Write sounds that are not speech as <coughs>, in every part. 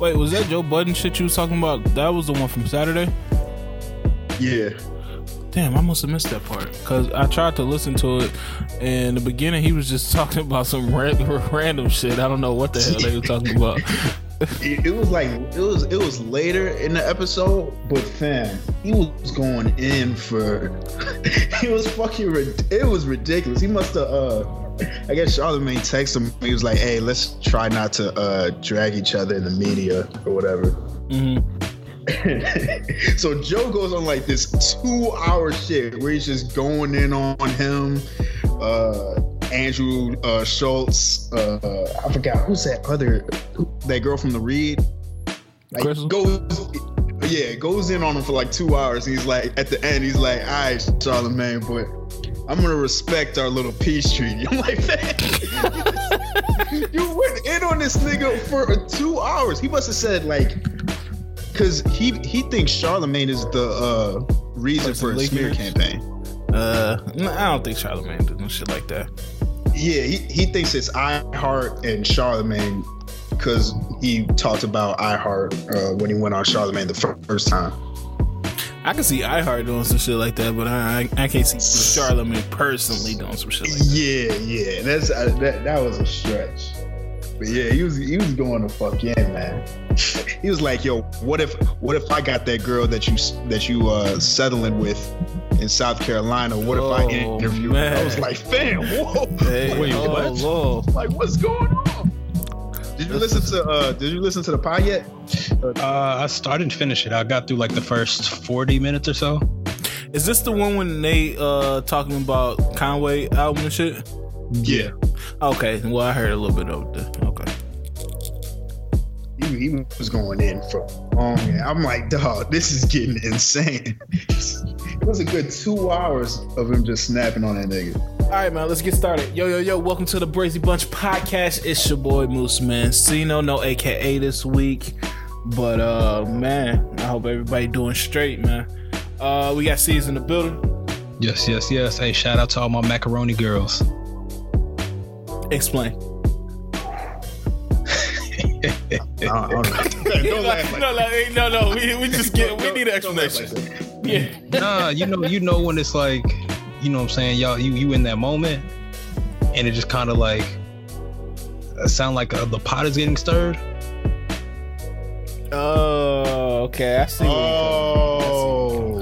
Wait, was that Joe Budden shit you was talking about? That was the one from Saturday. Yeah. Damn, I must have missed that part because I tried to listen to it. And in the beginning, he was just <laughs> talking about some random, <laughs> random shit. I don't know what the hell they were talking about. <laughs> it, it was like it was it was later in the episode, but fam, he was going in for he was fucking it was ridiculous. He must have uh I guess Charlamagne texted him. He was like, "Hey, let's try not to uh drag each other in the media or whatever." hmm <laughs> so Joe goes on like this two hour shit where he's just going in on him. Uh, Andrew uh, Schulz. Uh, I forgot who's that other that girl from the Read. Like Crissle? goes, yeah, goes in on him for like two hours. He's like, at the end, he's like, "All right, Charlamagne, but I'm gonna respect our little peace treaty." <laughs> I'm like, "Man, <laughs> you went in on this nigga for two hours." He must have said like because he he thinks Charlamagne is the uh, reason Person for a smear campaign. Uh, no, I don't think Charlamagne did no shit like that. Yeah, he, he thinks it's iHeart and Charlamagne because he talked about iHeart uh, when he went on Charlamagne the first time. I can see iHeart doing some shit like that, but I I can't see Charlamagne personally doing some shit like that. Yeah, yeah, that's uh, that that was a stretch. But yeah, he was he was going to fuck in, man. <laughs> he was like, "Yo, what if what if I got that girl that you that you uh settling with in South Carolina? What if I Oh, interview her?" I was like, "Fam, whoa, Hey, <laughs> wait, oh, what? Lord. Like, what's going on?" Did you listen to uh Did you listen to the pod yet? Uh, I started to finish it. I got through like the first 40 minutes or so. Is this the one when they uh talking about Conway album and shit? Yeah, Okay, well I heard a little bit of it. Okay. He, he was going in for long. and I'm like, dog, this is getting insane. <laughs> it was a good two hours of him just snapping on that nigga. All right, man, let's get started. Yo, yo, yo, welcome to the Brazy Bunch podcast. It's your boy Moose Man. Cino, no no AKA this week. But uh man, I hope everybody doing straight, man. Uh we got C's in the building. Yes, yes, yes. Hey, shout out to all my macaroni girls. Explain. I don't, I don't. <laughs> Don't laugh like no, like, no, no, we, we just get we need an explanation. like <laughs> Yeah. Nah, you know, you know when it's like, you know what I'm saying, y'all, you you in that moment, and it just kind of like uh, sound like uh, the pot is getting stirred. Oh, okay. I see. Oh.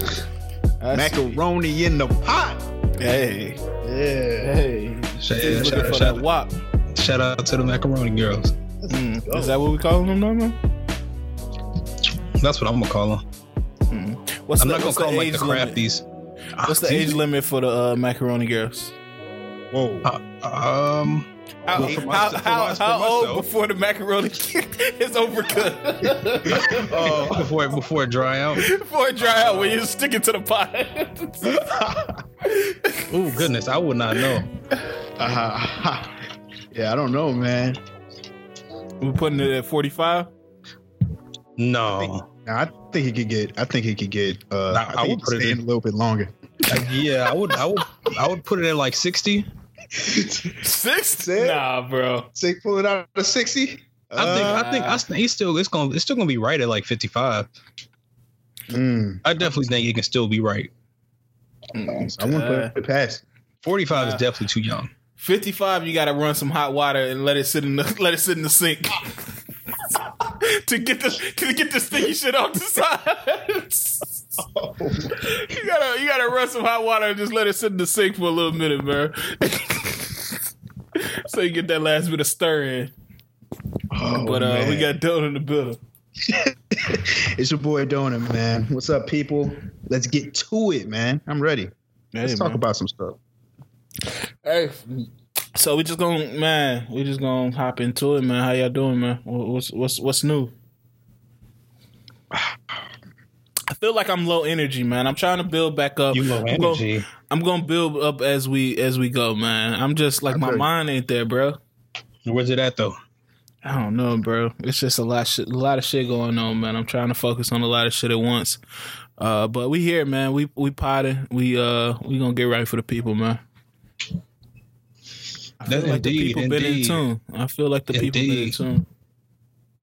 I see. macaroni in the pot. Hey, Yeah. hey. Shout, He's shout, shout, shout out to the macaroni girls. Mm. Is that what we call them now, man? That's what I'm gonna call them. Mm. What's I'm the, not gonna what's call the them like age the limit? crafties. What's the age limit for the uh, macaroni girls? Whoa. Um, How, Well, for how, myself- how, myself- how for old before the macaroni <laughs> is overcooked? <laughs> Oh. before it before it dry out. <laughs> before it dry out when you stick it to the pot. Oh goodness, I would not know. Uh, yeah, I don't know, man. We're putting it at 45? No. Nah, I think he could get. I think he could get. Uh, Nah, I, I would put it in- in a little bit longer. Uh, yeah, I would I would I would put it at like 60. Six? Six? Nah, bro. Say pull it out of sixty. I think I think I, st- he's still it's going to it's still going to be right at like 55. Mm, I definitely think it can still be right. I wouldn't put it past. 45 is Uh, definitely too young. 55 you gotta run some hot water and let it sit in the <laughs> let it sit in the sink <laughs> to get this to get the sticky shit off the sides <laughs> you gotta you gotta run some hot water and just let it sit in the sink for a little minute man so you get that last bit of stir in Oh, but uh man. we got Dylan in the building it's your boy Donut, man. What's up, people? Let's get to it, man. I'm ready. Let's Hey, talk man. about some stuff. Hey so we just gonna man we just gonna hop into it man how y'all doing man what's what's what's new I feel like I'm low energy, man. I'm trying to build back up. You low I'm gonna- energy. I'm gonna build up as we as we go, man. I'm just like my Okay. mind ain't there, bro. Where's it at though? I don't know, bro. It's just a lot, shit, a lot of shit going on, man. I'm trying to focus on a lot of shit at once. Uh, but we here, man. We we potting. We uh we gonna get right for the people, man. I feel That- like the indeed, people been in tune. I feel like the people been in tune.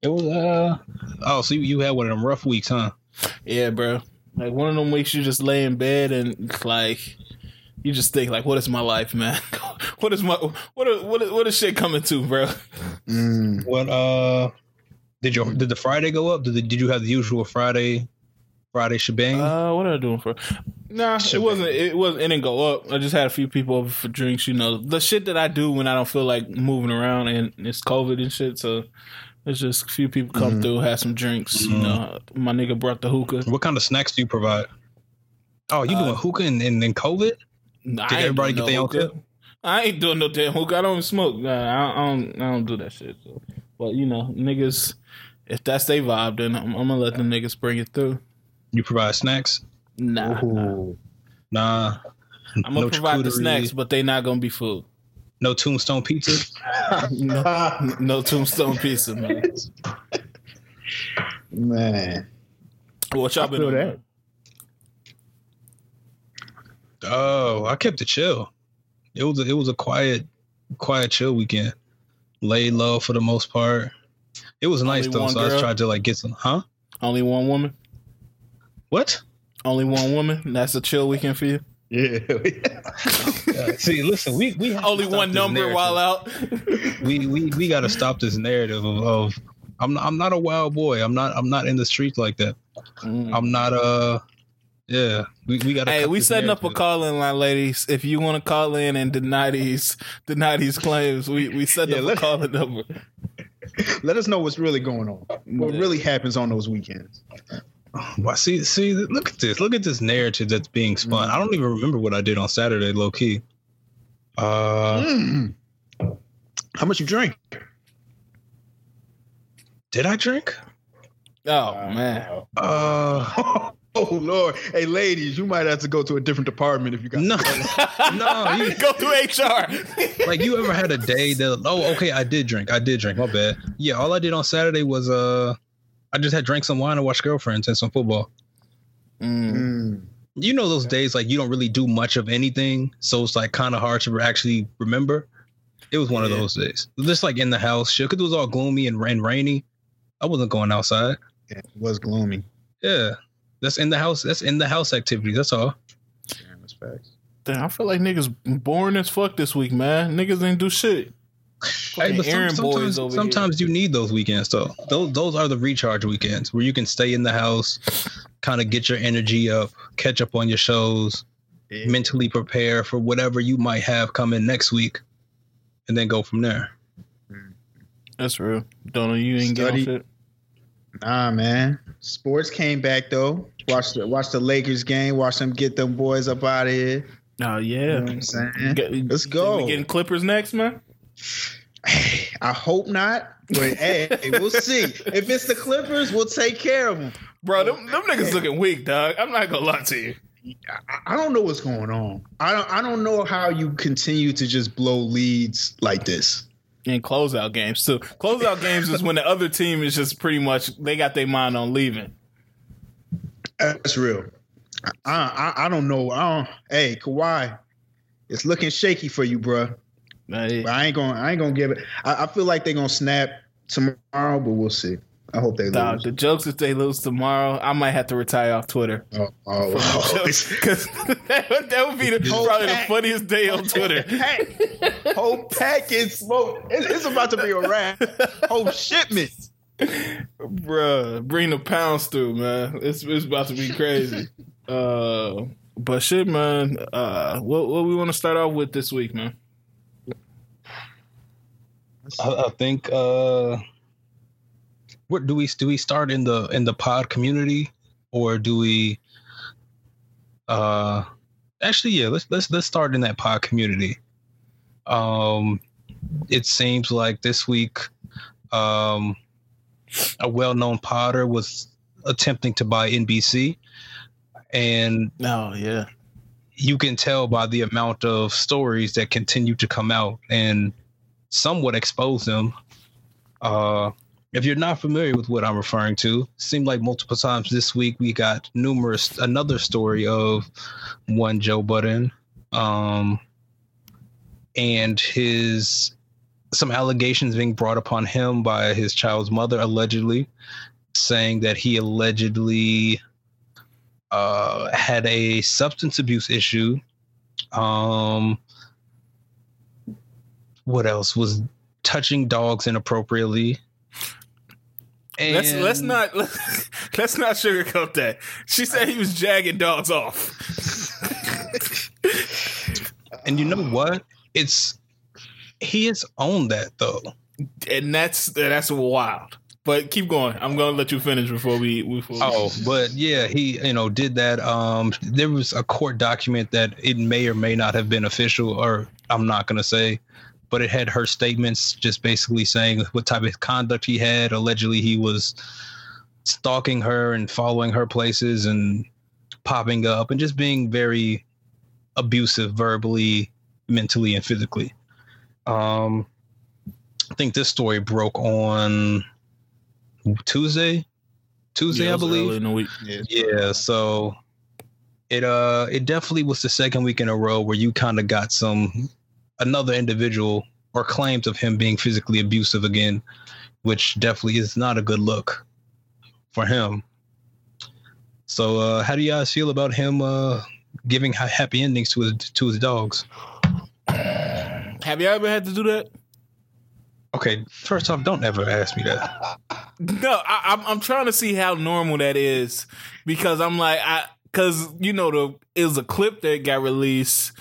It was uh oh, so you, you had one of them rough weeks, huh? Yeah, bro. Like one of them weeks you just lay in bed and like you just think like, what is my life, man? <laughs> what is my what is, what is, what is shit coming to, bro? Mm. What uh did your did the Friday go up? Did the, did you have the usual Friday Friday shebang? Uh, what am I doing for? Nah, it wasn't. It wasn't. It didn't go up. I just had a few people over for drinks. You know, the shit that I do when I don't feel like moving around and it's COVID and shit. So it's just a few people come Mhm. through, have some drinks. You Mhm. know, my nigga brought the hookah. what kind of snacks do you provide? Oh, you Uh, doing hookah and, and, and COVID? Nah, Did I everybody doing get their own hookah. I ain't doing no damn hookah. I don't even smoke. Nah, I, I don't. I don't do that shit. So. But you know, niggas, if that's they vibe, then I'm, I'm gonna let the niggas bring it through. You provide snacks? Nah, nah. Ooh. Nah. I'm gonna no provide the snacks, but they not gonna be food. No tombstone pizza. <laughs> No, no tombstone pizza, man. Man. What y'all I been doing? that. man? Oh, I kept it chill. It was a, it was a quiet, quiet chill weekend. Laid low for the most part. It was nice Only though. one So I girl? tried to like get some. Huh? Only one woman. What? Only one woman. That's a chill weekend for you. Yeah. Uh, <laughs> see, listen, we we have Only one number narrative. while out. <laughs> We we we got to stop this narrative of, of I'm I'm not a wild boy. I'm not I'm not in the streets like that. Mm. I'm not uh yeah. We we got. Hey, we setting up a call in line, ladies. If you want to call in and deny these deny these claims, we we set Yeah, up a let- call in number. <laughs> Let us know what's really going on. What Yeah. really happens on those weekends. Well, see, see, look at this. Look at this narrative that's being spun. I don't even remember what I did on Saturday, low key. Uh, Mm. How much you drink? did I drink? Oh man, Uh, <laughs> Oh Lord. Hey ladies, you might have to go to a different department if you got no, <laughs> <laughs> no. You, go through HR. like you ever had a day that? Oh, okay, I did drink. I did drink. My bad. Yeah, all I did on Saturday was uh, I just had drank some wine and watched girlfriends and some football. Mm. You know those days like you don't really do much of anything, so it's like kind of hard to actually remember. It was one of those days, just like in the house, shit. Cause it was all gloomy and, and rainy. I wasn't going outside. Yeah, it was gloomy. Yeah, that's in the house. That's in the house activities. That's all. Damn, that's facts. Damn, I feel like niggas boring as fuck this week, man. Niggas ain't do shit. Hey, but some- sometimes, sometimes you need those weekends though. Those those are the recharge weekends where you can stay in the house, kind of get your energy up, catch up on your shows, Yeah. mentally prepare for whatever you might have coming next week, and then go from there. That's real. Don't know you ain't Study. getting shit. Nah, man. Sports came back though. Watch the watch the Lakers game. Watch them get them boys up out of here. Oh You yeah. know what I'm saying? Get- Let's go. We getting Clippers next, man. <sighs> I hope not. But hey, we'll see. If it's the Clippers, we'll take care of them. Bro, them, them niggas looking weak, dog. I'm not gonna lie to you. I, don't know what's going on. I don't. I don't know how you continue to just blow leads like this. And closeout games too. Closeout games is when the other team is just pretty much they got their mind on leaving. That's real. I I, I don't know. I don't. Hey, Kawhi, it's looking shaky for you, bro. Hey, But I ain't gonna. I ain't gonna give it. I, I feel like they're gonna snap tomorrow, but we'll see. I hope they dog, lose. the jokes if they lose tomorrow, I might have to retire off Twitter. Oh, oh, <laughs> oh. Because <laughs> that, would- that would be the, probably the funniest day on Twitter. Whole packet smoke. It- it's about to be a wrap. Whole shipment. Bruh, bring the pounds through, man. It's it's about to be crazy. <laughs> uh, but shit, man. Uh, what what we want to start off with this week, man? I, I think. uh What do we do? We start in the in the pod community, or do we? uh Actually, yeah. Let's let's let's start in that pod community. Um, it seems like this week, um, a well-known podder was attempting to buy NBC, and Oh yeah, you can tell by the amount of stories that continue to come out and somewhat expose them. Uh, if you're not familiar with what I'm referring to, seemed like multiple times this week we got numerous another story of one Joe Budden, um, and his some allegations being brought upon him by his child's mother, allegedly, saying that he allegedly uh, had a substance abuse issue. Um, what else was touching dogs inappropriately? And let's let's not <laughs> let's not sugarcoat that. She said he was jagging dogs off. <laughs> and you know what? It's he has owned that though, and that's that's wild. But keep going. I'm gonna let you finish before we. Before oh, but yeah, he you know did that. Um, there was a court document that it may or may not have been official, or I'm not gonna say, but it had her statements just basically saying what type of conduct he had. Allegedly, he was stalking her and following her places and popping up and just being very abusive verbally, mentally, and physically. Um, I think this story broke on Tuesday. Tuesday, yeah, I believe. In the week. Yeah, yeah, so it uh it definitely was the second week in a row where you kind of got some another individual or claims of him being physically abusive again, which definitely is not a good look for him. So uh how do you guys feel about him uh giving happy endings to his to his dogs? Have you ever had to do that? Okay, first off, don't ever ask me that. <laughs> No, I, am I'm, I'm trying to see how normal that is because I'm like I because you know the it was a clip that got released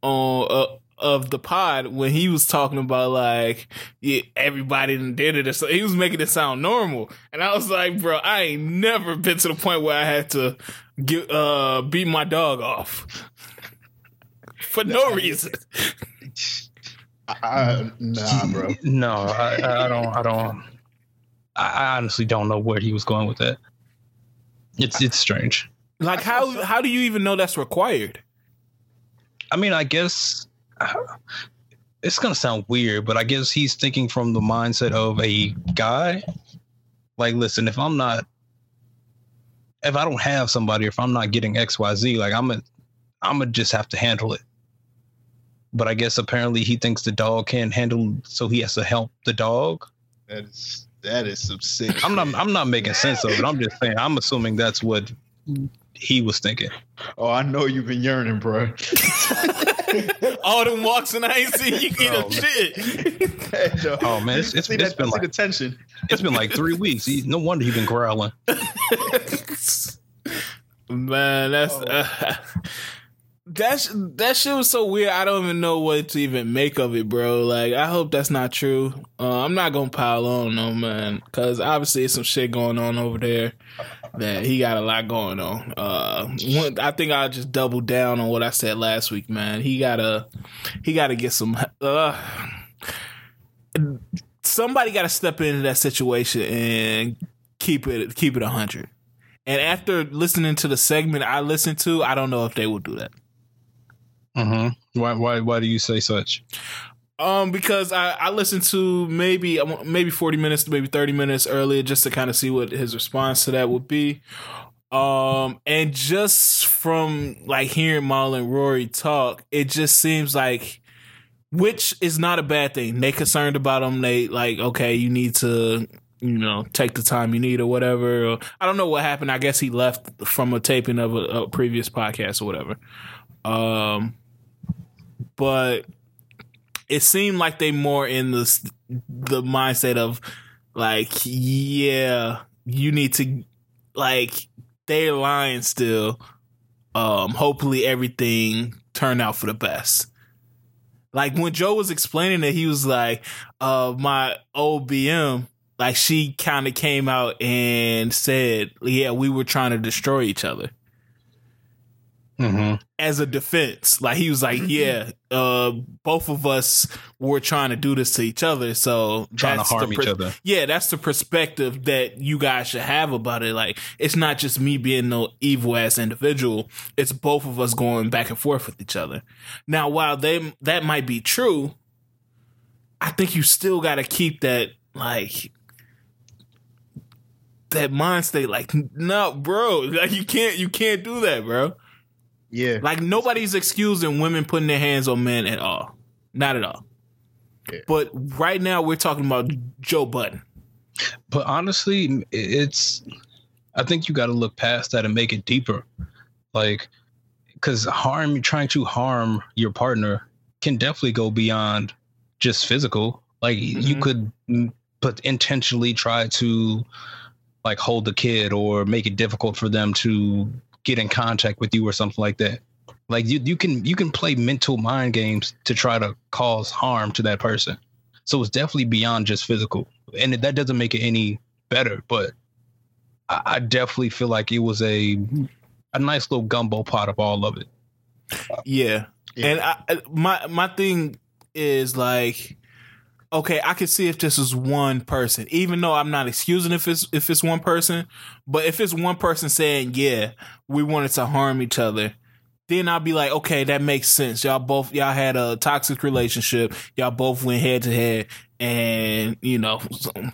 on uh, of the pod when he was talking about like yeah, everybody did it. So he was making it sound normal, and I was like, bro, I ain't never been to the point where I had to get uh beat my dog off for no reason. I, nah, bro. <laughs> No, I, I don't. I don't. I honestly don't know where he was going with that. It's it's strange. Like how how do you even know that's required? I mean, I guess it's gonna sound weird, but I guess he's thinking from the mindset of a guy. Like, listen, if I'm not, if I don't have somebody, if I'm not getting X Y Z, like I'm a, I'm gonna just have to handle it but I guess apparently he thinks the dog can't handle, so he has to help the dog. That is that is some sick. I'm not I'm not making sense of it. I'm just saying. I'm assuming that's what he was thinking. Oh, I know you've been yearning, bro. <laughs> <laughs> All them walks and I ain't seen you get oh, shit. Hey, <laughs> oh man, it's, it's, it's been like attention. It's been like three weeks. He, no wonder he's been growling. <laughs> man, that's. Oh. Uh, that that shit was so weird. I don't even know what to even make of it, bro. Like, I hope that's not true. Uh, I'm not gonna pile on, no man, because obviously there's some shit going on over there that he got a lot going on. Uh, one, I think I'll just double down on what I said last week, man. He gotta he gotta get some. Uh, somebody got to step into that situation and keep it keep it hundred. And after listening to the segment I listened to, I don't know if they will do that. Mm-hmm. Why? Why? Why do you say such? Um, because I, I listened to maybe maybe forty minutes, to maybe thirty minutes earlier, just to kind of see what his response to that would be. Um, and just from like hearing Mal and Rory talk, it just seems like, which is not a bad thing. They concerned about him. They like, okay, you need to, you know, take the time you need or whatever. Or, I don't know what happened. I guess he left from a taping of a, a previous podcast or whatever. Um, but it seemed like they more in the the mindset of like, yeah, you need to like they're lying still. Um, hopefully everything turned out for the best. Like when Joe was explaining it, he was like, uh, my OBM, like she kind of came out and said, yeah, we were trying to destroy each other mm-hmm. as a defense. Like he was like, yeah, uh, both of us were trying to do this to each other. So trying to harm each other. Yeah, that's the perspective that you guys should have about it. Like it's not just me being no evil ass individual. It's both of us going back and forth with each other. Now, while they that might be true, I think you still got to keep that like that mind state like no bro <laughs> like you can't you can't do that bro yeah. Like nobody's excusing women putting their hands on men at all. Not at all. But right now we're talking about Joe Budden. But honestly, it's I think you got to look past that and make it deeper. Like cuz harm trying to harm your partner can definitely go beyond just physical. Like mm-hmm. you could but intentionally try to like hold the kid or make it difficult for them to get in contact with you or something like that. Like you, you can you can play mental mind games to try to cause harm to that person. So it's definitely beyond just physical, and that doesn't make it any better. But I, I definitely feel like it was a a nice little gumbo pot of all of it. Yeah, yeah. and I, my my thing is like okay, I can see if this is one person, even though I'm not excusing if it's if it's one person, but if it's one person saying, "Yeah, we wanted to harm each other," then I'll be like, "Okay, that makes sense. Y'all both y'all had a toxic relationship. Y'all both went head to head, and you know,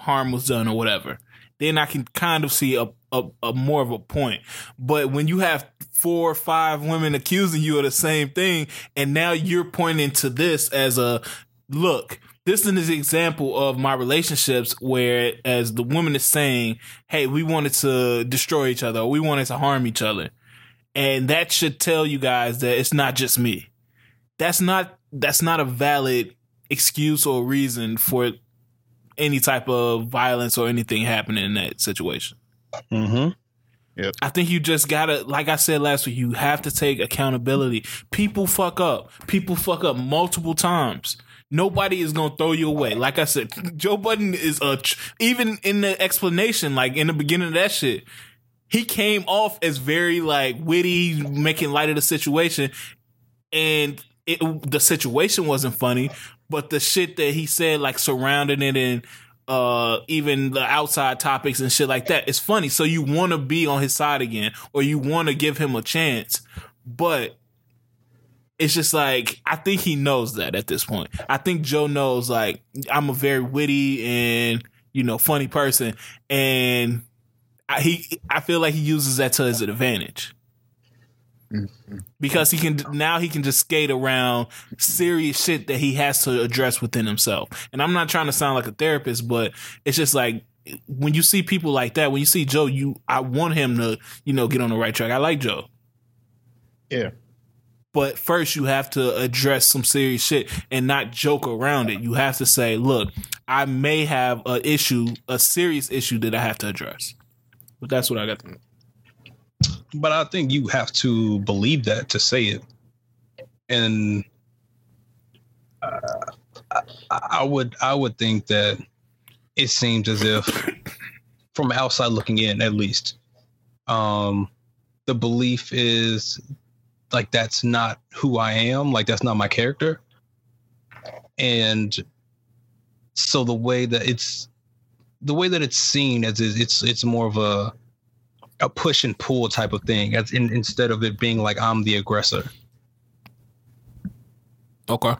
harm was done or whatever." Then I can kind of see a, a, a more of a point. But when you have four or five women accusing you of the same thing, and now you're pointing to this as a look, this is an example of my relationships where as the woman is saying, Hey, we wanted to destroy each other, or we wanted to harm each other. And that should tell you guys that it's not just me. That's not that's not a valid excuse or reason for any type of violence or anything happening in that situation. Mm-hmm. Yep. I think you just gotta, like I said last week, you have to take accountability. People fuck up. People fuck up multiple times. Nobody is gonna throw you away. Like I said, <laughs> Joe Budden is a even in the explanation, like in the beginning of that shit, he came off as very like witty, making light of the situation, and it, the situation wasn't funny, but the shit that he said, like surrounding it and uh even the outside topics and shit like that, it's funny. So you want to be on his side again, or you want to give him a chance, but it's just like I think he knows that at this point. I think Joe knows like I'm a very witty and you know funny person, and I, he I feel like he uses that to his advantage mm-hmm. because he can now he can just skate around serious shit that he has to address within himself. And I'm not trying to sound like a therapist, but it's just like when you see people like that, when you see Joe, you I want him to you know get on the right track. I like Joe. Yeah. But first, you have to address some serious shit and not joke around it. You have to say, look, I may have an issue, a serious issue that I have to address. But that's what I got But I think you have to believe that to say it. And uh, I, I would I would think that it seems as if from outside looking in at least um the belief is like that's not who I am, like that's not my character. And so the way that it's the way that it's seen as is it's it's more of a a push and pull type of thing as in, instead of it being like I'm the aggressor. Okay.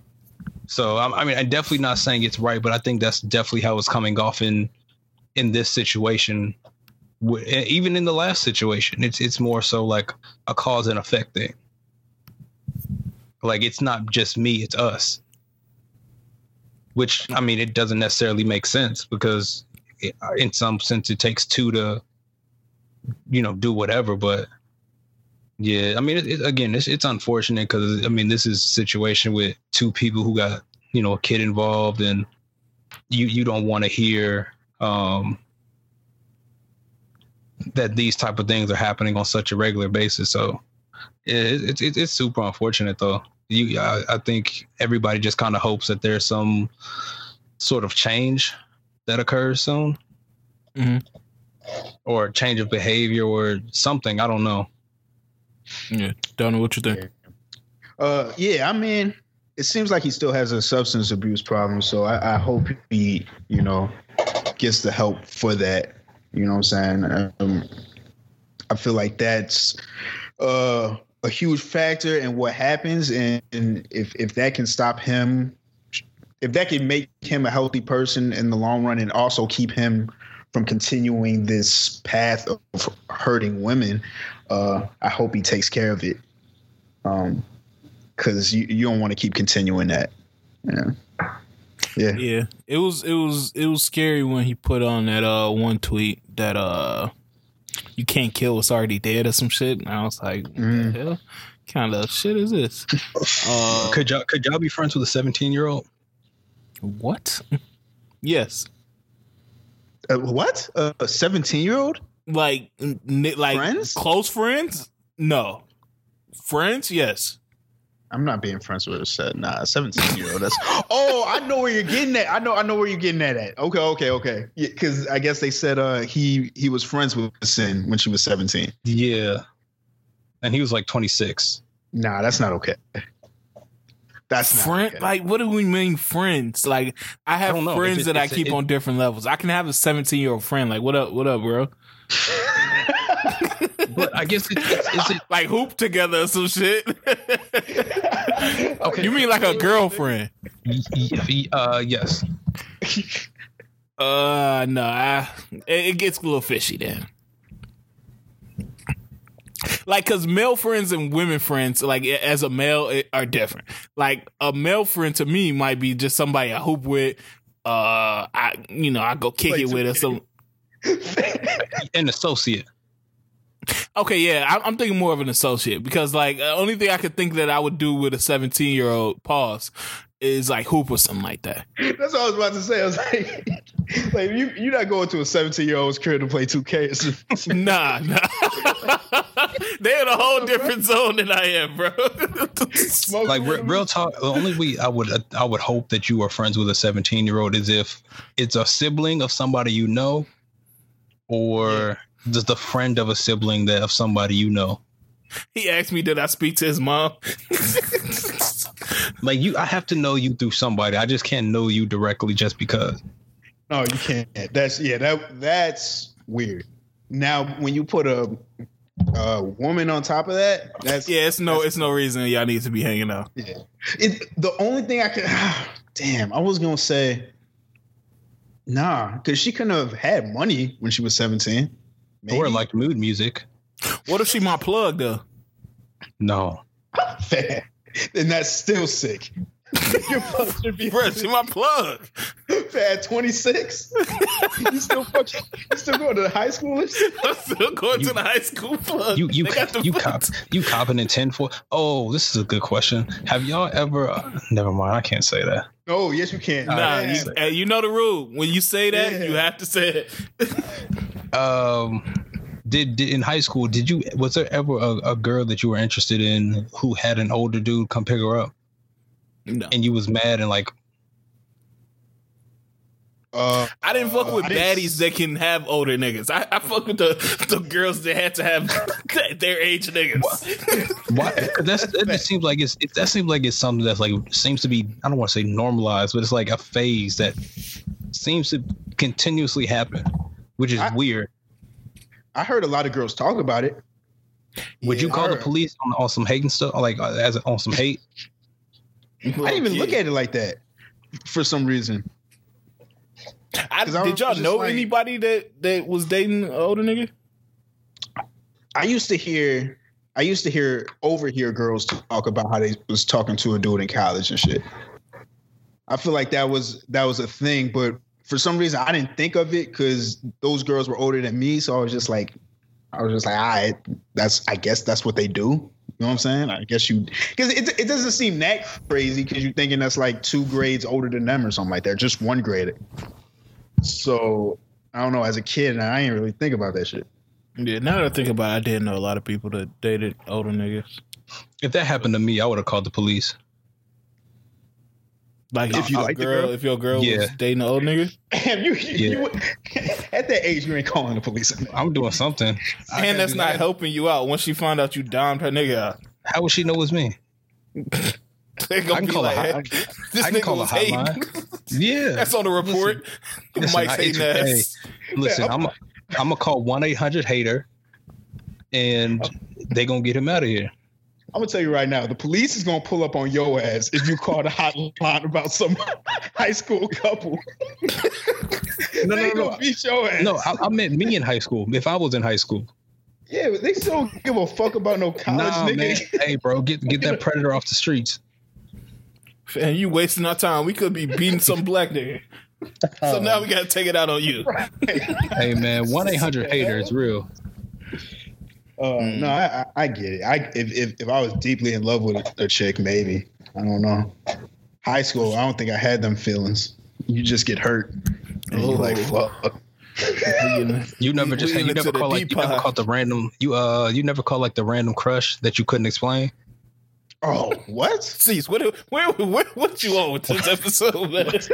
So I'm, I mean, I'm definitely not saying it's right, but I think that's definitely how it's coming off in in this situation. Even in the last situation, it's it's more so like a cause and effect thing. Like it's not just me, it's us. Which I mean, it doesn't necessarily make sense because it, in some sense it takes two to, you know, do whatever. But yeah, I mean, it, it, again, it's it's unfortunate because I mean, this is a situation with two people who got you know a kid involved, and you you don't want to hear um, that these type of things are happening on such a regular basis. So it's it, it's super unfortunate though you I, I think everybody just kind of hopes that there's some sort of change that occurs soon. Mm-hmm. or change of behavior or something i don't know. Yeah don't know what you think. Uh yeah i mean it seems like he still has a substance abuse problem so i, I hope he you know gets the help for that you know what i'm saying? Um, i feel like that's uh a huge factor in what happens, and, and if if that can stop him, if that can make him a healthy person in the long run, and also keep him from continuing this path of hurting women, uh, I hope he takes care of it. Um, because you, you don't want to keep continuing that. Yeah. Yeah. Yeah, it was it was it was scary when he put on that uh one tweet that uh you can't kill what's already dead or some shit. And I was like, what Mm. the hell kind of shit is this? <laughs> Uh, Could y'all could y'all be friends with a 17 year old? what? <laughs> yes, Uh, what? Uh, a 17 year old? like n- like Friends? close friends? No, friends? Yes. I'm not being friends with a set. Nah, 17 year old. That's oh, I know where you're getting that. I know, I know where you're getting that At okay, okay, okay. Yeah, because I guess they said uh he he was friends with Cyn when she was 17. Yeah. And he was like 26. Nah, that's not okay. That's not Friend, okay. like, what do we mean friends? Like, I have don't know. friends It's- that I keep it- on different levels. I can have a 17 year old friend. Like, what up? What up, bro? <laughs> <laughs> But I guess it, it's, is it Like hoop together or some shit. okay? you mean like a girlfriend? y- y- uh yes. Uh, no, I, it, it gets a little fishy then. Like, cause male friends and women friends, like as a male, it, are different. Like a male friend to me might be just somebody I hoop with. Uh, I you know I go kick Wait, it with or some. <laughs> An associate. Okay, yeah, I, I'm thinking more of an associate because like the only thing I could think that I would do with a 17 year old pause is like hoop or something like that. That's what I was about to say. I was like, <laughs> like you you're not going to a 17 year old's crib to play 2K. <laughs> Nah, nah. <laughs> They're in a whole different zone than I am, bro. Like re- real talk. The only way I would I would hope that you are friends with a 17 year old is if it's a sibling of somebody you know, or just a friend of a sibling that of somebody you know. he asked me, did I speak to his mom? <laughs> Like you, I have to know you through somebody. I just can't know you directly just because. No, you can't. That's yeah. That that's weird. Now, when you put a a woman on top of that, that's yeah, it's no, it's no reason y'all need to be hanging out. yeah. It, the only thing I could, ah, damn, I was gonna say, nah, because she couldn't have had money when she was seventeen. Maybe. Or like mood music. What if she my plug though? No. Fair. <laughs> then that's still sick. <laughs> Your fuck should be Bro, she my plug. at 26. you still fucking, you still going to the high school? and? I'm still going to the high school plug. You you They got the you cop you copping in ten for? Oh, this is a good question. Have y'all ever? Uh, never mind. I can't say that. Oh, yes, you can. Nah, you, hey, you know the rule. When you say that, Yeah. you have to say it. <laughs> Um, did, did in high school? Did you? Was there ever a, a girl that you were interested in who had an older dude come pick her up, No. and you was mad and like, Uh, I didn't fuck with didn't baddies s- that can have older niggas. I, I fuck with the, the girls that had to have <laughs> their age niggas. <laughs> Why? That's that just seems like it's it, that seems like it's something that's like seems to be I don't want to say normalized, but it's like a phase that seems to continuously happen, which is I- weird. I heard a lot of girls talk about it. Would you call the police on, on some hate and stuff, like as on some hate? I didn't even look at it like that for some reason. I, I did y'all know like- anybody that, that was dating an older nigga? I used to hear, I used to hear, overhear girls talk about how they was talking to a dude in college and shit. I feel like that was that was a thing, but for some reason I didn't think of it because those girls were older than me. So I was just like, I was just like, all right, that's I guess that's what they do. You know what I'm saying? I guess you because it, it doesn't seem that crazy because you're thinking that's like two grades older than them or something like that, just one grade. So I don't know. As a kid, I didn't really think about that shit. Yeah, now that I think about it, I didn't know a lot of people that dated older niggas. If that happened to me, I would have called the police. Like If you a like the girl, girl? if your girl Yeah. was dating an old nigga, <laughs> Damn, you, you, you <laughs> at that age, you ain't calling the police. I'm doing something. I and that's not that. helping you out. Once she find out you domed her nigga out, How would she know it's me? <laughs> I can be call a like, hot, hey, this I can nigga call a was hating. hotline. Yeah, That's on the report. listen, Mike's I- hating it's- ass. Listen, I'm I'm gonna call one eight hundred hater, and oh. they gonna get him out of here. I'm gonna tell you right now, the police is gonna pull up on your ass if you call the hotline <laughs> about some high school couple. No, they no, no. gonna beat your ass. No, I, I meant me in high school. If I was in high school, yeah, but they still don't give a fuck about no college nah, nigga. man. Hey, bro, get get that predator off the streets. And you wasting our time. We could be beating some black nigga. So um, now we gotta take it out on you. Hey man, one eight hundred hater is real. Uh, No, I, I, I get it. I if, if if I was deeply in love with a, a chick, maybe I don't know. High school, I don't think I had them feelings. You just get hurt, and you're like, fuck. You never just you never call like you never part. caught the random you uh you never call like the random crush that you couldn't explain. Oh, what? <laughs> Cease. What, what, what, what you on with this <laughs> episode, man? <laughs> this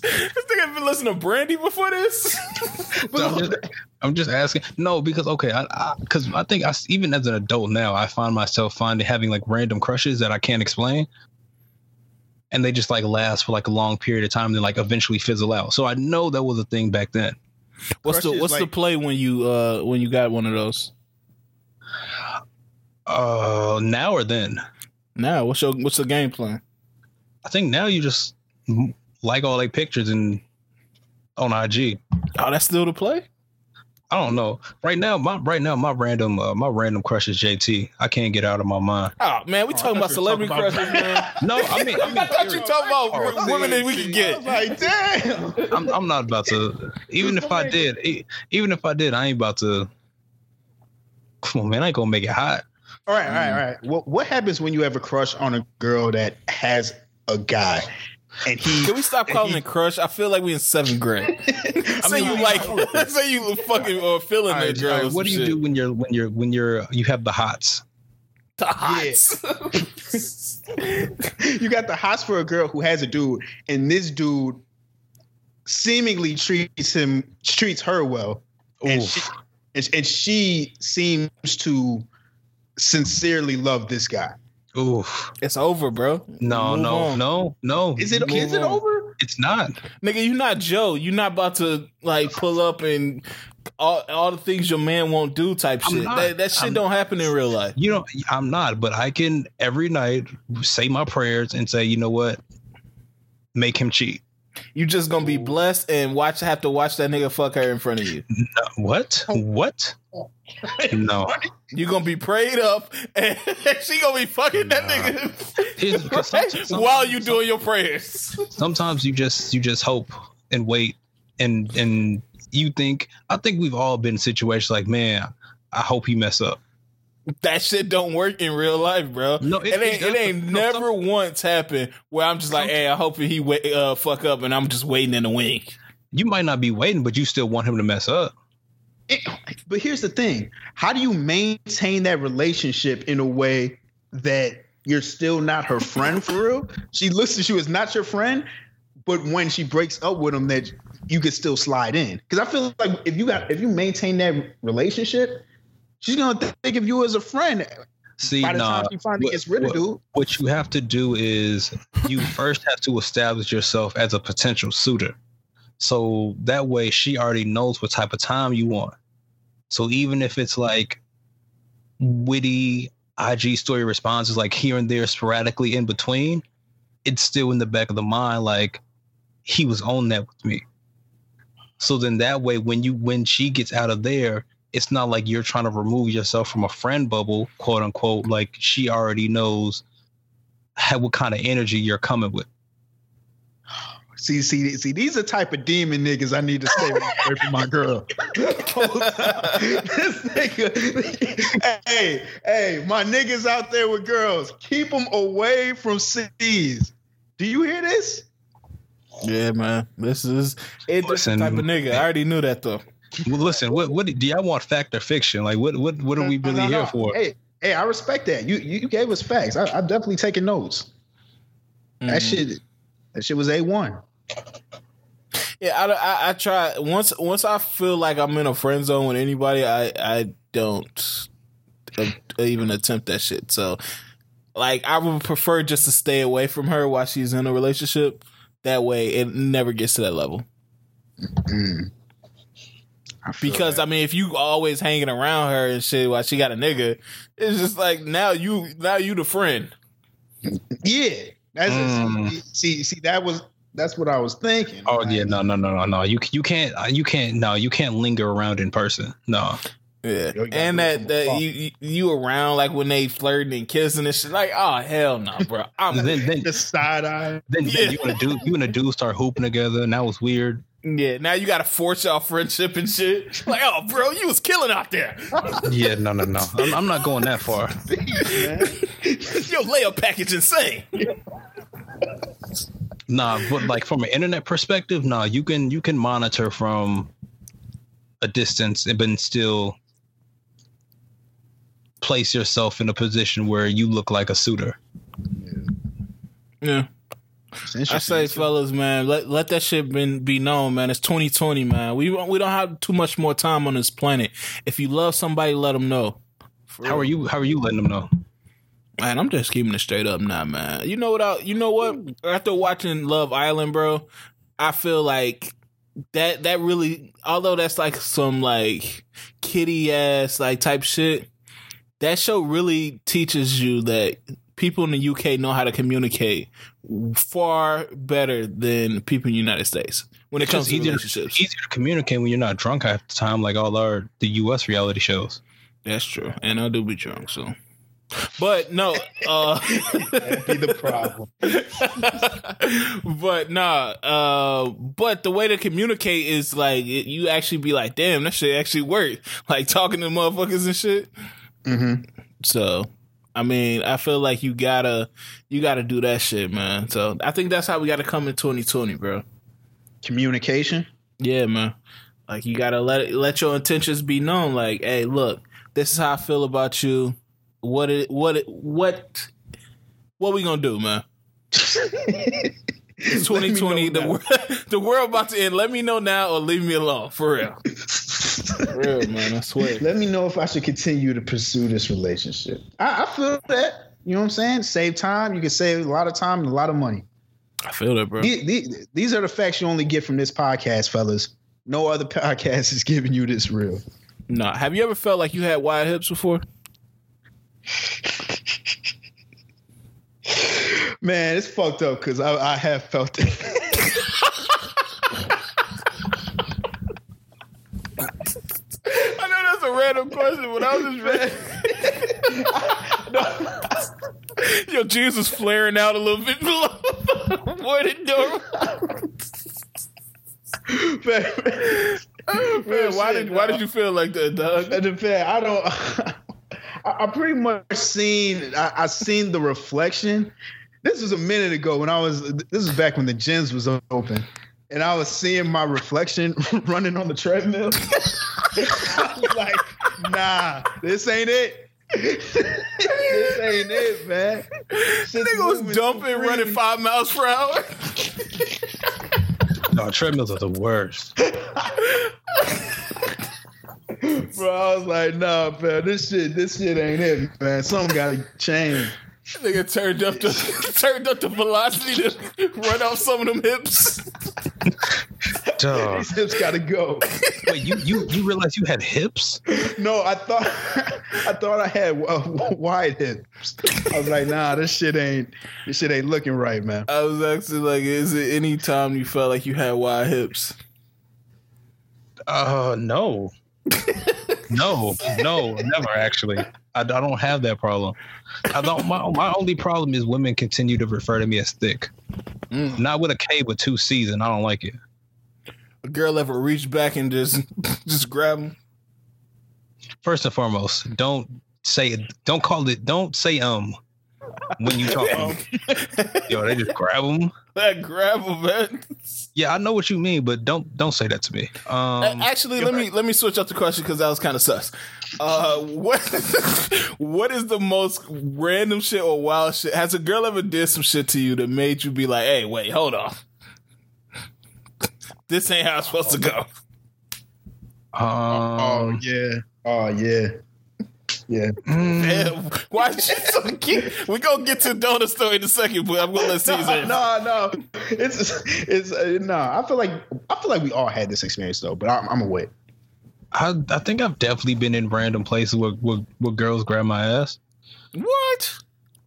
nigga been listening to Brandy before this? So I'm, just, I'm just asking. No, because okay, I because I, think I s- even as an adult now, I find myself finding having like random crushes that I can't explain, and they just like last for like a long period of time, and then like eventually fizzle out. So I know that was a thing back then. What's the Crush is What's the play when you uh when you got one of those? Uh, now or then, Now, what's your What's the game plan? I think now you just like all their pictures and on IG. Oh, that's still the play. I don't know. Right now, my right now my random uh, my random crush is JT. I can't get out of my mind. Oh man, we Oh, talking about thought you were celebrity talking crushes, about- man. <laughs> No, I mean, I mean, I thought you talking about Oh, women that we I get. like, damn. I'm, I'm not about to. Even if I did, even if I did, I ain't about to. Come on, man, I ain't gonna make it hot. All right, all right, all right. What what happens when you have a crush on a girl that has a guy, and he? Can we stop calling it crush? I feel like we in seventh grade. <laughs> I <laughs> say you like, say you fucking uh, feeling All that girl. all right, or what do you shit. do when you're when you're when you're you have the hots? The hots. you got the hots for a girl who has a dude, and this dude seemingly treats him treats her well, and she, and, and she seems to sincerely love this guy. Oof. it's over, bro. No, Move no, on. no, no. Is it Move is it on. over? It's not. Nigga, you're not Joe. You're not about to like pull up and all, all the things your man won't do type I'm shit. not. That, that shit I'm- don't happen in real life. You know, I'm not, but I can every night say my prayers and say, you know what? Make him cheat. You just gonna be blessed and watch have to watch that nigga fuck her in front of you. No, <laughs> what? What? No. You gonna be prayed up and <laughs> she gonna be fucking that Here's- nigga sometimes- <laughs> while you doing your prayers. sometimes you just you just hope and wait and and you think I think we've all been in situations like, man, I hope he mess up. That shit don't work in real life, bro. No, it, ain't. It ain't no, never some- once happened where I'm just like, hey, I hope he wa- uh, fuck up, and I'm just waiting in the wing. you might not be waiting, but you still want him to mess up. It- but here's the thing: how do you maintain that relationship in a way that you're still not her friend for real? She looks at you as not your friend, but when she breaks up with him, that you could still slide in. Because I feel like if you got if you maintain that relationship, she's gonna think of you as a friend. See, By the nah, time she finally what- gets rid of what- dude, what you have to do is you <laughs> first have to establish yourself as a potential suitor. So that way she already knows what type of time you want. So even if it's like witty IG story responses like here and there sporadically in between, it's still in the back of the mind like he was on that with me. So then that way when you when she gets out of there, it's not like you're trying to remove yourself from a friend bubble, quote unquote. Like she already knows how, what kind of energy you're coming with. see, see, see, these are type of demon niggas I need to stay <laughs> away from my girl. this nigga, hey, hey, my niggas out there with girls, keep them away from C's. Do you hear this? Yeah, man. This is it. This Listen, type of nigga. I already knew that though. Well, listen, what what do y'all want fact or fiction? Like what what what are we No, really no, here no. for? Hey, hey, I respect that. You you, you gave us facts. I, I definitely taking notes. That Mhm. shit, that shit was a one. Yeah, I, I, I try once once I feel like I'm in a friend zone with anybody, I I don't uh, even attempt that shit. So, like, I would prefer just to stay away from her while she's in a relationship. That way, it never gets to that level. Mm. I Because that. I mean, if you always hanging around her and shit while she got a nigga, it's just like now you now you the friend. yeah, that's Mm. see see that was that's what I was thinking. Oh Like, yeah, no, no, no, no, no. You you can't uh, you can't no, you can't linger around in person. No, Yeah, Yo, you gotta and that that you, you you around like when they flirting and kissing and shit. Like, oh hell no, bro. I'm then then The side eye. then, Yeah. then you and a dude you and a dude start hooping together, and that was weird. Yeah. Now you got to force y'all friendship and shit. <laughs> Like, oh, bro, you was killing out there. <laughs> Yeah, no, no, no. I'm, I'm not going that far. <laughs> Your layup package insane. Nah, but like from an internet perspective, nah, you can you can monitor from a distance and then still place yourself in a position where you look like a suitor. Yeah. It's I say, fellas, man, let let that shit been, be known, man. It's 2020, man. We we don't have too much more time on this planet. If you love somebody, let them know. For How are you? How are you letting them know? Man, I'm just keeping it straight up now, man. You know what? I, you know what? After watching Love Island, bro, I feel like that that really, although that's like some like kitty ass like type shit, that show really teaches you that people in the UK know how to communicate far better than people in the United States when it comes to easier, relationships. easier to communicate when you're not drunk half the time, like all our the U.S. reality shows. That's true, and I do be drunk, so. But no, uh, That'd be the problem. <laughs> but nah, uh, but the way to communicate is like it, you actually be like, damn, that shit actually worked. Like talking to motherfuckers and shit. Mm-hmm. So, I mean, I feel like you gotta, you gotta do that shit, man. So I think that's how we gotta come in 2020, bro. Communication. Yeah, man. Like you gotta let it, let your intentions be known. Like, hey, look, this is how I feel about you. What it, what it, what, what we gonna do, man? <laughs> It's 2020. The world, <laughs> the world about to end. Let me know now or leave me alone. For real. <laughs> For real, man. I swear. Let me know if I should continue to pursue this relationship. I, I feel that. You know what I'm saying? Save time. You can save a lot of time and a lot of money. I feel that, bro. The- the- These are the facts you only get from this podcast, fellas. No other <laughs> podcast is giving you this real. Nah. Have you ever felt like you had wide hips before? Man, it's fucked up because I, I have felt it. I know that's a random question, but I was just Your jeans was flaring out a little bit below. <laughs> what it do? Man, <laughs> Man, why did why did you feel like that, dog? Depends. I don't. <laughs> I, I pretty much seen. I, I seen the reflection. This was a minute ago when I was. This is back when the gyms was open, and I was seeing my reflection <laughs> running on the treadmill. <laughs> I was like, Nah, this ain't it. this ain't it, man. Shit's Nigga was dumping, running five miles per hour. <laughs> No, treadmills are the worst. Bro, I was like, nah, man, this shit, this shit ain't it, man. Something gotta change. Nigga turned up the <laughs> turned up the velocity to run off some of them hips. Duh. These hips gotta go. Wait, you you you realize you had hips? No, I thought <laughs> I thought I had uh, wide hips. I was like, nah, this shit ain't this shit ain't looking right, man. I was actually like, is it any time you felt like you had wide hips? Uh, no, <laughs> no, no, never actually. I, I don't have that problem. I don't. My my only problem is women continue to refer to me as thick. Mm. Not with a K, with two C's, and I don't like it. A girl ever reach back and just <laughs> just grab them? First and foremost, don't say it. Don't call it. Don't say um when you talk. Um, <laughs> Yo, they just grab them. that grab him, man. Yeah, I know what you mean, but don't don't say that to me. Um, Actually, let me let me switch up the question because that was kind of sus. Uh, what <laughs> what is the most random shit or wild shit? Has a girl ever did some shit to you that made you be like, "Hey, wait, hold on, this ain't how it's supposed to go." Oh um, yeah. Oh yeah. Yeah. mm, Damn, <laughs> why you so cute? We gonna get to Donut story in a second, but I'm gonna let Caesar. no, no, it's it's uh, no. I feel like I feel like we all had this experience though, but I'm, I'm away. I I think I've definitely been in random places where where, where girls grab my ass. What?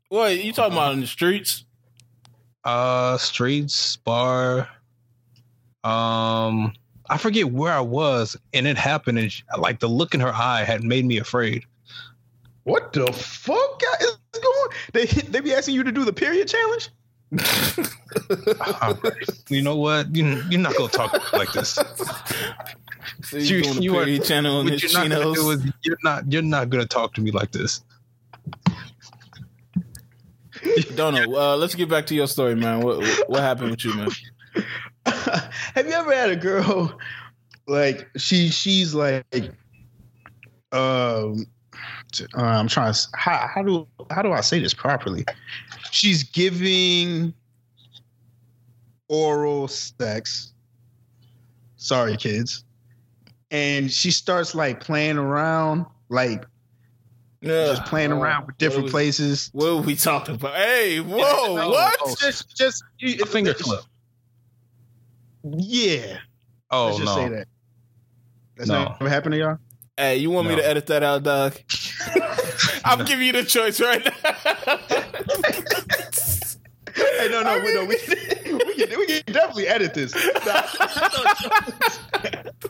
What you talking about in the streets? Uh, streets, bar. Um, I forget where I was, and it happened, and she, like the look in her eye had made me afraid. What the fuck is going? They they be asking you to do the period challenge. All right. <laughs> You know what? You, you're not gonna talk like this. So you, doing the are- period channel on what you're not, gonna chinos. do is you're not you're not gonna talk to me like this. Dono, uh, let's get back to your story, man. What what happened with you, man? <laughs> Have you ever had a girl like she she's like um uh, I'm trying to how how do how do I say this properly? She's giving oral sex. Sorry, kids. And she starts like playing around, like yeah. just playing around with different what was- places. What were we talking about? Hey, <laughs> whoa, No, what? oh, Just, just A finger clip. Yeah. Oh Let's just no. say that. That's No. not what happened to y'all. Hey, you want me to edit that out, dog? <laughs> I'm giving you the choice right now. Hey, no, no, we, no, we, we, can, we can definitely edit this. <laughs>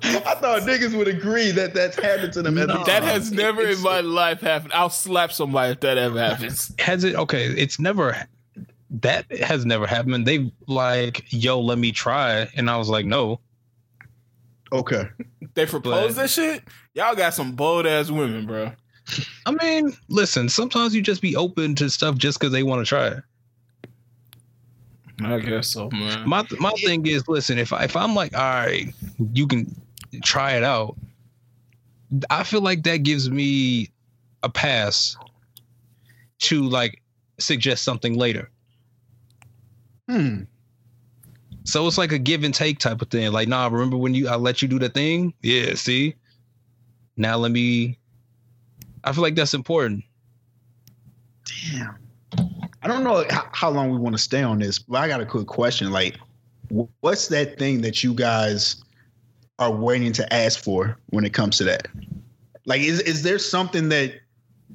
Nah, I thought niggas would agree that that's happened to them. at No. that has never in my life happened. I'll slap somebody if that ever happens. Has it okay, it's never that has never happened. They like, yo, let me try. And I was like, no. Okay. They propose But- that shit. Y'all got some bold ass women, bro. I mean, listen, sometimes you just be open to stuff just because they want to try it. I guess so, man. My my thing is, listen, if I, if I'm like, all right, you can try it out. I feel like that gives me a pass to like suggest something later. Hmm. So it's like a give and take type of thing. Like, nah, remember when you I let you do the thing? Yeah, see. Now let me. I feel like that's important. Damn. I don't know how, long we want to stay on this, but I got a quick question. Like, what's that thing that you guys are waiting to ask for when it comes to that? Like, is is there something that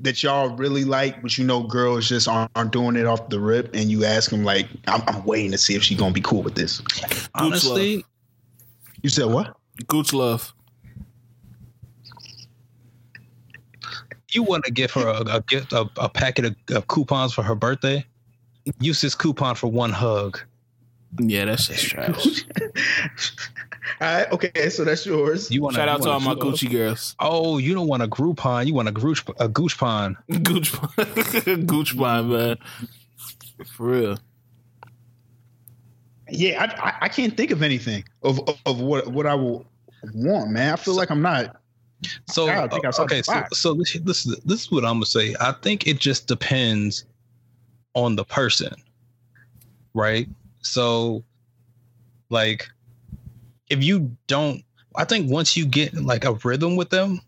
that y'all really like, but you know, girls just aren't, aren't doing it off the rip, and you ask them like, I'm, I'm waiting to see if she's gonna be cool with this. Honestly, You said what? Gooch love. you want to give her a, a gift, a, a packet of, of coupons for her birthday. Use this coupon for one hug. Yeah, that's just trash. <laughs> All right, okay, so that's yours. You want Shout out to all my Gucci girls. Oh, you don't want a Groupon. You want a Gooch a Goochpon. <laughs> Gooch, <laughs> Gooch bond, man. For real. Yeah, I, I I can't think of anything of of what what I will want, man. I feel like I'm not. So I think uh, outside the okay, so so this, this this is what I'm gonna say. I think it just depends on the person, right? So, like, if you don't, I think once you get like a rhythm with them,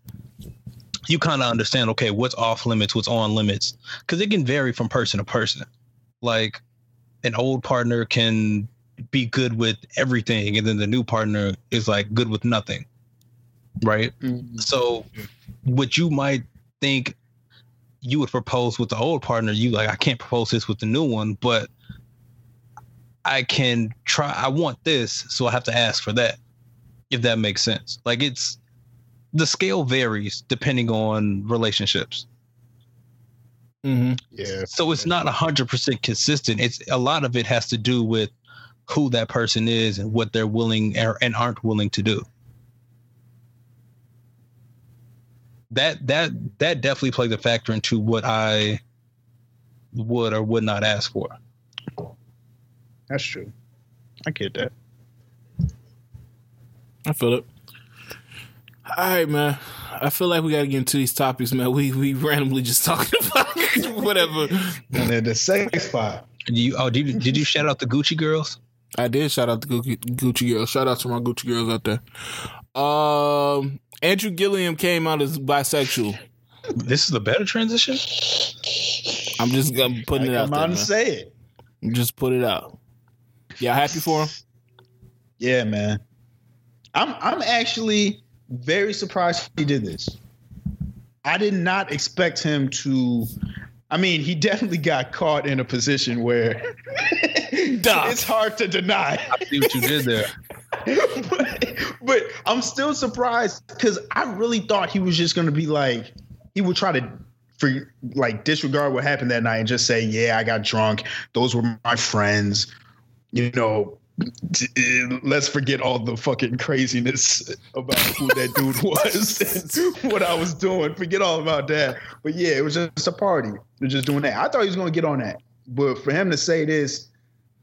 you kind of understand. Okay, what's off limits, what's on limits, because it can vary from person to person. Like, an old partner can be good with everything, and then the new partner is like good with nothing, right? Mm-hmm. So, what you might think you would propose with the old partner, you like, I can't propose this with the new one, but I can try. I want this, so I have to ask for that. If that makes sense, like it's the scale varies depending on relationships, Mm-hmm. Yeah, so it's not hundred percent consistent. It's a lot of it has to do with who that person is and what they're willing and aren't willing to do. That that that definitely plays a factor into what I would or would not ask for. That's true. I get that. I feel it. All right, man. I feel like we got to get into these topics, man. We we randomly just <laughs> talking about whatever. And then the sex spot. Did you oh did you, did you shout out the Gucci girls? I did shout out the Gucci, Gucci girls. Shout out to my Gucci girls out there. Um, Andrew Gillum came out as bisexual. This is a better transition. I'm just I'm putting it out Come there, on man. say it. Just put it out. Yeah, happy for him. Yeah, man. I'm I'm actually very surprised he did this. I did not expect him to. I mean, he <laughs> definitely got caught in a position where <laughs> it's hard to deny. I see what you did there. <laughs> but, but I'm still surprised because I really thought he was just gonna be like he would try to for like disregard what happened that night and just say, "Yeah, I got drunk. Those were my friends." You know, let's forget all the fucking craziness about who that dude <laughs> was and what I was doing. Forget all about that. But yeah, it was just a party. They're just doing that. I thought he was gonna get on that, but for him to say this,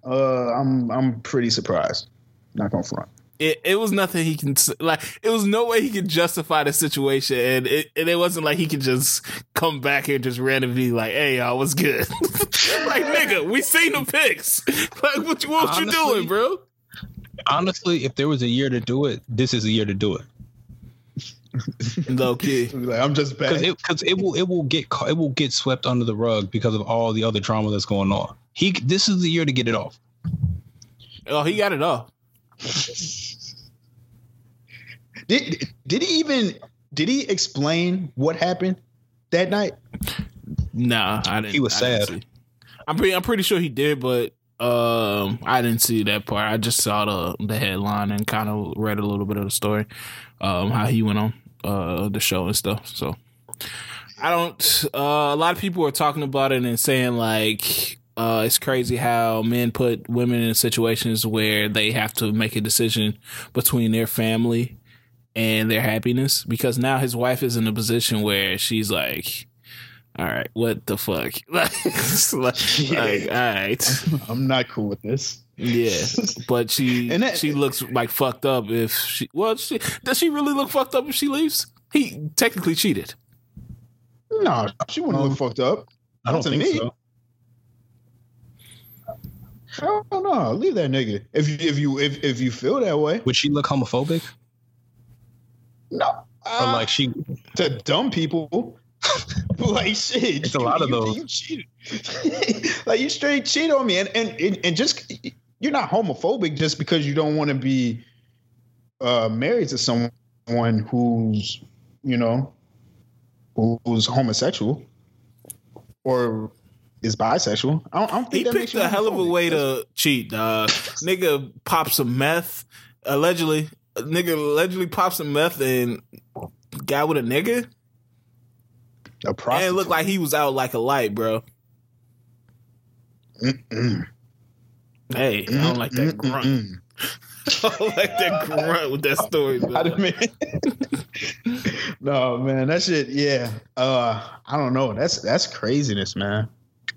uh, I'm I'm pretty surprised. Not gonna front. It, it was nothing he can like. It was no way he could justify the situation, and it and it wasn't like he could just come back here and just randomly like, "Hey, y'all, was good?" <laughs> like, nigga, we seen the pics. <laughs> Like, what, what Honestly, you doing, bro? Honestly, if there was a year to do it, this is the year to do it. <laughs> Low key, like, I'm just because it, cause it will it will get it will get swept under the rug because of all the other drama that's going on. He this is the year to get it off. Oh, he got it off. Did did he even did he explain what happened that night? Nah, I didn't. He was sad. I'm pretty I'm pretty sure he did, but um, I didn't see that part. I just saw the the headline and kind of read a little bit of the story, um, how he went on uh the show and stuff. So I don't. Uh, a lot of people are talking about it and saying like uh, it's crazy how men put women in situations where they have to make a decision between their family and their happiness because now his wife is in a position where she's like, all right, what the fuck? <laughs> like, like, all right. <laughs> I'm not cool with this. Yeah, <laughs> but she and that, she looks like fucked up if she. Well, she does she really look fucked up if she leaves? He technically cheated. No, she wouldn't um, look fucked up. I don't think me. so. I don't know. Leave that nigga. If you if you if, if you feel that way. Would she look homophobic? No. Uh, or like she to dumb people. <laughs> like shit. It's a lot of those. You cheated. <laughs> like you straight cheat on me. And and and just you're not homophobic just because you don't want to be uh married to someone who's, you know, who's homosexual or is bisexual. I don't, I don't think he picked a hell of a way to cheat. Dog. nigga popped some meth. Allegedly, nigga allegedly popped some meth and got with a nigga. A prostitute. And it looked like he was out like a light, bro. Mm-mm. Hey, Mm-mm. I don't like that grunt. <laughs> I don't like that grunt with that story. Bro. I mean, <laughs> no, man, that shit. Yeah, uh, I don't know. That's that's craziness, man.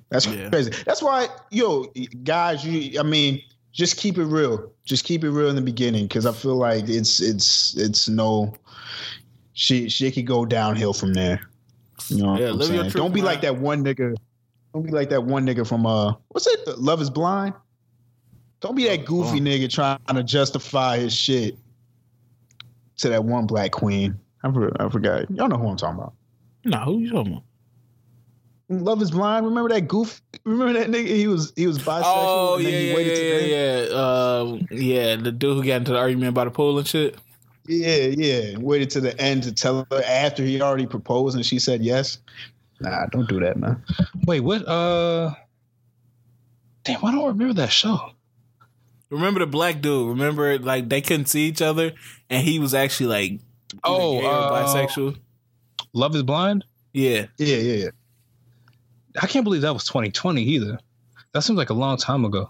That's yeah. crazy. That's why, yo, guys, you. I mean, just keep it real. Just keep it real in the beginning, because I feel like it's it's it's no. She she could go downhill from there. You know, yeah, what I'm don't be like that one nigga. Don't be like that one nigga from uh, what's it? Love is blind. Don't be that goofy nigga trying to justify his shit to that one black queen. I, I forgot. Y'all know who I'm talking about. No, who you talking about? Love is Blind. Remember that goof? Remember that nigga? He was he was bisexual. Oh yeah, yeah, yeah, yeah. Uh, yeah, the dude who got into the argument about the pool and shit. Yeah, yeah. Waited to the end to tell her after he already proposed and she said yes. Nah, don't do that, man. Wait, what? Uh, damn, I don't remember that show. Remember the black dude? Remember like they couldn't see each other and he was actually like, oh, uh, bisexual. Love is blind. Yeah, yeah, yeah, yeah. I can't believe that was 2020 either. That seems like a long time ago.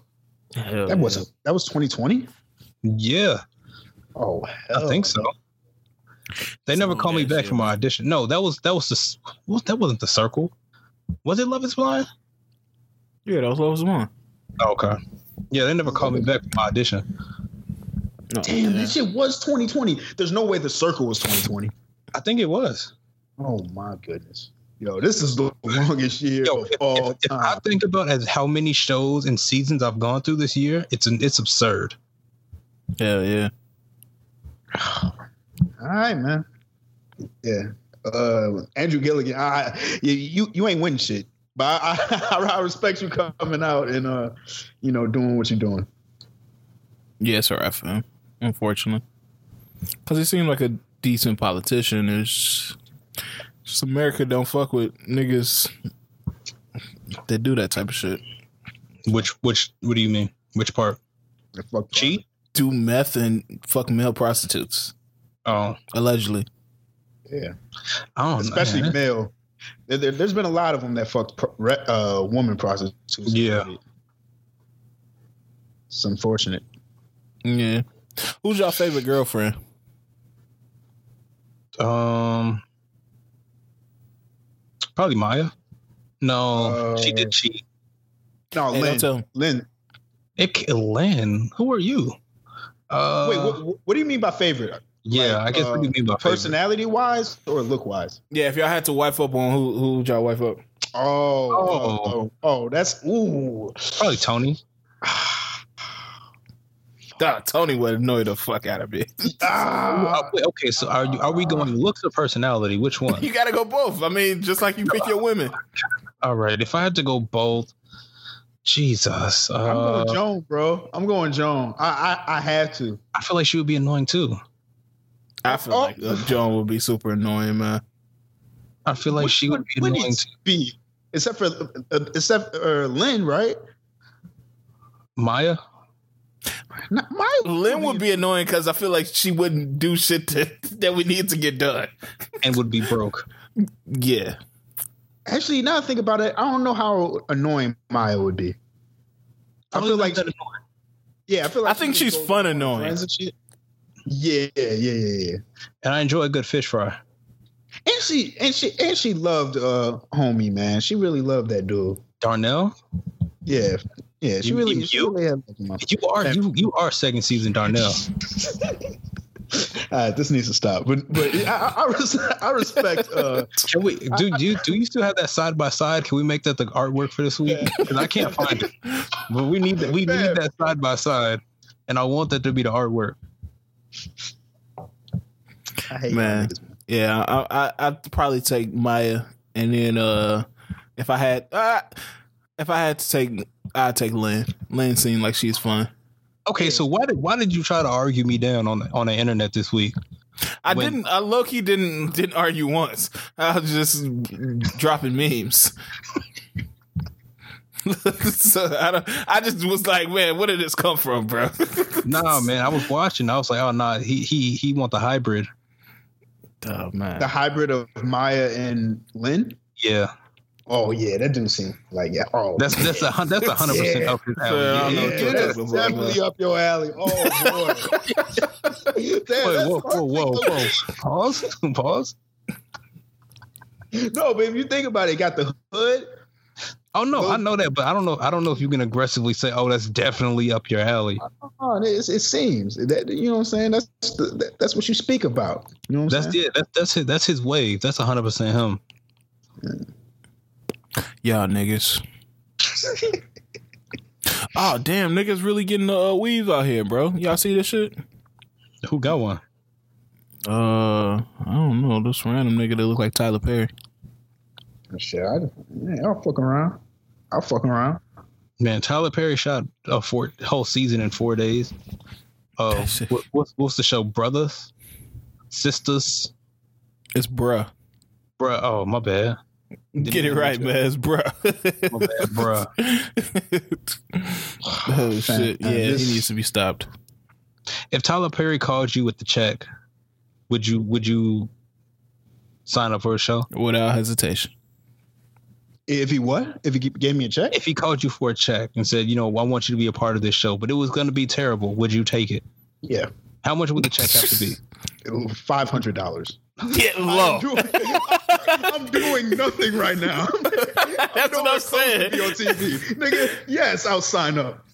Hell that was that was 2020. Yeah. Oh, I think so. They never called me back from my audition. No, that was that was the well, that wasn't the circle. Was it Love Is Blind? Yeah, that was Love Is Blind. Oh, okay. Yeah, they never called me back from my audition. Oh, Damn, that shit was 2020. There's no way the circle was 2020. I think it was. Oh my goodness. Yo, this is the longest year Yo, of all if, time. If I think about as how many shows and seasons I've gone through this year, it's an, it's absurd. Hell yeah. <sighs> all right, man. Yeah. Uh, Andrew Gillum, I, you you ain't winning shit, but I, I, <laughs> I respect you coming out and uh, you know, doing what you're doing. Yes, yeah, sir. Unfortunately, because he seemed like a decent politician. Is just America don't fuck with niggas that do that type of shit. Which which what do you mean? Which part? Fuck cheat? do meth and fuck male prostitutes. Oh, Allegedly. Yeah, I don't especially know. male. There, there, has been a lot of them that fucked pro- uh, woman prostitutes. Yeah. it's unfortunate. Yeah. Who's your favorite girlfriend? Um, probably Maya. No, she Uh, did cheat. No, Hey, don't Lynn. tell. Lynn. It, ca- Lynn, who are you? Uh, Wait, what, what do you mean by favorite? yeah, like, I guess what do you uh, mean by favorite? Personality wise or look wise? Yeah, if y'all had to wife up on who who would y'all wife up? Oh, Oh. oh, oh, oh, that's ooh. Probably Toni. <sighs> <sighs> <sighs> Duh, Toni would annoy the fuck out of me. Ah. Uh, okay, so are you are we going looks or personality? Which one? you gotta go both. I mean, just like you pick your women. All right, if I had to go both, Jesus, I'm uh, going Joan, bro. I'm going Joan. I, I I have to. I feel like she would be annoying too. I feel Oh. like uh, Joan would be super annoying, man. I feel like she would be What annoying too. be except for uh, except uh, Lynn, right? Maya, Not my Lynn would be annoying because I feel like she wouldn't do shit <laughs> to, that we need to get done. and would be broke. Yeah. Actually, now I think about it, I don't know how annoying Maya would be. I feel like, that yeah, I feel like I think she's fun with annoying. friends. Yeah, yeah, yeah, yeah. and I enjoy a good fish fry. And she and she and she loved uh homie man. She really loved that dude. Darnell, Yeah, yeah. She You- really, you- she really had. You are you you are second season Darnell. right, this needs to stop. But but I, I, I, res- I respect. Uh, <laughs> Can we do do you, do you still have that side by side? Can we make that the artwork for this week? Because I can't find it. <laughs> But we need that we need that side by side, and I want that to be the artwork. I hate Man. niggas, Yeah, I, I I'd probably take Maya, and then uh, if I had uh, if I had to take, I'd take Lynn. Lynn seemed like she's fun. Okay, so why did why did you try to argue me down on the, on the internet this week? I When- didn't. I low key didn't didn't argue once. I was just dropping memes. <laughs> so I don't. I just was like, man, where did this come from, bro? <laughs> Nah, man, I was watching. I was like, oh nah, he he he want the hybrid. oh man. The hybrid of Maya and Lynn. Yeah, Oh yeah, that didn't seem like yeah. Oh, that's that's a that's a hundred percent Yeah. up his alley. know Yeah, yeah, you're yeah. that's talking about, definitely up your alley. Oh boy. <laughs> <laughs> Damn, Wait, that's whoa, whoa, whoa, whoa! Pause, <laughs> pause. No, but if you think about it, it got the hood. Oh no, Well- I know that, but I don't know. I don't know if you can aggressively say, "Oh, that's definitely up your alley." Oh, it, it seems that you know what I'm saying. That's that, that's what you speak about. You know what I'm That's saying? yeah, that's that's his that's his wave. That's hundred percent him. Y'all niggas. Oh damn, niggas really getting the uh, weaves out here, bro. Y'all see this shit? Who got one? Uh, I don't know. This random nigga that look like Tyler Perry. Shit, I, yeah, I'll fuck around. I'll fuck around. Man, Tyler Perry shot a four whole season in four days. Oh, what, what's what's the show? Brothers, sisters, It's bruh. bruh. Oh, my bad. Get it right, man. bro. bruh. My bad, bruh. <laughs> oh shit! Yeah, this- he needs to be stopped. If Tyler Perry called you with the check, would you would you sign up for a show? without hesitation. If he what? If he gave me a check? If he called you for a check and said, you know, I want you to be a part of this show, but it was going to be terrible, would you take it? Yeah, How much would the check have to be? five hundred dollars. Get low. I'm doing, <laughs> I'm doing nothing right now. <laughs> That's what I'm saying. On TV, nigga. Yes, I'll sign up.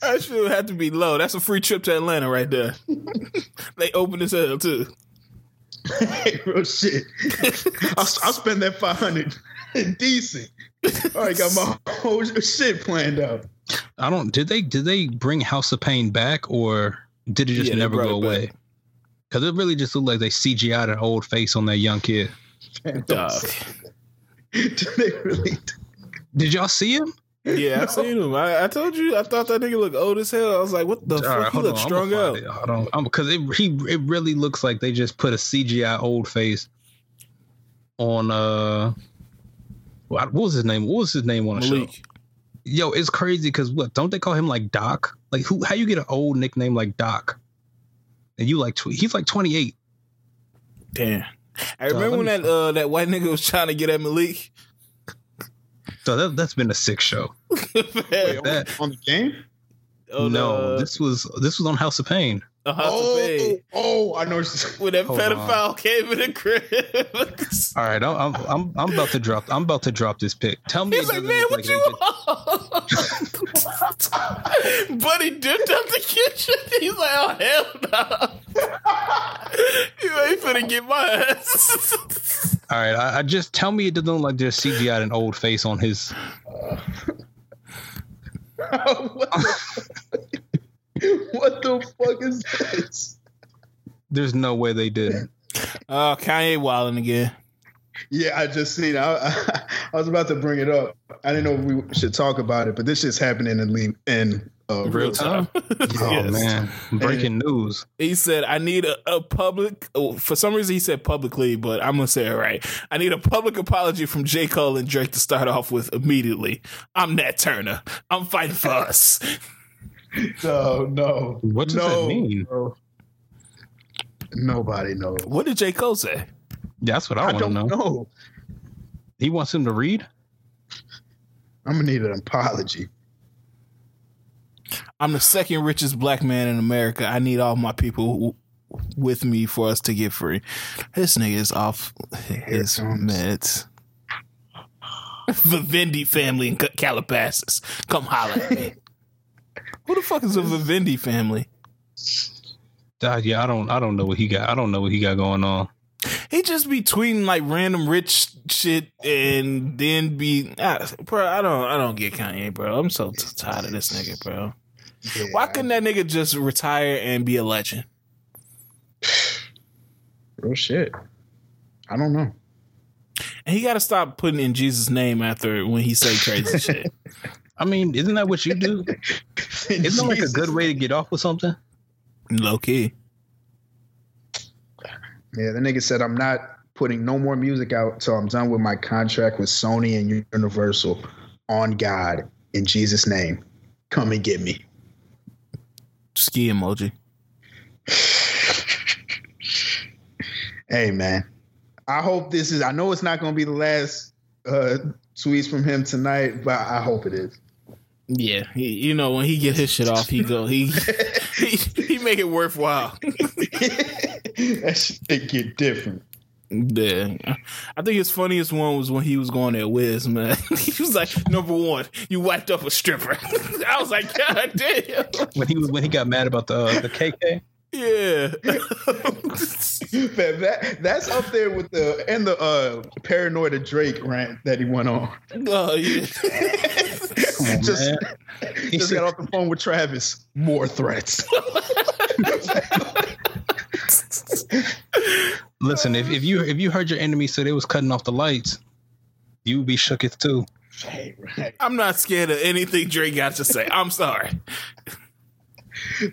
That should have to be low. That's a free trip to Atlanta right there. <laughs> they open as hell too. Hey, real shit. I'll, I'll spend that five hundred decent. All right, got my whole shit planned out. I don't. Did they did they bring House of Payne back or did it just Yeah, never go away? Because it really just looked like they CGI'd an old face on that young kid. Man, don't Dog. say they really Did y'all see him? Yeah, I <laughs> seen him. I, I told you, I thought that nigga looked old as hell. I was like, what the All fuck? right, he hold look strung gonna out. find it. Hold on, I'm because it he it really looks like they just put a CGI old face on uh what what was his name? What was his name on the show? Malik. Yo, it's crazy because what? Don't they call him like Doc? Like who? How you get an old nickname like Doc? And you like tw- he's like twenty eight. Damn. I So remember let when that uh, that white nigga was trying to get at Malik. So that that's been a sick show. <laughs> Yeah. That on the game. On, no, uh, this was this was on House of Payne. Uh, House of Oh, Payne. oh, I know. what When that Hold pedophile <laughs> came in the crib. All right, I'm I'm I'm, I'm about to drop I'm about to drop this pic. Tell me, He's it like, doesn't man, what they you did- want? <laughs> Buddy dipped out the kitchen. <laughs> He's like, oh, hell no. you ain't finna get my ass. All right, I, I just tell me it doesn't look like there's CGI an old face on his. What, the, fuck is this? There's no way they didn't. Oh, Kanye wilding again. Yeah, I just seen. it. I, I, <laughs> I was about to bring it up. I didn't know we should talk about it, but this shit's happening in le- in uh, Real time. <laughs> Oh Yes. man, breaking news. He said, I need a, a public, oh, for some reason he said publicly, but I'm going to say it right. I need a public apology from J. Cole and Drake to start off with immediately. I'm Nat Turner. I'm fighting for <laughs> us. <laughs> No, no. What does no, that mean? bro. Nobody knows. What did J. Cole say? That's what I, I want to don't know. know. He wants him to read. I'm gonna need an apology. I'm the second richest black man in America. I need all my people w- with me for us to get free. This nigga is off his comes- meds. <laughs> The Vivendi family in Ca- Calabasas. Come holler at me. Who the fuck is a Vivendi family? Uh, yeah, I don't I don't know what he got. I don't know what he got going on. He just be tweeting like random rich shit and then be ah, bro. I don't I don't get Kanye, bro. I'm so t- tired of this nigga, bro. Yeah, Why couldn't that nigga just retire and be a legend? real shit? I don't know. And he got to stop putting in Jesus' name after when he say crazy <laughs> shit. I mean, isn't that what you do? <laughs> Isn't that like a good way to get off with something? Low key. Yeah, the nigga said I'm not putting no more music out till I'm done with my contract with Sony and Universal. On God, in Jesus' name, come and get me. Ski emoji. <sighs> Hey man, I hope this is. I know it's not going to be the last uh, tweets from him tonight, but I hope it is. Yeah, he, you know when he get his shit off, he go he <laughs> he, he make it worthwhile. <laughs> that shit get different. Yeah, I think his funniest one was when he was going at Wiz, man. <laughs> he was like, "Number one, you wiped up a stripper." I was like, "God damn." When he was when he got mad about the uh, the KK. Yeah. that, that that's up there with the and the uh, paranoid of Drake rant that he went on. oh yeah. On, just man. <laughs> He just said- got off the phone with Travis. More threats. <laughs> Listen, if, if you if you heard your enemy say they was cutting off the lights, you would be shooketh too. Hey, right. I'm not scared of anything Drake got to say. I'm sorry.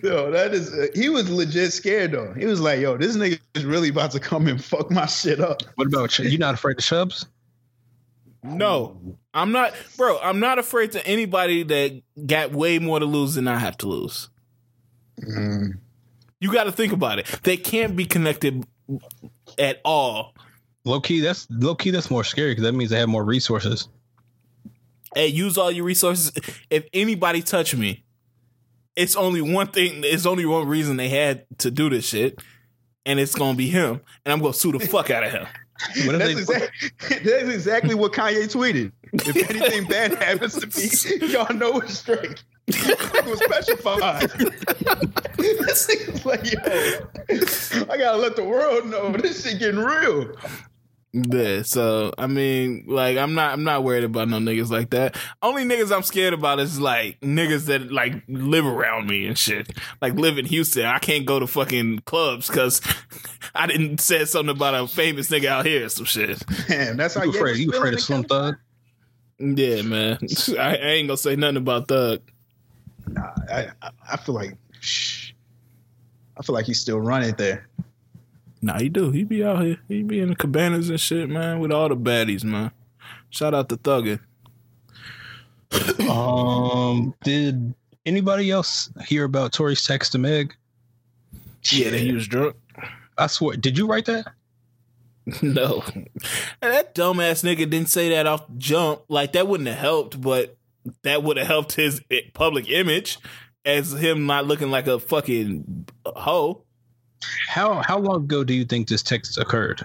Yo, that is. Uh, he was legit scared though. He was like, "Yo, this nigga is really about to come and fuck my shit up." What about you? You not afraid of Chubbs? No, I'm not, bro. I'm not afraid to anybody that got way more to lose than I have to lose. Mm. You got to think about it. They can't be connected at all. Low key, that's low key. That's more scary because that means they have more resources. Hey, use all your resources. If anybody touch me, it's only one thing. It's only one reason they had to do this shit, and it's gonna be him. And I'm gonna sue the fuck out of him. That's, they- exact, <laughs> that's exactly what Kanye tweeted. If <laughs> anything bad happens to me, y'all know it's straight. It was specified. <laughs> this like, yo, I gotta let the world know this shit getting real. Yeah, so I mean, like, I'm not, I'm not worried about no niggas like that. Only niggas I'm scared about is like niggas that like live around me and shit. Like live in Houston, I can't go to fucking clubs because <laughs> I didn't say something about a famous nigga out here or some shit. Man, that's how you afraid? You afraid of Slim in Thug? Yeah, man, <laughs> I, I ain't gonna say nothing about Thug. Nah, I, I- I feel like, shh, I feel like he's still running there. Nah, he do. He be out here. He be in the cabanas and shit, man, with all the baddies, man. Shout out to Thuggin. Um, did anybody else hear about Tory's text to Meg? Yeah, that he was drunk. I swear, did you write that? <laughs> No, and that dumbass nigga didn't say that off the jump. Like that wouldn't have helped, but that would have helped his public image as him not looking like a fucking hoe. How how long ago do you think this text occurred?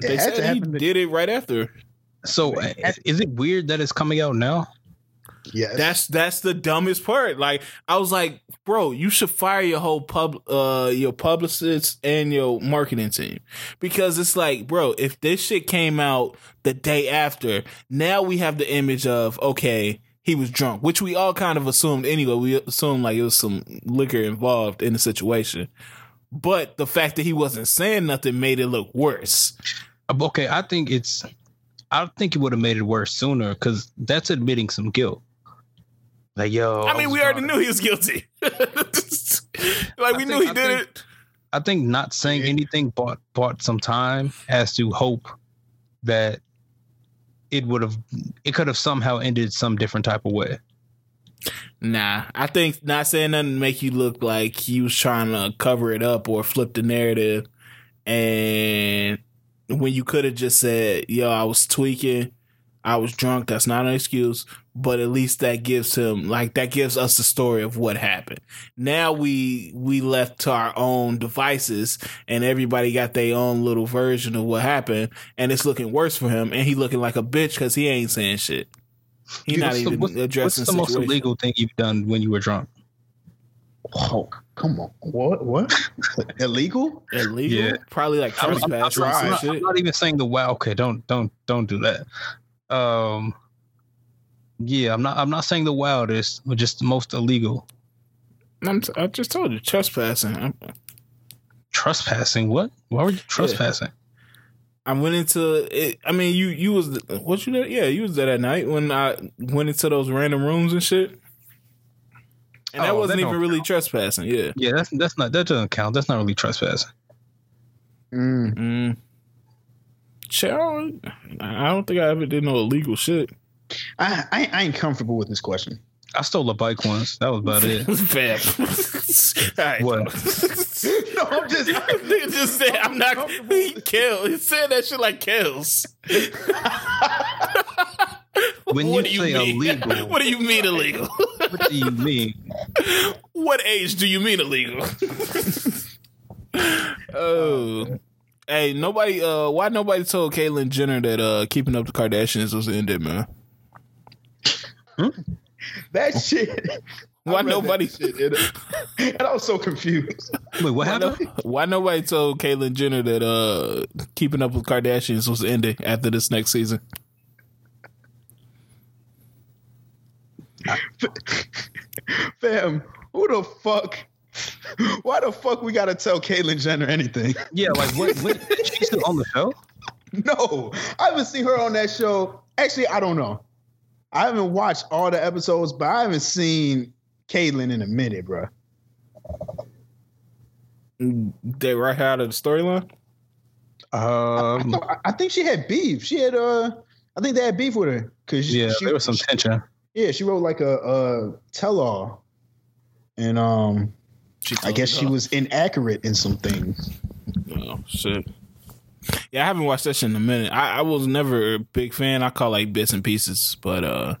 It They said he to- did it right after. So Right. uh, is it weird that it's coming out now? Yes. That's that's the dumbest part. Like I was like, bro, you should fire your whole pub, uh, your publicists and your marketing team because it's like, bro, if this shit came out the day after, now we have the image of okay, he was drunk, which we all kind of assumed anyway. We assumed like it was some liquor involved in the situation, but the fact that he wasn't saying nothing made it look worse. Uh, Okay, I think it's. I think it would have made it worse sooner because that's admitting some guilt. Like yo, I mean, was we already drunk. knew he was guilty. <laughs> like we I knew he I did think- it. I think not saying anything bought bought some time as to hope that it would have it could have somehow ended some different type of way. Nah, I think not saying nothing make you look like he was trying to cover it up or flip the narrative. And when you could have just said, "Yo, I was tweaking, I was drunk," that's not an excuse. But at least that gives him like that gives us the story of what happened. Now we we left to our own devices, and everybody got their own little version of what happened, and it's looking worse for him. And he looking like a bitch because he ain't saying shit. He Dude, not what's the- even what's- addressing What's the most illegal thing you've done when you were drunk? Oh, come on. What? What? <laughs> Illegal? Illegal? Yeah. Probably like I'm, I'm- I'm trespassing not, I'm not- I'm not even saying the wow. Okay, don't don't don't do that. Um, yeah, I'm not. I'm not saying the wildest, but just the most illegal. I'm t- I just told you trespassing. I'm, Trespassing? What? Why were you trespassing? I went into it. I mean, you you was what you there? Yeah, you was there that night when I went into those random rooms and shit. And that Oh, wasn't that even don't really trespassing. Yeah. Yeah, that's that's not that doesn't count. That's not really trespassing. Mm. Mm. Shit, I don't, I don't think I ever did no illegal shit. I, I I ain't comfortable with this question. I stole a bike once. That was about <laughs> it. Fab. <laughs> All right. What? <laughs> <laughs> no, I'm just. <laughs> Nigga just said I'm not. He killed. He said that shit like kills. <laughs> When what you do say mean? illegal- what do you mean illegal? What do you mean? what age do you mean illegal? oh. Hey, nobody uh why nobody told Caitlyn Jenner that uh keeping up the Kardashians was ended, man? that shit. I Why nobody shit, and, and I was so confused. Wait, what why, happened? no- why nobody told Caitlyn Jenner that uh keeping up with Kardashians was ending after this next season? <laughs> Fam, who the fuck? Why the fuck we gotta tell Caitlyn Jenner anything? Yeah, like what? what <laughs> she's still on the show? No, I haven't seen her on that show. Actually, I don't know. I haven't watched all the episodes, but I haven't seen Caitlyn in a minute, bro. They right out of the storyline? Um, I, I think she had beef. She had uh, I think they had beef with her because yeah, she, there was some tension. yeah, she wrote like a, a tell-all, and um, I guess she was inaccurate in some things. Oh shit. Yeah, I haven't watched that shit in a minute. I, I was never a big fan. I call like bits and pieces, but uh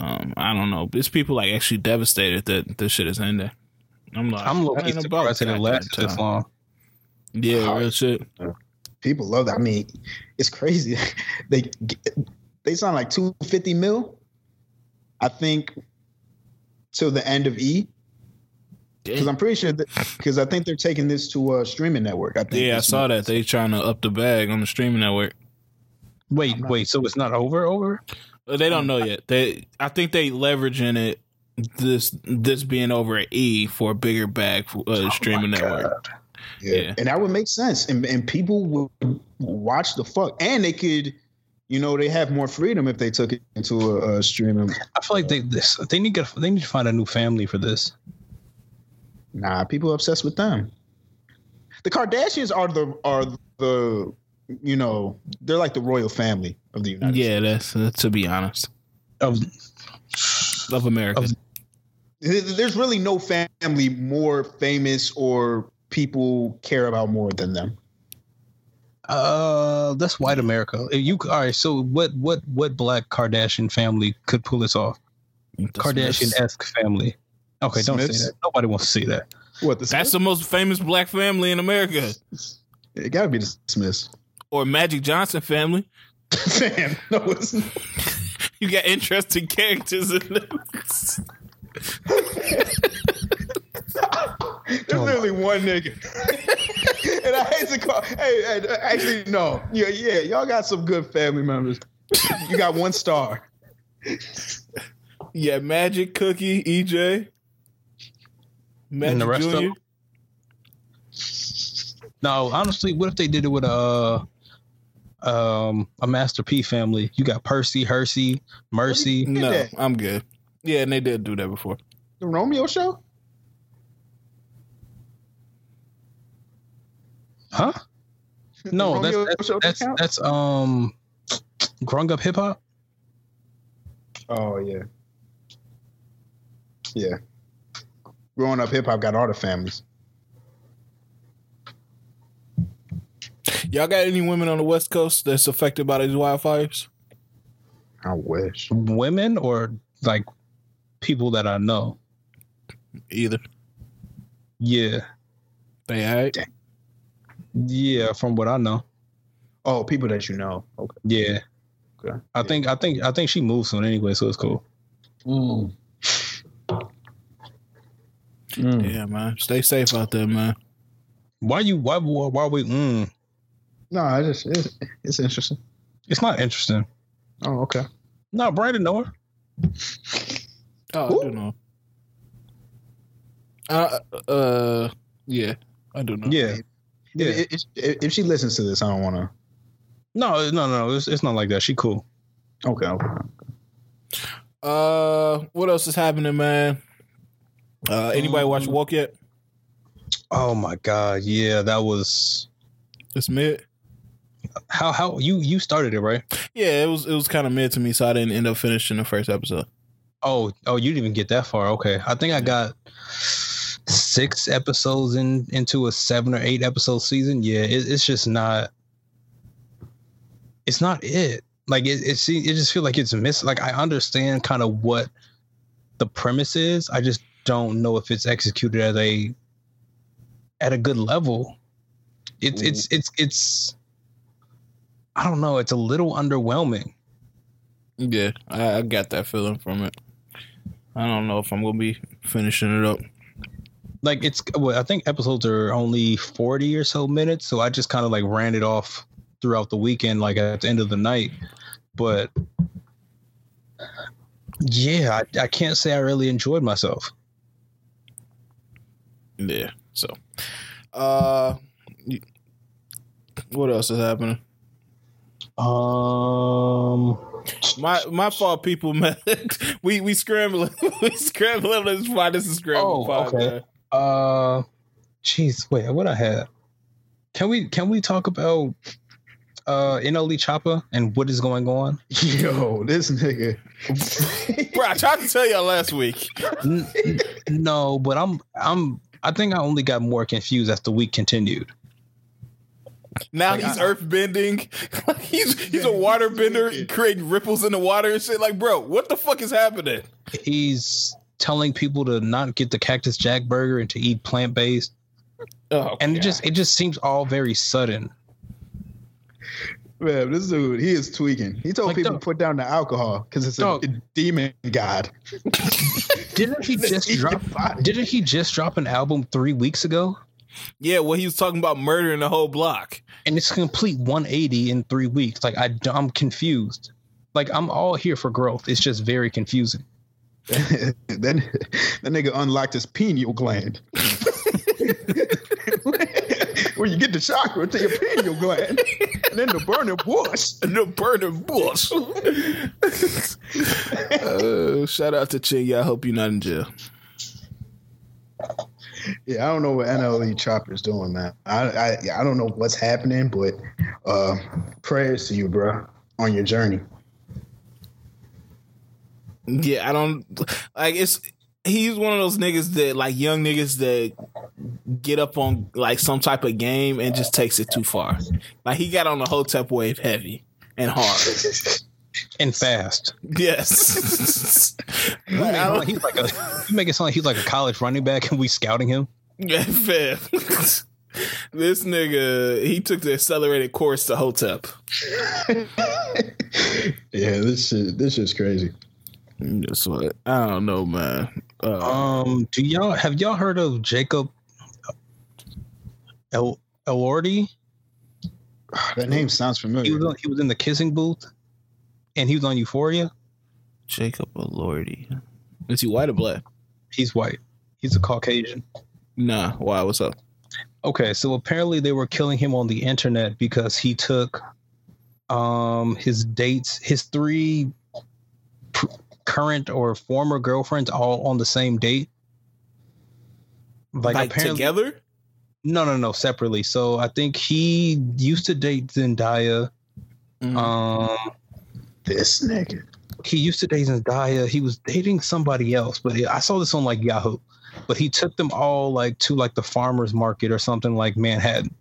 um I don't know. There's people like actually devastated that this shit is ending. I'm like I'm looking ain't about surprised it goddamn lasted this time. long. Yeah, real shit. People love that. I mean, it's crazy. <laughs> they they sound like two fifty mil. I think till the end of E. Because I'm pretty sure because I think they're taking this to a streaming network. I think. Yeah, I saw one- that. They trying to up the bag on the streaming network. Wait, wait. So it's not over? Over? But They don't know yet. They I think they leveraging it this this being over at E for a bigger bag for uh, streaming network. Yeah. Yeah. and that would make sense, and and people would watch the fuck, and they could, you know, they have more freedom if they took it into a, a streaming. I feel like they this they need to they need to find a new family for this. Nah, people are obsessed with them. The Kardashians are the are the you know they're like the royal family of the United Yeah, that's uh, to be honest. Of of America. Of- There's really no family more famous or people care about more than them. uh, that's white America. You all right? So what? What? What black Kardashian family could pull this off? Kardashian esque family. Okay, don't Smiths? say that. Nobody wants to see that. What the That's the most famous black family in America. it gotta be the Smiths. Or Magic Johnson family. <laughs> Fam, no, it's You got interesting characters in this. There's literally one nigga. <laughs> and I hate to call. Hey, hey, uh, actually, no. Yeah, yeah. Y'all got some good family members. You got one star. <laughs> Yeah, Magic Cookie, EJ. Magic And the rest of them? No, honestly, what if they did it with a um a Master P family? You got Percy, Hersey, Mercy. No, that? I'm good. Yeah, and they did do that before. The Romeo show? Huh? No, Romeo that's show that's that's um growing up hip hop. Oh yeah. Yeah. Growing up hip hop got all the families. Y'all got any women on the West Coast that's affected by these wildfires? I wish. Women or like people that I know. Either. Yeah. They all right? Yeah, from what I know. Oh, people that you know. Okay. Yeah. Okay. I think I think I think she moves soon anyway, so it's cool. Mm. Mm. Yeah, man. Stay safe out there, man. Why you why why, why we mm, No, I just it's, it's interesting. it's not interesting. Oh, okay. No, Brandon know her. Oh, Who? I do know. Uh, uh, yeah, I do know. Yeah. Yeah. If, if, if she listens to this, I don't want to. No, no, no. It's, it's not like that. She cool. Okay. okay. Uh, what else is happening, man? Uh, anybody watch Um, Walk yet? Oh my god, yeah, that was It's mid. How how you you started it right? Yeah, it was it was kind of mid to me, so I didn't end up finishing the first episode. Oh oh, you didn't even get that far. Okay, I think I got six episodes in into a seven or eight episode season. Yeah, it, it's just not. It's not it. Like it, it. It just feel like it's miss. Like I understand kind of what the premise is. I just don't know if it's executed at a at a good level. It's it's it's it's. I don't know. It's a little underwhelming. Yeah, I, I got that feeling from it. I don't know if I'm gonna be finishing it up. like it's well, I think episodes are only 40 or so minutes, so I just kind of like ran it off throughout the weekend, like at the end of the night. But yeah, I, I can't say I really enjoyed myself. Yeah. So, uh, what else is happening? Um, My my fault, people. Man, <laughs> we we scrambling, <laughs> we scrambling. Let's find this is scrambling. Oh, okay. uh, jeez, wait, what I had? Can we can we talk about uh NLE Chopper and what is going on? <laughs> Yo, this nigga. Bro, I tried to tell y'all last week. N- n- no, but I'm I'm I think I only got more confused as the week continued. Now Like, he's I- earth bending. <laughs> he's he's a water bender, creating ripples in the water and shit. Like, bro, what the fuck is happening? He's telling people to not get the Cactus Jack burger and to eat plant based, Oh, and it just it just seems all very sudden. Man, this dude, he is tweaking. He told Like, people dog- to put down the alcohol because it's a, Dog. a demon god. Didn't he <laughs> just drop? body. Didn't he just drop an album three weeks ago? Yeah. Well, he was talking about murdering the whole block. And it's a complete 180 in three weeks. Like I, I'm confused. Like I'm all here for growth. It's just very confusing. <laughs> then that nigga unlocked his pineal gland. <laughs> Where you get the chakra to your pineal gland, and then the burning bush. and <laughs> The burning bush. uh, shout out to Chig. I hope you're not in jail. Yeah, I don't know what NLE Chopper's doing, man. I I, I don't know what's happening, but uh, prayers to you, bro, on your journey. Yeah, I don't like it's he's one of those niggas that like young niggas that get up on like some type of game and just takes it too far. Like he got on the Hotep wave heavy and hard. <laughs> and fast. Yes. <laughs> You make, like he's like a, you make it sound like he's like a college running back and we scouting him. Yeah, fair. <laughs> this nigga, he took the accelerated course to Hotep. <laughs> yeah, this shit, this shit's crazy. That's what I don't know, man. Uh, Um, do y'all have y'all heard of Jacob El Elordi? That name sounds He familiar. was he was in the kissing booth, and he was on Euphoria. Jacob Elordi. Is he white or black? He's white. He's a Caucasian. Nah. Why? What's up? Okay, so apparently they were killing him on the internet because he took um his dates, his three pr- current or former girlfriends all on the same date. Like, together? No, no, no, separately. So I think he used to date Zendaya. Mm. Um, This nigga. he used to date Zendaya. He was dating somebody else, but I saw this on like Yahoo. But he took them all like to like the farmers market or something like Manhattan.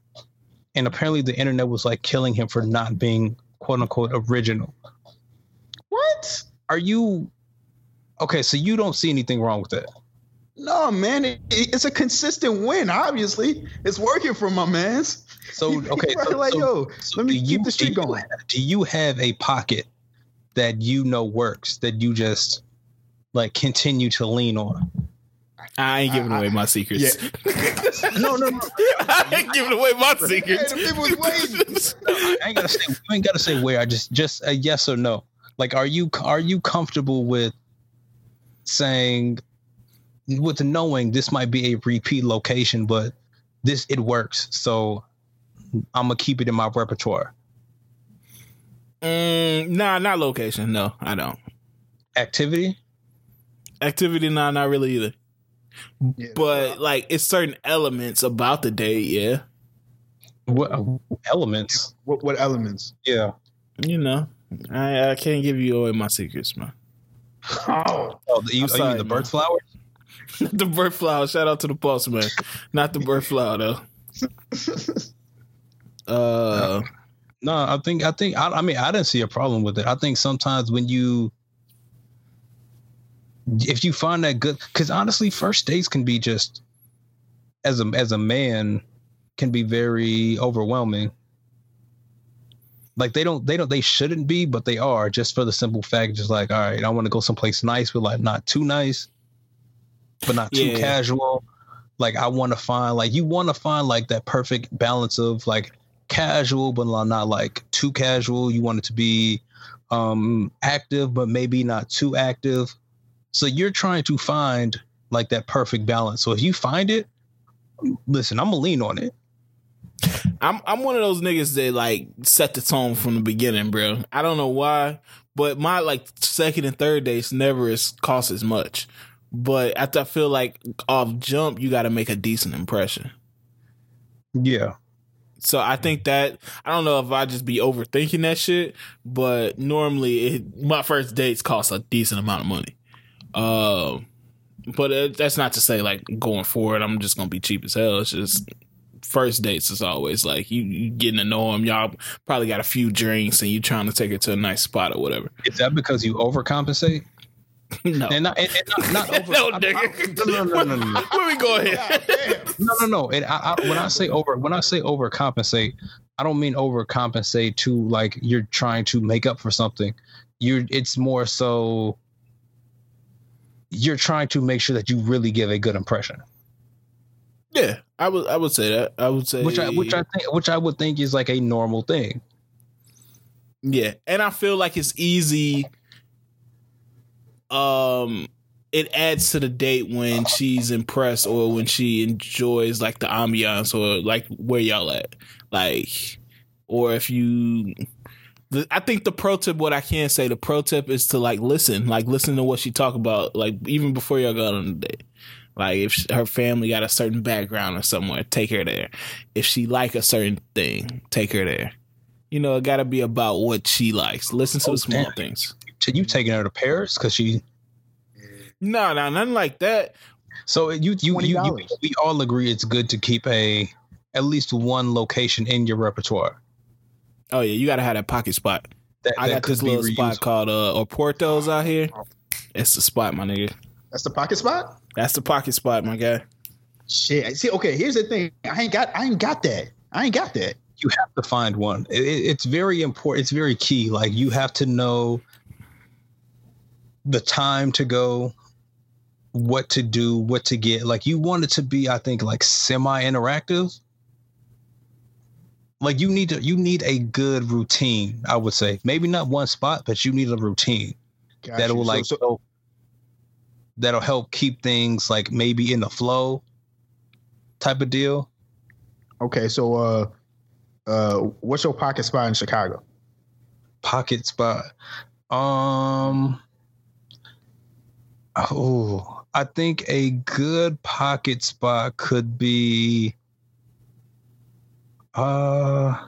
And apparently the internet was like killing him for not being quote unquote original. What? Are you okay? So you don't see anything wrong with that? No, man, it, it's a consistent win. Obviously, it's working for my man's. So <laughs> okay, so, like so- yo, so let me keep you- the streak do going. Do you have a pocket that you know works that you just like continue to lean on? I ain't giving I- away my secrets. No, no, no. <laughs> I ain't giving away my secrets. Hey, people was waiting. I ain't gotta say. <laughs> You ain't gotta say where. I just just a yes or no. Like, are you are you comfortable with saying with knowing this might be a repeat location, but this it works, so I'm gonna keep it in my repertoire. Mm, nah, not location. No, I don't. Activity. Activity, nah, not really either. Yeah. But like, it's certain elements about the date. Yeah, What elements? what, what elements? Yeah. you know, I I can't give you away my secrets, man. Oh, Oh, the, you, I'm are you the man. bird flower? <laughs> the bird flower. Shout out to the boss man. Not the bird flower though. <laughs> Uh, No, I think I think I, I mean I didn't see a problem with it. I think sometimes when you if you find that good because honestly, first dates can be just as a as a man can be very overwhelming. Like they don't they don't they shouldn't be, but they are just for the simple fact, just like all right, I want to go someplace nice, but like not too nice, but not too Yeah. casual. Like I want to find like you want to find like that perfect balance of like casual, but not like too casual. You want it to be um active, but maybe not too active. So you're trying to find like that perfect balance. So if you find it, listen, I'm gonna lean on it. I'm I'm one of those niggas that like set the tone from the beginning, bro. I don't know why, but my like second and third dates never is cost as much. But I, I feel like off jump, you got to make a decent impression. Yeah. So I think that I don't know if I just be overthinking that shit, but normally it, my first dates cost a decent amount of money. Um, but it, that's not to say like going forward I'm just gonna be cheap as hell. It's just first dates is always like you, you getting to know them. Y'all probably got a few drinks and you trying to take it to a nice spot or whatever. Is that because you overcompensate? <laughs> no, And not, and, and not, not <laughs> over. no, I- I- nigga. no, no, no, no, no. <laughs> Where we go here? God damn. No, no, no. And I, I, when I say over, when I say overcompensate, I don't mean overcompensate to like you're trying to make up for something. You're. It's more so you're trying to make sure that you really give a good impression, yeah, I would I would say that. I would say which I, which I think, which I would think is like a normal thing. Yeah, and I feel like it's easy. Um, it adds to the date when she's impressed or when she enjoys like the ambiance or like where y'all at, like, or if you. The, I think the pro tip, what I can say, the pro tip is to like listen, like listen to what she talk about, like even before y'all go on the date. Like if she, her family got a certain background or somewhere, take her there. If she like a certain thing, take her there. You know, it got to be about what she likes. Listen to Oh, the small damn. things. So you taking her to Paris because she No, no, nothing like that. So you you, you, you we all agree it's good to keep a at least one location in your repertoire. Oh yeah, you gotta have that pocket spot. That, I that got this be little spot called uh Oporto's out here. It's the spot, my nigga. That's the pocket spot. That's the pocket spot, my guy. Shit. See, okay. Here's the thing. I ain't got. I ain't got that. I ain't got that. you have to find one. It, it- it's very important. It's very key. Like you have to know the time to go, what to do, what to get. Like you want it to be, I think, like semi-interactive. Like you need to, you need a good routine. I would say maybe not one spot, but you need a routine Got that'll you. So- like so- help- that'll help keep things like maybe in the flow type of deal. okay. So, uh, uh, what's your pocket spot in Chicago? pocket spot. Um oh, I think a good pocket spot could be uh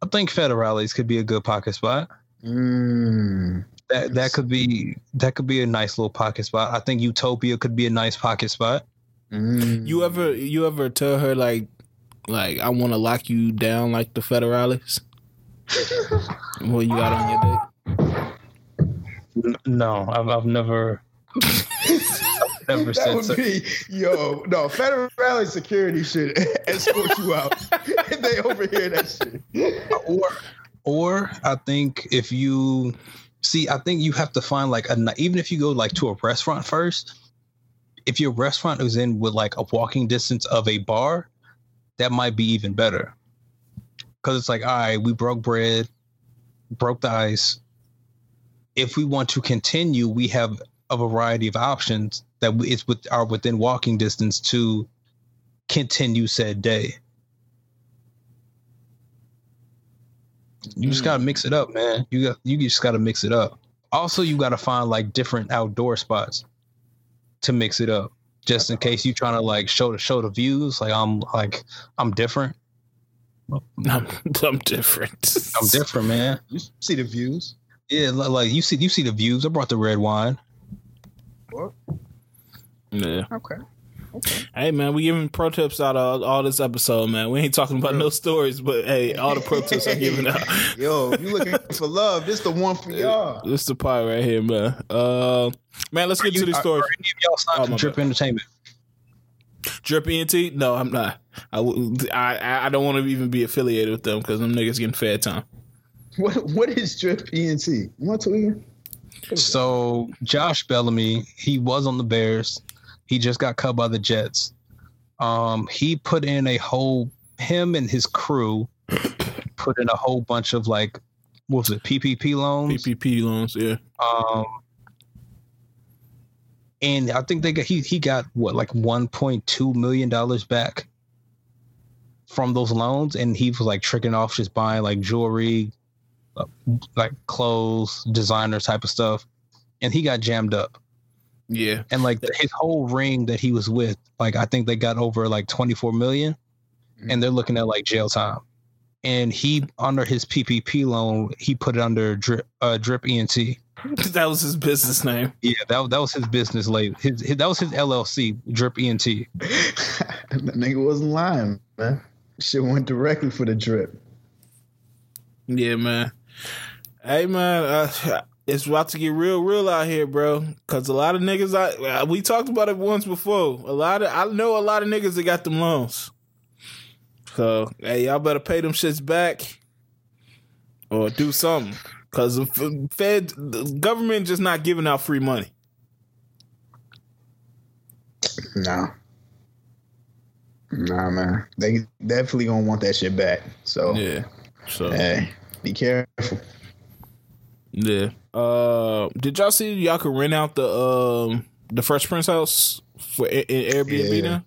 I think Federales could be a good pocket spot. Mm, That that could be that could be a nice little pocket spot. I think Utopia could be a nice pocket spot. mm. You ever you ever tell her like like I want to lock you down like the Federales? <laughs> what you got on your dick? N- No, I've I've never <laughs> never that said would so. be yo no federal rally security should <laughs> escort you out if <laughs> they overhear that shit. or or I think if you see, I think you have to find like a even if you go like to a restaurant first, if your restaurant is in with like a walking distance of a bar, that might be even better. Cause it's like, all right, we broke bread, broke the ice. If we want to continue, we have a variety of options that it's with are within walking distance to continue said day. You just gotta mix it up, man. You got you just gotta mix it up. Also, you gotta find like different outdoor spots to mix it up, just in case you trying to like show the show the views. Like I'm like I'm different. I'm, <laughs> I'm different. I'm different, man. You see the views. Yeah, like you see you see the views. I brought the red wine. What? Yeah. Okay. Okay. Hey man, we giving pro tips out all, all this episode, man. We ain't talking about no stories, but hey, all the pro tips are <laughs> giving out. Yo, you looking <laughs> for love? This the one for y'all. This the part right here, man. Uh, man, let's get to the Are- stories. are any of y'all signed Oh, to my Drip bad. Entertainment? Drip ENT? No, I'm not. I I, I don't want to even be affiliated with them because them niggas getting fed time. What what is drip ENT? You want to again? So Josh Bellamy, he was on the Bears. He just got cut by the Jets. Um, he put in a whole him and his crew put in a whole bunch of like what was it PPP loans. PPP loans, yeah. Um, and I think they got he he got what like one point two million dollars back from those loans, and he was like tricking off just buying like jewelry, like clothes, designer type of stuff, and he got jammed up. Yeah. And like his whole ring that he was with, like I think they got over like twenty four million, and they're looking at like jail time. And he under his PPP loan, he put it under drip uh, drip ENT. <laughs> that was his business name. Yeah, that, that was his business label. His, his that was his LLC, Drip ENT. <laughs> that nigga wasn't lying, man. Shit went directly for the drip. Yeah, man. Hey, man, uh, it's about to get real, real out here, bro. Cause a lot of niggas, I we talked about it once before. A lot of I know a lot of niggas that got them loans. So hey, y'all better pay them shits back, or do something. Cause the Fed, the government just not giving out free money. No. Nah, man. They definitely gonna want that shit back. So Yeah. So hey, be careful. yeah. Uh, did y'all see y'all could rent out the um the Fresh Prince house for in Airbnb Yeah. now?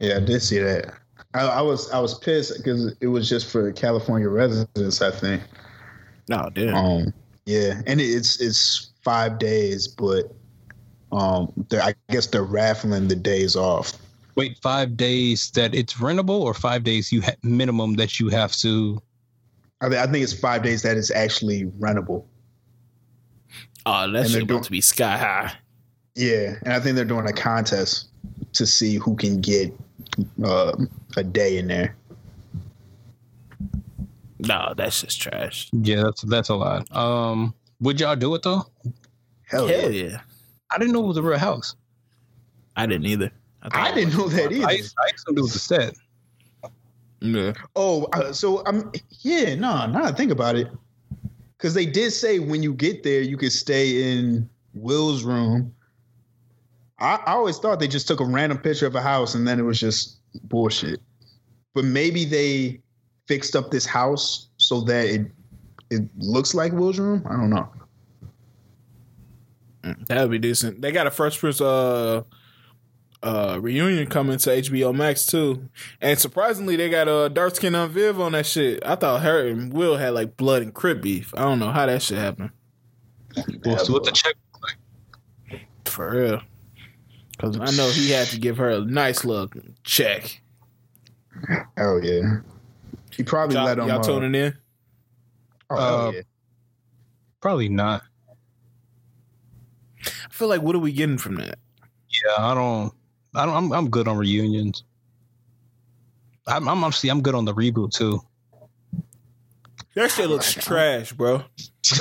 Yeah, I did see that. I, I was I was pissed because it was just for California residents, I think. No, damn. Um, yeah, and it's it's five days, but um, I guess they're raffling the days off. Wait, five days that it's rentable, or five days you ha- minimum that you have to. I, thi- I think it's five days that is actually rentable. Oh, that And they're about doing- to be sky high. Yeah, and I think they're doing a contest to see who can get uh, a day in there. No, that's just trash. Yeah, that's that's a lot. Um, would y'all do it though? Hell, Hell yeah. yeah. I didn't know it was a real house. I didn't either. thought I didn't know that either. I, I assumed it was a set. Yeah. Oh, uh, so I'm yeah, no, now I think about it, because they did say when you get there you could stay in Will's room. I, I always thought they just took a random picture of a house and then it was just bullshit. But maybe they fixed up this house so that it it looks like Will's room. I don't know. That would be decent. They got a Fresh Prince uh uh reunion coming to HBO Max too. And surprisingly they got a uh, dark skin Aunt Viv on that shit. I thought her and Will had like blood and crip beef. I don't know how that shit happened. We'll see what the check. like? For real. Cause I know he had to give her a nice look check. Oh yeah. He probably Y'all, let him. y'all uh, tuning in? oh, Uh, yeah. Probably not. I feel like what are we getting from that? Yeah, I don't. I don't. I'm, I'm good on reunions. I'm, I'm honestly I'm good on the reboot too. That shit looks trash, bro. <laughs>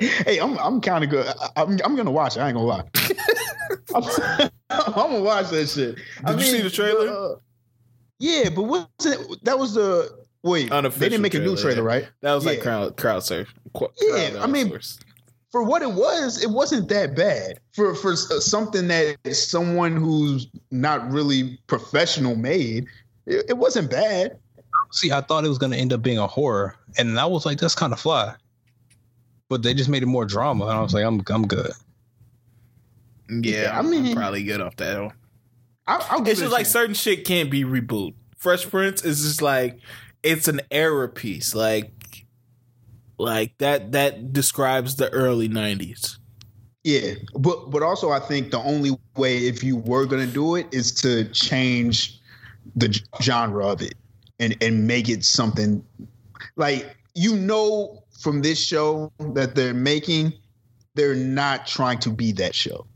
hey, I'm I'm kind of good. I, I'm I'm gonna watch it. I ain't gonna lie. <laughs> I'm, <laughs> I'm gonna watch that shit. Did you see the trailer? uh, yeah, but what's it? That was the wait. Unofficial they didn't make a new trailer, trailer, right? That was like crowd crowd surf. Qu- Yeah, crowd I mean. For what it was, it wasn't that bad. For for uh, something that someone who's not really professional made, it, it wasn't bad. See, I thought it was gonna end up being a horror, and I was like, that's kind of fly. But they just made it more drama, and I was like, I'm I'm good. yeah, yeah, I I mean- mean, probably good off that. I, I'll give It's it just like chance. certain shit can't be reboot. Fresh Prince is just like it's an era piece. Like like that that describes the early nineties. Yeah, but but also I think the only way if you were gonna do it is to change the genre of it and and make it something like you know from this show that they're making, they're not trying to be that show.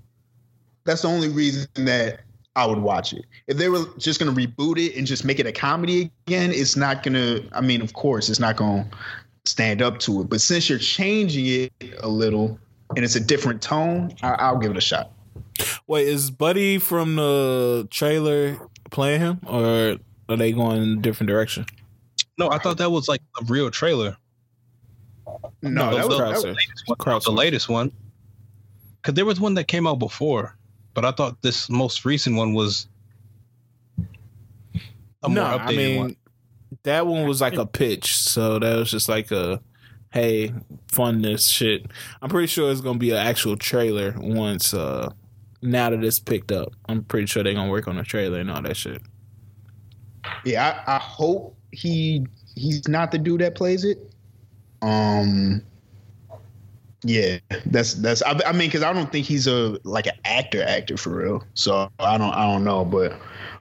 That's the only reason that I would watch it. If they were just gonna reboot it and just make it a comedy again, it's not gonna. I mean, of course, it's not gonna stand up to it. But since you're changing it a little and it's a different tone, I, I'll give it a shot. Wait, is Buddy from the trailer playing him or are they going in a different direction? No, I thought that was like a real trailer. No, No, that was, that was surf. latest one, Crowd the surf. latest one. Because there was one that came out before, but I thought this most recent one was a no, more updated I mean one. That one was like a pitch, so that was just like a hey, fun this shit. I'm pretty sure it's gonna be an actual trailer once uh now that it's picked up. I'm pretty sure they're gonna work on a trailer and all that shit. yeah. I, I hope he he's not the dude that plays it. Um. Yeah, that's that's. I, I mean, because I don't think he's a like an actor actor for real. So I don't I don't know, but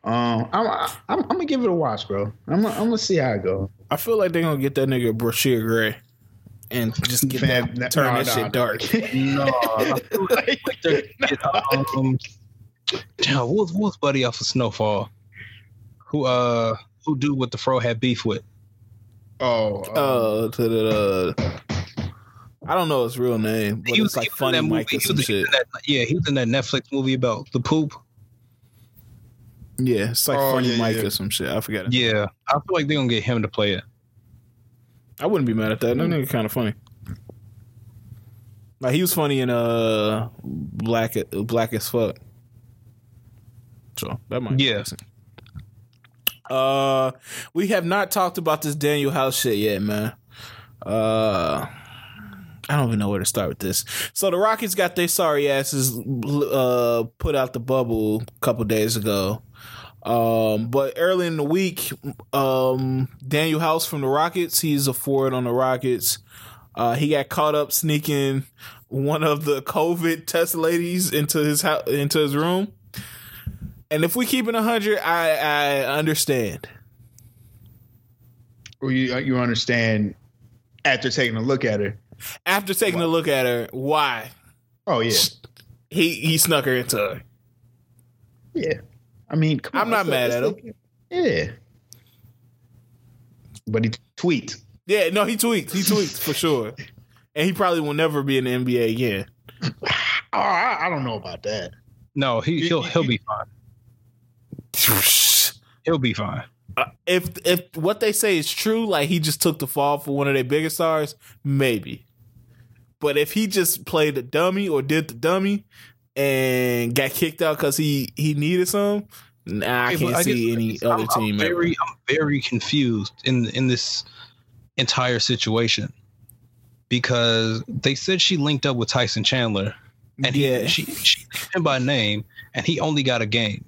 um, I'm I'm, I'm gonna give it a watch, bro. I'm gonna, I'm gonna see how it goes. I feel like they're gonna get that nigga Brashear Gray and just get Fam, that turn nah, that nah, shit nah. dark. <laughs> No, I like they're gonna get, <laughs> um, damn, what was, what was Buddy off of Snowfall? Who uh who dude with the fro had beef with? Oh, um, Uh to the I don't know his real name, but He it's like he funny that Mike or some was- shit. that- yeah, he was in that Netflix movie about the poop. Yeah, it's like Oh, funny yeah, Mike yeah. or some shit. I forgot it. Yeah, I feel like they're gonna get him to play it. I wouldn't be mad at that. That nigga kind of funny. Like he was funny in uh black black as fuck. So that might be Yeah. decent. Uh, we have not talked about this Danuel House shit yet, man. Uh, I don't even know where to start with this. So the Rockets got their sorry asses uh put out the bubble a couple days ago. Um, but early in the week, um, Danuel House from the Rockets, he's a forward on the Rockets. Uh, he got caught up sneaking one of the COVID test ladies into his house, into his room. And if we keep it hundred, I I understand. Or you you understand after taking a look at her. After taking a look at her, why? Oh yeah, He he snuck her into her. yeah. I mean, come I'm on, not mad at him. like- yeah, but he tweets. Yeah, no, he tweets. He tweets for sure. <laughs> And he probably will never be in the NBA again. <sighs> Oh, I, I don't know about that. No, he he'll he'll be fine. <laughs> He'll be fine. Uh, if if what they say is true, like he just took the fall for one of their biggest stars, maybe. But if he just played the dummy or did the dummy and got kicked out because he he needed some, nah, I can't see guess- any I'm- other I'm team. ever. very, I'm very confused in in this entire situation because they said she linked up with Tyson Chandler, and he, yeah, she she him by name, and he only got a game.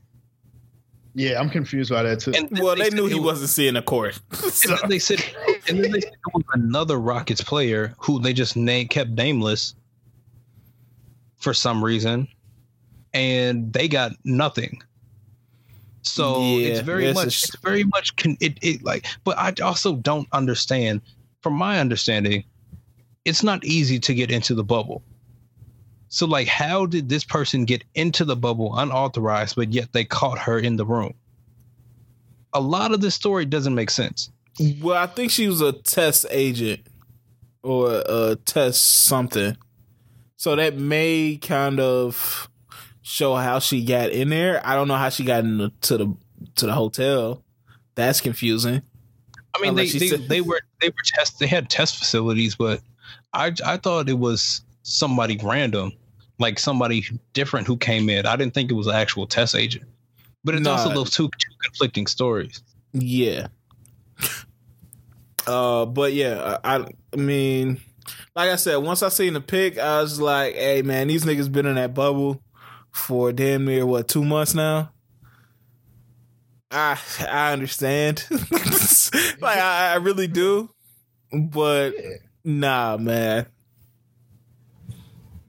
Yeah, I'm confused by that too. And well, they said knew he was- wasn't seeing the court. So- <laughs> And then they said, and then they said there was another Rockets player who they just name kept nameless for some reason, and they got nothing. So Yeah, it's very this much, is- it's very much con- it, it like. But I also don't understand. From my understanding, it's not easy to get into the bubble. So like, how did this person get into the bubble unauthorized, but yet they caught her in the room? A lot of this story doesn't make sense. Well, I think she was a test agent or a test something. So that may kind of show how she got in there. I don't know how she got into to the to the hotel. That's confusing. I mean, they Unless they, they were they were test they had test facilities, but I I thought it was somebody random, like somebody different who came in. I didn't think it was an actual test agent. But it's also those two, two conflicting stories. Yeah. Uh, but yeah, I, I mean, like I said, once I seen the pic, I was like, "Hey, man, these niggas been in that bubble for damn near what two months now." I I understand, <laughs> like I, I really do, but nah, man,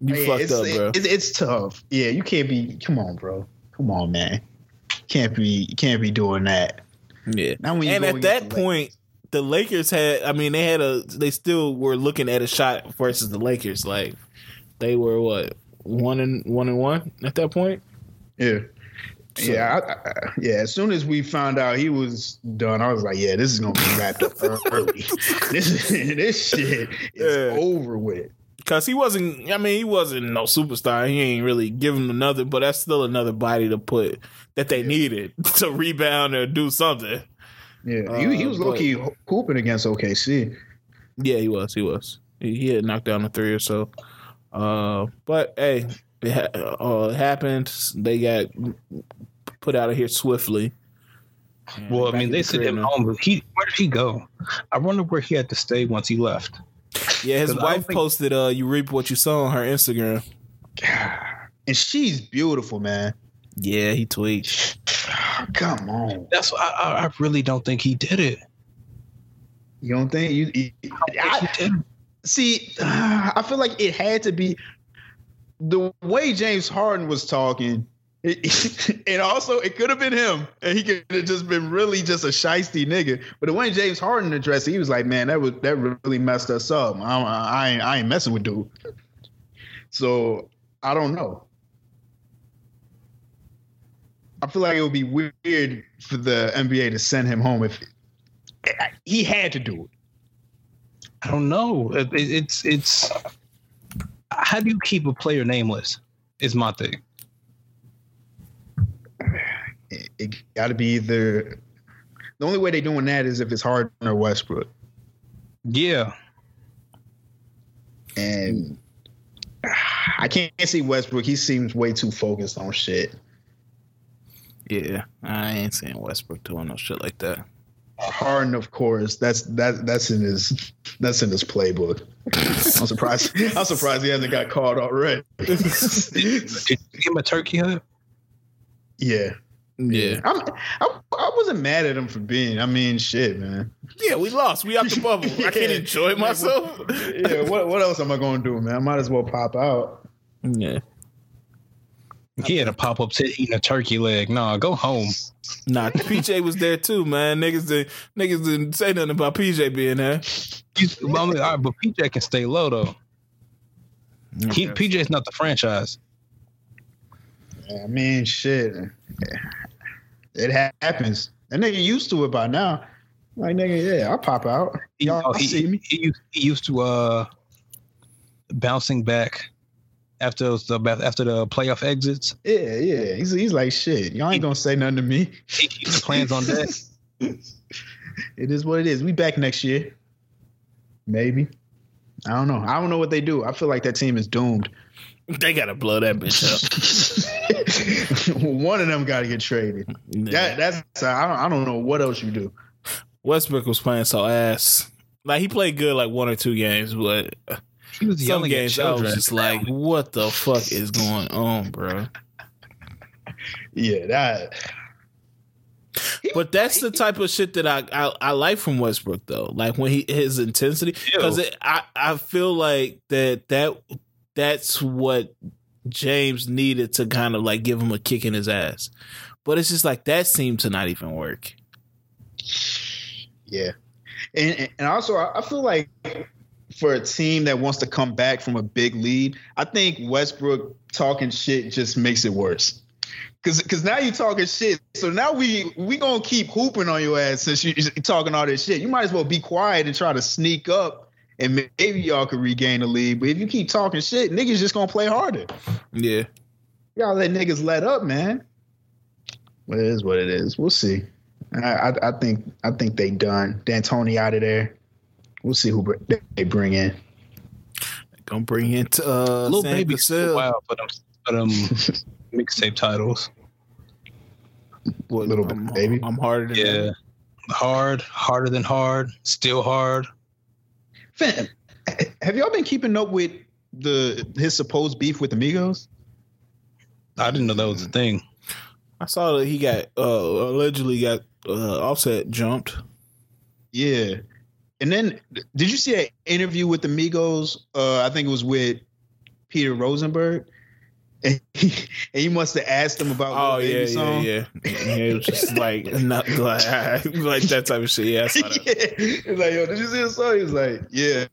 you oh, Yeah, fucked it's, up, bro. It's, it's tough. Yeah, you can't be. Come on, bro. Come on, man. Can't be. Can't be doing that. yeah, Now when and at that the point, the Lakers had. I mean, they had a. They still were looking at a shot versus the Lakers. Like they were what one and one and one at that point. Yeah. So- Yeah, I, I, yeah. As soon as we found out he was done, I was like, "Yeah, this is gonna be wrapped up early. <laughs> this <laughs> this shit is Yeah. over with." Because he wasn't. I mean, he wasn't no superstar. He ain't really give giving another. But that's still another body to put that they needed <laughs> to rebound or do something. Yeah, he, he Uh, was but- low key hooping against OKC. Yeah, he was. He was. He, he had knocked down a three or so. Uh, but hey, it, ha- uh, it happened. They got put out of here swiftly. Well, I mean, they the sent him home. But he where did he go? I wonder where he had to stay once he left. Yeah, his wife think- posted uh you reap what you sow on her Instagram. <sighs> And she's beautiful, man. Yeah, he tweaked. <sighs> Come on, That's why I, I, I really don't think he did it. you don't think you? you- I, I, he did. see, <sighs> I feel like it had to be the way James Harden was talking. <laughs> And also, it could have been him, and he could have just been really just a shisty nigga. But the way James Harden addressed he was like, "Man, that was that really messed us up. I, I, ain't, I ain't messing with dude." So I don't know. I feel like it would be weird for the NBA to send him home if he had to do it. I don't know. It, it, it's it's. How do you keep a player nameless? Is my thing. It, it got to be either. The only way they're doing that is if it's Harden or Westbrook, Yeah, and I can't see Westbrook. He seems way too focused on shit. Yeah, I ain't saying Westbrook doing no shit like that. Harden, of course, that's that that's in his that's in his playbook. I'm surprised. I'm surprised he hasn't got called already. did, <laughs> did you give him a turkey hut? yeah, Yeah, I'm, I, I wasn't mad at him for being. I mean, shit, man. yeah, we lost. We out the <laughs> bubble. I can't enjoy myself. Yeah, what what else am I going to do, man? I might as well pop out. yeah. He had a pop up to eating a turkey leg. Nah, go home. Nah, PJ was there too, man. Niggas did niggas didn't say nothing about PJ being there. You, I mean, all right, but PJ can stay low though. He PJ's not the franchise. I mean, shit. It happens. That nigga used to it by now. Like nigga, yeah, I'll pop out. He, Y'all oh, he, see me. he, used, he used to uh bouncing back after the after the playoff exits. Yeah, yeah. He's he's like shit. Y'all ain't gonna say nothing to me. He keeps the plans on deck. <laughs> it is what it is. We back next year. Maybe. I don't know. I don't know what they do. I feel like that team is doomed. They gotta blow that bitch up. <laughs> <laughs> One of them got to get traded. That that's I don't, I don't know what else you do. Westbrook was playing so ass. Like he played good like one or two games, but He was some yelling at games I was just like, "What the fuck is going on, bro?" Yeah, that. But that's the type of shit that I, I I like from Westbrook though. Like when he his intensity because I I feel like that that that's what James needed to kind of like give him a kick in his ass. But it's just like that seemed to not even work. Yeah, and and also I feel like for a team that wants to come back from a big lead, I think Westbrook talking shit just makes it worse. Cause, Cause now you're talking shit, so now we we gonna keep hooping on your ass since you, you talking all this shit. You might as well be quiet and try to sneak up, and maybe y'all could regain the lead. But if you keep talking shit, niggas just gonna play harder. Yeah. Y'all let niggas let up, man. But it is what it is. We'll see. I, I, I think I think they done. D'Antoni out of there. We'll see who they bring in. Gonna bring in to, uh Little Sam baby Cassell. wow for them for them <laughs> mixtape titles. What, Little I'm, baby. I'm harder than Yeah. that. Hard, harder than hard, still hard. Fam, have y'all been keeping up with the his supposed beef with Amigos? I didn't know that was a thing. I saw that he got uh allegedly got uh offset jumped. Yeah. And then did you see an interview with Amigos? Uh, I think it was with Peter Rosenberg. And he, and he must have asked him about Oh Lil yeah, Baby yeah, song. yeah, yeah. It was just like <laughs> not like, <laughs> like that type of shit. Yeah, I saw that. <laughs> yeah. He's like, yo, did you see the song? He was like, yeah.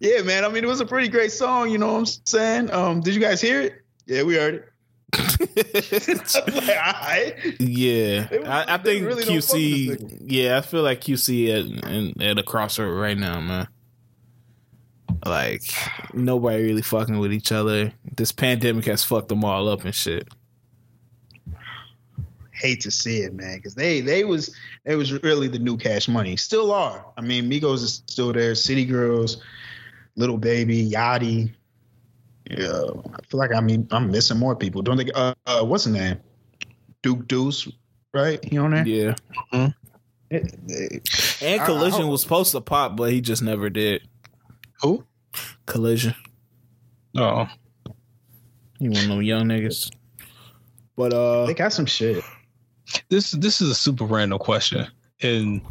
yeah, man. I mean, it was a pretty great song, you know what I'm saying? Um, did you guys hear it? Yeah, we heard it. I'm like, all right. yeah, was- I, I think really don't fuck with this QC. Yeah, I feel like QC at, at a crossroad right now, man. Like nobody really fucking with each other. This pandemic has fucked them all up and shit. hate to see it, man, because they they was they was really the new Cash Money. Still are. I mean, Migos is still there. City Girls, Lil Baby, Yachty. Yeah, I feel like I mean I'm missing more people. Don't they? Uh, uh what's the name? Duke Deuce, right? He on there? Yeah, It- it- and I- I Kollision was supposed to pop, but he just never did. Who? Kollision. Oh, You want of them young niggas. But uh, they got some shit. this this is a super random question, and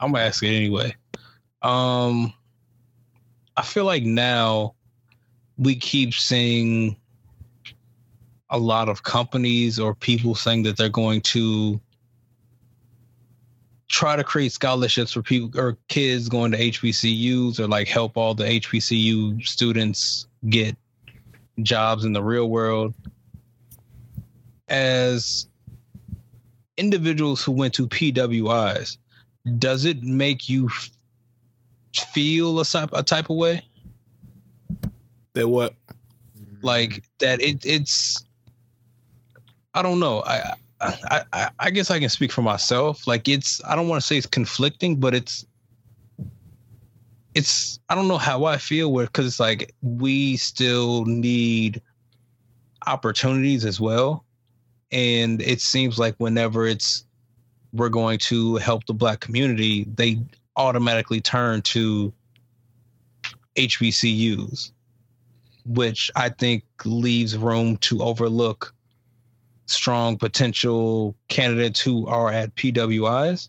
I'm gonna ask it anyway. Um, I feel like now we keep seeing a lot of companies or people saying that they're going to try to create scholarships for people or kids going to HBCUs or like help all the HBCU students get jobs in the real world. As individuals who went to PWIs, does it make you feel a, type- a type of way? that what? Like that it it's I don't know. I I, I I guess I can speak for myself. Like it's I don't want to say it's conflicting, but it's it's I don't know how I feel where because it's like we still need opportunities as well. And it seems like whenever it's we're going to help the black community, they automatically turn to HBCUs, which I think leaves room to overlook strong potential candidates who are at PWIs.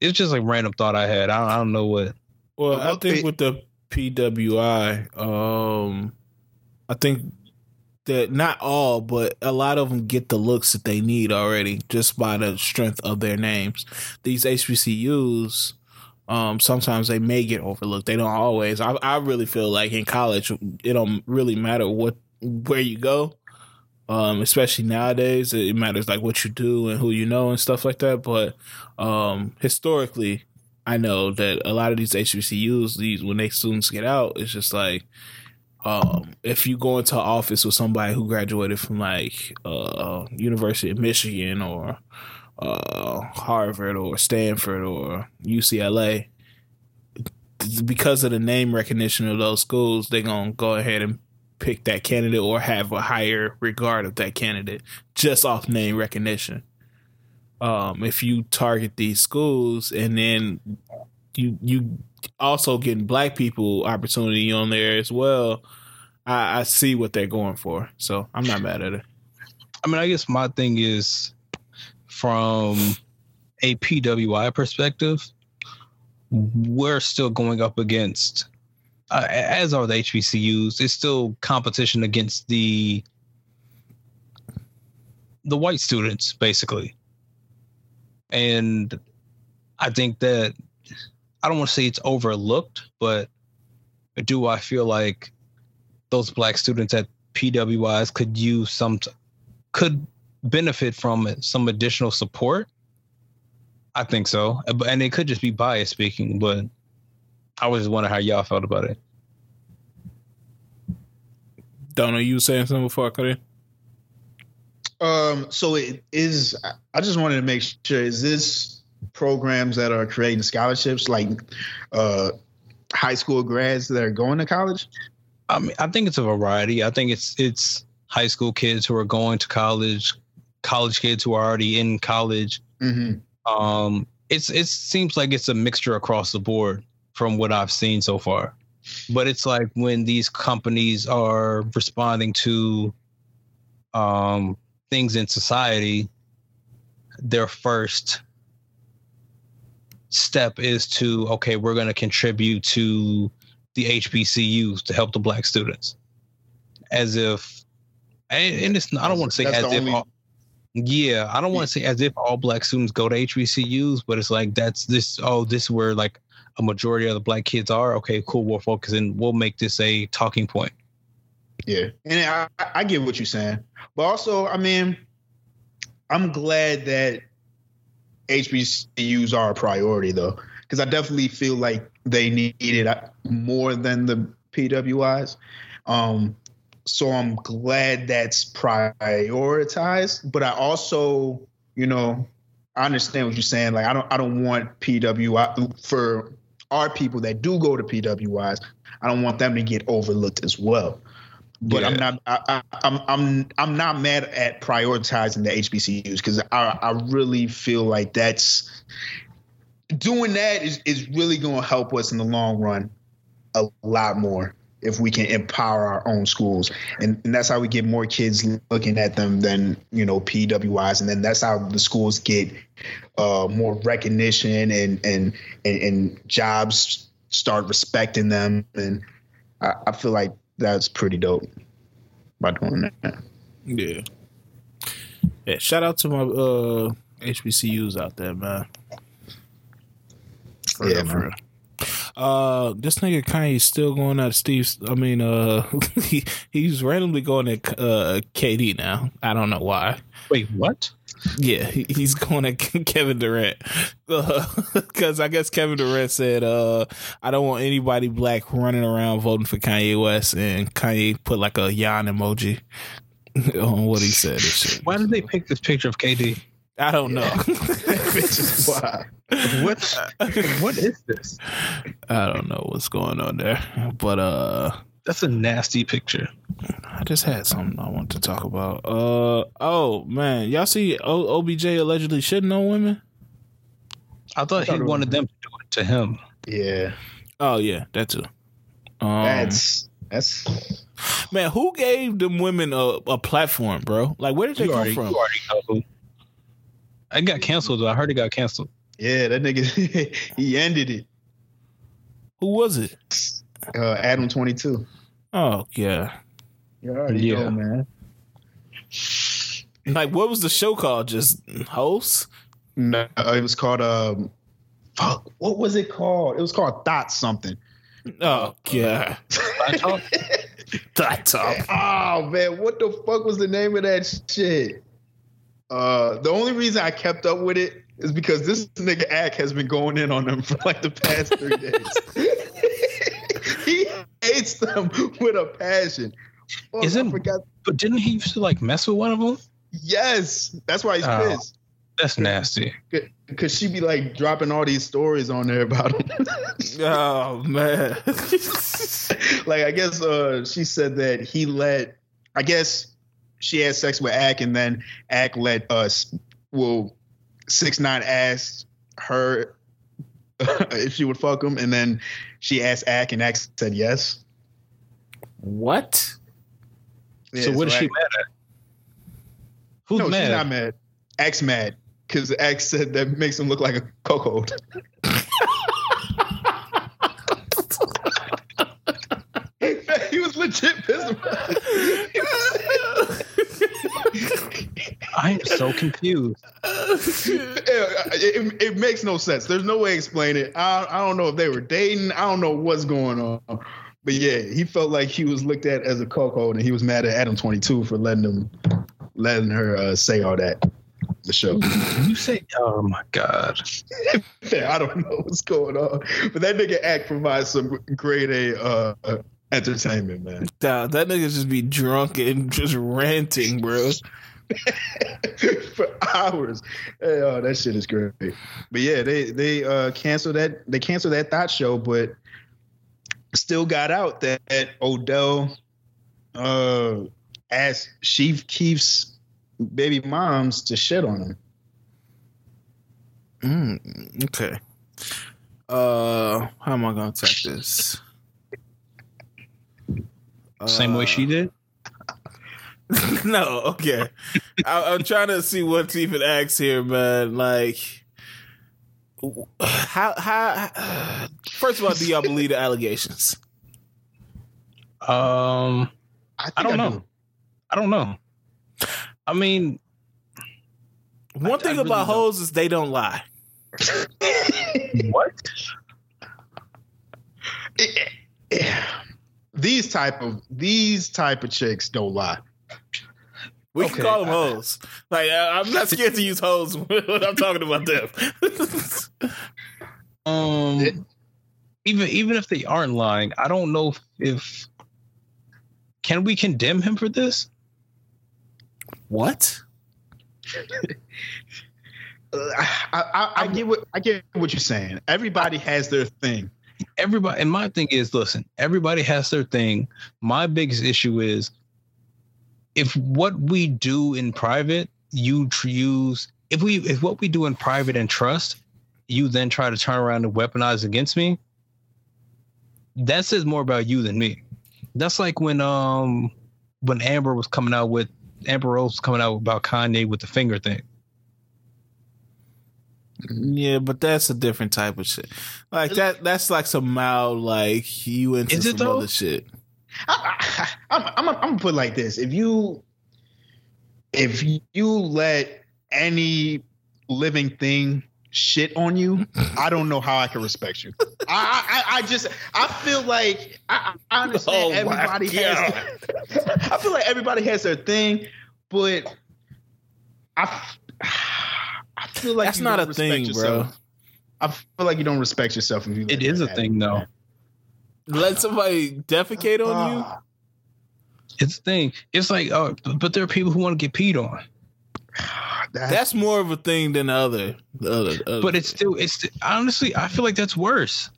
It's just like random thought I had. I don't, I don't know what. Well, I think with the PWI, um, I think that not all, but a lot of them get the looks that they need already just by the strength of their names. These HBCUs, um, sometimes they may get overlooked. They don't always. I, I really feel like in college, it don't really matter what where you go. Um, especially nowadays, it matters like what you do and who you know and stuff like that. But um, historically, I know that a lot of these HBCUs, these when they students get out, it's just like um, if you go into office with somebody who graduated from like uh, University of Michigan or uh, Harvard or Stanford or UCLA, because of the name recognition of those schools, they're gonna go ahead and pick that candidate or have a higher regard of that candidate just off name recognition. Um, if you target these schools and then you you also getting black people opportunity on there as well, I, I see what they're going for. So I'm not mad at it. I mean, I guess my thing is from a PWI perspective, we're still going up against uh, as are the HBCUs. It's still competition against the the white students, basically. And I think that I don't want to say it's overlooked, but do I feel like those black students at PWIs could use some could benefit from some additional support? I think so, and it could just be bias speaking, but I was just wondering how y'all felt about it. Don't know you were saying something before I cut in. Um, so it is. I just wanted to make sure: is this programs that are creating scholarships, like uh, high school grads that are going to college? I mean, I think it's a variety. I think it's it's high school kids who are going to college, college kids who are already in college. Mm-hmm. Um, it's it seems like it's a mixture across the board from what I've seen so far. But it's like when these companies are responding to um, things in society, their first step is to okay, we're going to contribute to the HBCUs to help the black students, as if, and, it's I don't want to say as if. Only- all, yeah, I don't want to say as if all black students go to HBCUs, but it's like that's this. Oh, this where like a majority of the black kids are. Okay, cool. we'll focus and We'll make this a talking point. Yeah, and I, I get what you're saying, but also, I mean, I'm glad that HBCUs are a priority though, because I definitely feel like they need it more than the PWIs. Um, so I'm glad that's prioritized, but I also, you know, I understand what you're saying. Like I don't I don't want PWI for our people that do go to PWIs. I don't want them to get overlooked as well. But yeah. I'm not I, am I'm, I'm I'm not mad at prioritizing the HBCUs because I I really feel like that's doing that is is really going to help us in the long run a lot more if we can empower our own schools and, and that's how we get more kids looking at them than you know pwis and then that's how the schools get uh, more recognition and, and and and jobs start respecting them and I, I feel like that's pretty dope by doing that yeah yeah shout out to my uh hbcus out there man for yeah, real. Uh, this nigga Kanye still going at Steve. I mean, uh, <laughs> he, he's randomly going at uh KD now. I don't know why. Wait, what? Yeah, he's <laughs> going at Kevin Durant because <laughs> uh, I guess Kevin Durant said, "Uh, I don't want anybody black running around voting for Kanye West," and Kanye put like a yawn emoji <laughs> on what he said. Why did they pick this picture of KD? I don't know. Why? what what is this? I don't know what's going on there, but uh, that's a nasty picture. I just had something I want to talk about. Uh oh man, y'all see o- OBJ allegedly shitting on women? I thought, I thought he wanted them to do it to him. Yeah. Oh yeah, that too. Um, that's that's man. Who gave them women a, a platform, bro? Like, where did they you come already, from? I got canceled. Though. I heard it got canceled. Yeah, that nigga <laughs> he ended it. Who was it? Uh, Adam twenty two. Oh yeah. You already yeah. know, man. Like, what was the show called? Just host? No, it was called um, fuck, what was it called? It was called Thought something. Oh god. I talk- <laughs> top. Oh man, what the fuck was the name of that shit? Uh, the only reason I kept up with it is because this nigga Ack has been going in on them for like the past three days. <laughs> he hates them <laughs> with a passion. Fuck, I Isn't- forgot. but didn't he used to like mess with one of them? Yes, that's why he's Oh. pissed. That's nasty. Because she be like dropping all these stories on there about him. <laughs> Oh man. <laughs> like I guess uh she said that he let I guess she had sex with Ack and then Ack let us well six nine asked her if she would fuck him and then she asked Ack and Ack said yes. What? so Yeah, what is she Ack- mad at? Who's no, mad? she's not mad. Ack's mad because Ack said that makes him look like a cocoa. <laughs> he was legit pissed. I'm so confused. it, it makes no sense. There's no way to explain it. I, I don't know if they were dating. I don't know what's going on. But yeah, he felt like he was looked at as a cuckold, and he was mad at Adam 22 for letting him, letting her uh, say all that. The show. You say, oh my god. <laughs> I don't know what's going on, but that nigga Ack provides some grade A uh, uh, entertainment, man. Nah, that nigga just be drunk and just ranting, bro. <laughs> for hours. Hey, oh, that shit is great. But yeah, they they uh canceled that they canceled that thought show, but still got out that, that Odell uh asked Chief Keef's baby moms to shit on him. Mm, okay. Uh, how am I gonna take this? Same way she Uh, did? <laughs> no, okay. I, I'm trying to see what's even asked here, man. Like, how how? First of all, do y'all believe the allegations? Um I, I don't know. do. I don't know. I mean, One I- thing I really about hoes is they don't lie. <laughs> what? These type of these type of chicks don't lie. We Okay, can call them I- hoes. Like I- I'm not scared to use hoes <laughs> when I'm talking about them. <laughs> Um It- even even if they aren't lying, I don't know if, if can we condemn him for this? what? <laughs> I, I, I get what I get what you're saying. Everybody has their thing. Everybody and my thing is listen, everybody has their thing. My biggest issue is if what we do in private, you use if we if what we do in private and trust, you then try to turn around and weaponize against me, that says more about you than me. That's like when um when Amber was coming out with Amber Rose was coming out about Kanye with the finger thing. Yeah, but that's a different type of shit. Like that. That's like some mild, like you into some though? other shit. I, I, I'm, I'm, I'm gonna put it like this: if you, if you let any living thing shit on you, <laughs> I don't know how I can respect you. I, I, I just, I feel like I, I understand Oh everybody has. <laughs> I feel like everybody has their thing, but I, I feel like That's you not don't a thing, yourself. bro. I feel like you don't respect yourself if you. It let is that a thing though. Let somebody defecate on you. Ah. It's a thing. It's like, oh, but there are people who want to get peed on. That's, That's more of a thing than the other. The other, other But it's still, it's honestly, I feel like that's worse.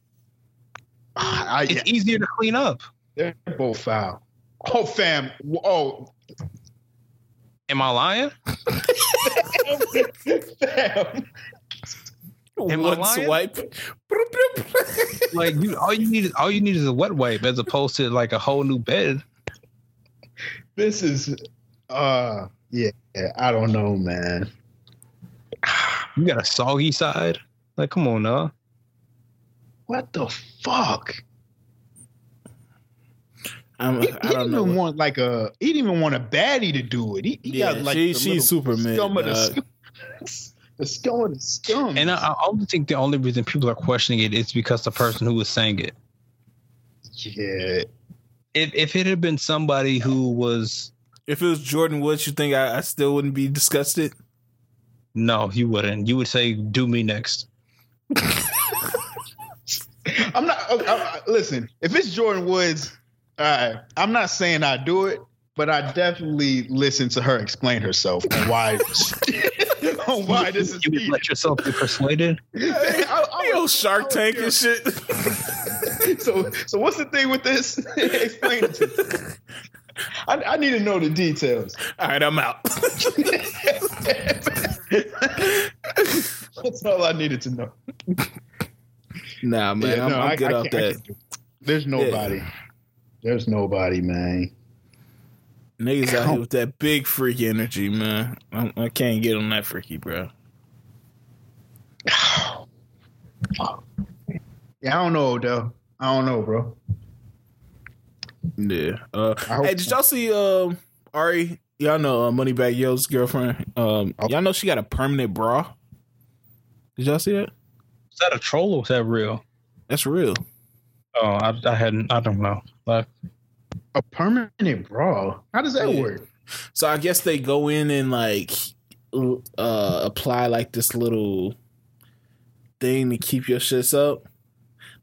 I, It's easier to clean up. they're both foul. Oh, fam. Oh, Am I lying? <laughs> fam. Am I one lying? swipe. <laughs> Like you, all you need is all you need is a wet wipe as opposed to like a whole new bed. This is, uh, yeah, I don't know, man. You got a soggy side. Like, come on now. What the fuck? I'm, He, I he don't didn't know. even want like a. He didn't even want a baddie to do it. He, he Yeah, got like she- she's Superman, scum of the dog. scum- It's going to. And I, I only think the only reason people are questioning it is because the person who was saying it. yeah, If if it had been somebody who was If it was Jordyn Woods, you think I, I still wouldn't be disgusted? no, you wouldn't. You would say, "Do me next." I'm not. I, I, listen, if it's Jordyn Woods, all right, I'm not saying I do it, but I definitely listen to her explain herself on why <laughs> <laughs> <laughs> on oh, why this is You would let yourself be persuaded. <laughs> I, I Yo, would- Shark I would Tank and shit. <laughs> So, so what's the thing with this? explain it to me. I, I need to know the details. All right, I'm out. That's all I needed to know. nah, man, Yeah, I'm, no, I'm I- good I off that. can't do it. There's nobody. There's nobody, man. Niggas out here with that big freaky energy, man. I, I can't get on that freaky, bro. Yeah, I don't know, though. I don't know, bro. Yeah. Uh, hey, did y'all see um Ari? Y'all know uh, Moneybagg Yo's girlfriend. Um, Oh. y'all know she got a permanent bra. Did y'all see that? Is that a troll or is that real? That's real. Oh, I, I hadn't. I don't know. Like, A permanent bra. How does that Yeah. work? So I guess they go in and like uh apply like this little thing to keep your shits up.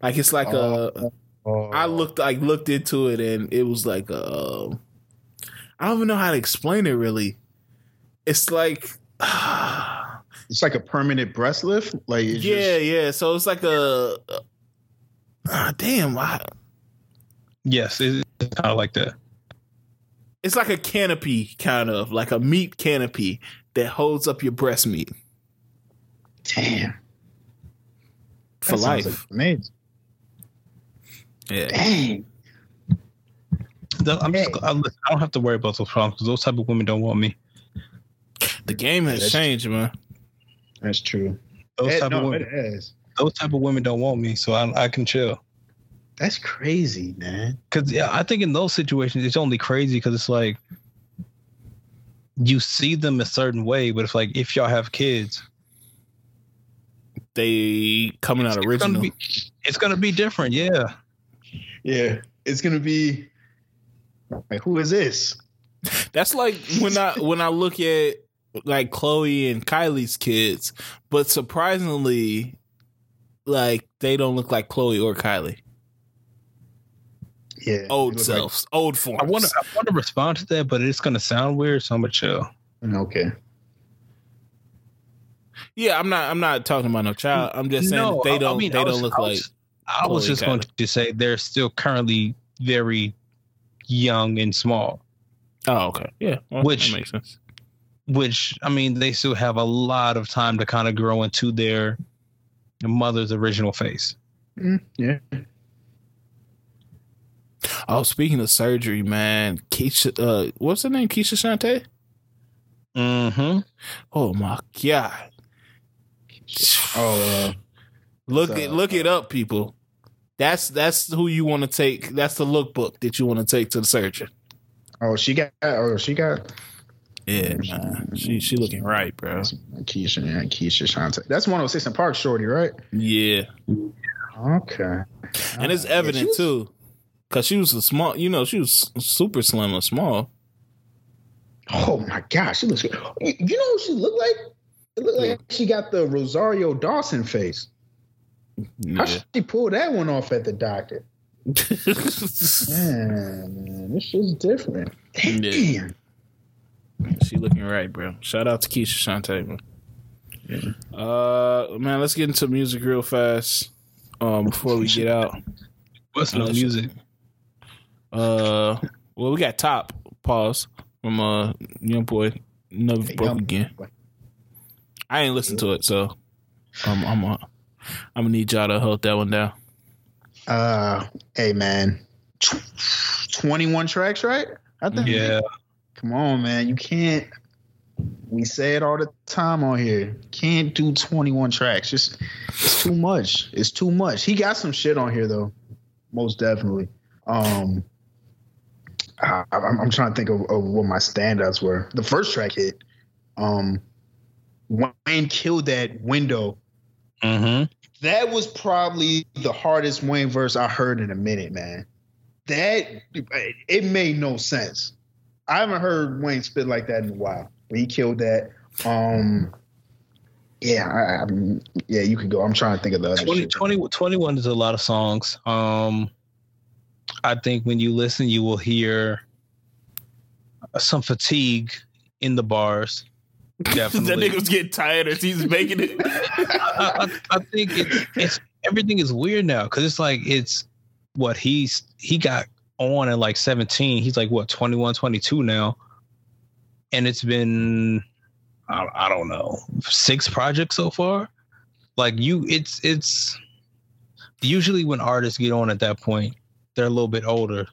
Like it's like a Oh, I looked I looked into it and it was like a um, I don't even know how to explain it really. It's like <sighs> It's like a permanent breast lift. Like yeah, just- yeah. So it's like a ah, damn. I, yes, it- it's kind of like that. it's like a canopy, kind of like a meat canopy that holds up your breast meat damn. for That life. like amazing. yeah. Dang. I'm just, I, listen, I don't have to worry about those problems because those type of women don't want me. The game has That's- changed, man. That's true. Those Eh, type of women, it is. those type of women don't want me, so I, I can chill. That's crazy, man. Because yeah, I think in those situations it's only crazy because it's like you see them a certain way, but it's like if y'all have kids, They coming out it's original. gonna be it's gonna be different. Yeah, Yeah, it's gonna be. Like, who is this? That's like when I when I look at like Khloe and Kylie's kids, but surprisingly, like they don't look like Khloe or Kylie. Yeah, Old they look selves, old forms. I want to I want to respond to that, but it's gonna sound weird, so I'm gonna chill. okay. Yeah, I'm not. I'm not talking about no child. I'm just saying No, they I- I don't. mean, they I don't look I like. I was just going to say they're still currently very young and small, Oh, okay. Yeah, well, Which- makes sense. which I mean they still have a lot of time to kind of grow into their mother's original face. Mm, yeah. Oh, speaking of surgery, man, Keshia. Uh, what's her name? Keshia Chanté. Mm-hmm. Oh my god! Oh, uh, Look So, it look it up, people. That's that's who you want to take. That's the lookbook that you want to take to the surgeon. oh, she got. Oh, she got. Yeah, man. She she looking right, bro. Keshia, Keshia Chanté. That's 106 in Park Shorty, right? Yeah, Okay. and it's Uh, yeah, evident was- too, cause she was a small. You know, she was super slim or small. Oh my gosh, she looks good. You you know what she looked like? It looked like she got the Rosario Dawson face. How she pull that one off at the doctor? Man, <laughs> man, this shit's different. Damn. Yeah. she looking right, bro. Shout out to Keshia Chanté, man. Uh, man, let's get into music real fast. Um, before we get out. What's no Uh, music? Uh, well, we got top pause from uh young boy never Hey, broke again. Boy. I ain't listened to it, so um, I'm uh, I'm gonna need y'all to hold that one down. Uh, hey man, 21 tracks, right? I think. Yeah, Come on, man. You can't. We say it all the time on here. Can't do 21 tracks. Just it's too much. It's too much. He got some shit on here though, most definitely. Um, I, I'm, I'm trying to think of, of what my standouts were. The first track hit. Um, Wayne killed that window. Mm-hmm. That was probably the hardest Wayne verse I heard in a minute, man. That it made no sense. I haven't heard Wayne spit like that in a while. But he killed that. Um, yeah, I, I, yeah, you could go. I'm trying to think of the other 20, shit. 20 21 is a lot of songs. Um, I think when you listen, you will hear some fatigue in the bars. <laughs> that Definitely. nigga was getting tired as he's making it. I, I, I think it's, it's everything is weird now because it's like it's what he's he got on at like 17 he's like what 21 22 now and it's been I, I don't know six projects so far like you it's it's usually when artists get on at that point they're a little bit older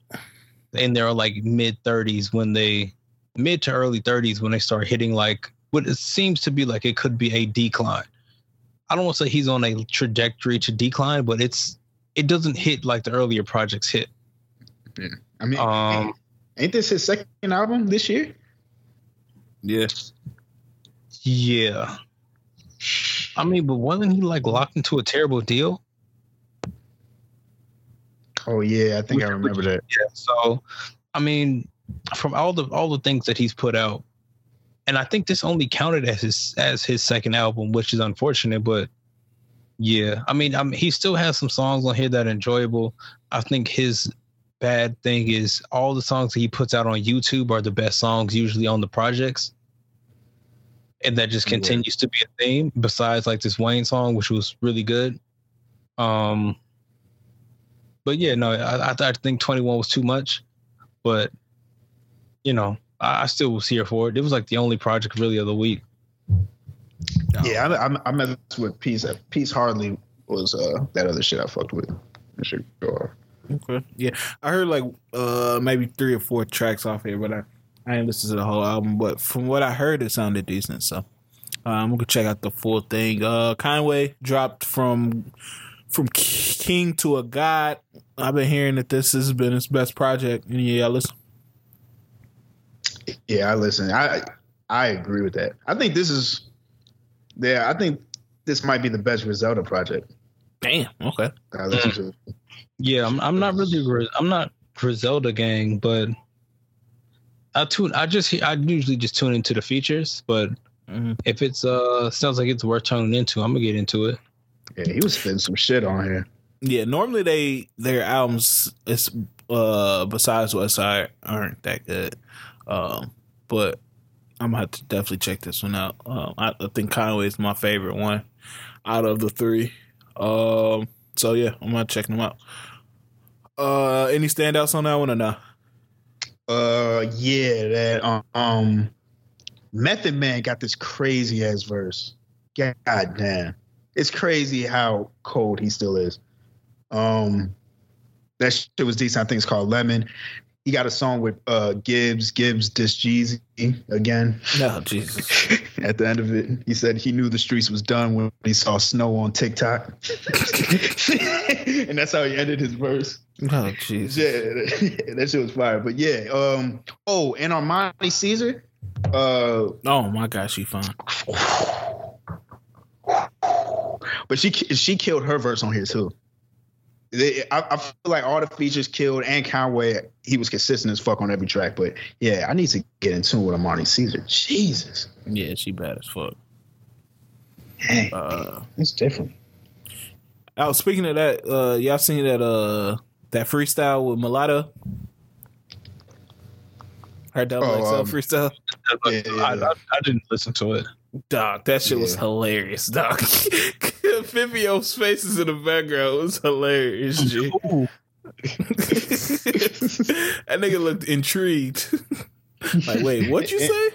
and they're like mid 30s when they mid to early 30s when they start hitting like what it seems to be like it could be a decline I don't want to say he's on a trajectory to decline, but it's it doesn't hit like the earlier projects hit. I mean, Um, ain't this his second album this year? yeah. yeah. I mean, but wasn't he like locked into a terrible deal? Oh yeah, I think I Which- remember that. Yeah. So, I mean, from all the all the things that he's put out, and I think this only counted as his as his second album, which is unfortunate. But yeah, I mean, I mean, he still has some songs on here that are enjoyable. I think his bad thing is all the songs that he puts out on YouTube are the best songs usually on the projects. And that just Yeah. continues to be a theme besides like this Wayne song, which was really good. Um, but yeah, no, I, I, I think 21 was too much, but you know, I, I still was here for it. It was like the only project really of the week. Yeah, I, I, I messed with Peace. Peace hardly was uh, that other shit I fucked with. That shit go. Okay. Yeah, I heard like uh maybe three or four tracks off here, but I I didn't listen to the whole album. But from what I heard, it sounded decent. So I'm gonna check out the full thing. Uh, Conway dropped from from king to a god. I've been hearing that this has been his best project. And yeah, listen. Yeah, I listen. I I agree with that. I think this is. Yeah, I think this might be the best Griselda project. Damn. Okay. I listen to. Yeah, I'm, I'm not really, I'm not Griselda gang, but I tune, I just, I usually just tune into the features, but Mhm. if it's, uh, sounds like it's worth tuning into, I'm gonna get into it. Yeah, he was spitting some shit on here. Yeah. Normally they their albums is uh besides West Side aren't that good. Um, but I'm gonna have to definitely check this one out. Um, I, I think Conway is my favorite one out of the three. Um, so yeah, I'm gonna check them out. Uh, any standouts on that one or not? Uh, yeah, that um, um, Method Man got this crazy ass verse. God damn, it's crazy how cold he still is. Um, that shit was decent. I think it's called Lemon. He got a song with uh Gibbs, Gibbs diss Jeezy again. No, Jesus. <laughs> At the end of it, he said he knew the streets was done when he saw snow on TikTok, <laughs> and that's how he ended his verse. Oh, Jesus. Yeah, <laughs> that shit was fire. But yeah, um, oh, and Armani Caesar, uh, Oh my gosh, she fine. <sighs> but she she killed her verse on here too. They, I, I feel like all the features killed, and Conway he was consistent as fuck on every track. But yeah, I need to get in tune with Armani Caesar. Jesus, Yeah, she bad as fuck. dang, Uh, it's different. oh, speaking of that, uh, y'all seen that uh that freestyle with Mulatto? Heard that Oh, like um, freestyle? Yeah, yeah, I. I, I didn't listen to it. Dog, that shit was hilarious, dog. <laughs> Fivio's faces in the background was hilarious, G. <laughs> That nigga looked intrigued. <laughs> like, wait, what'd you say?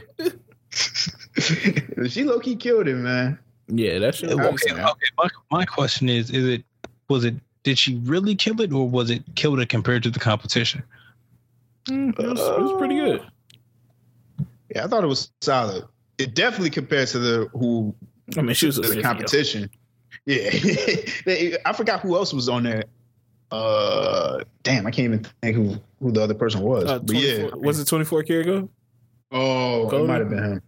she low key killed him, man. Yeah, that shit was Okay, okay, My, my question is: Is it was it did she really kill it, or was it killed it compared to the competition? Mm, it, was, it was pretty good. Yeah, I thought it was solid. It definitely compares to the who I mean, she was a the competition. Yeah, <laughs> I forgot who else was on there. Uh, damn, I can't even think who who the other person was. Uh, but yeah, was it 24 karat gold? oh, it might have been him.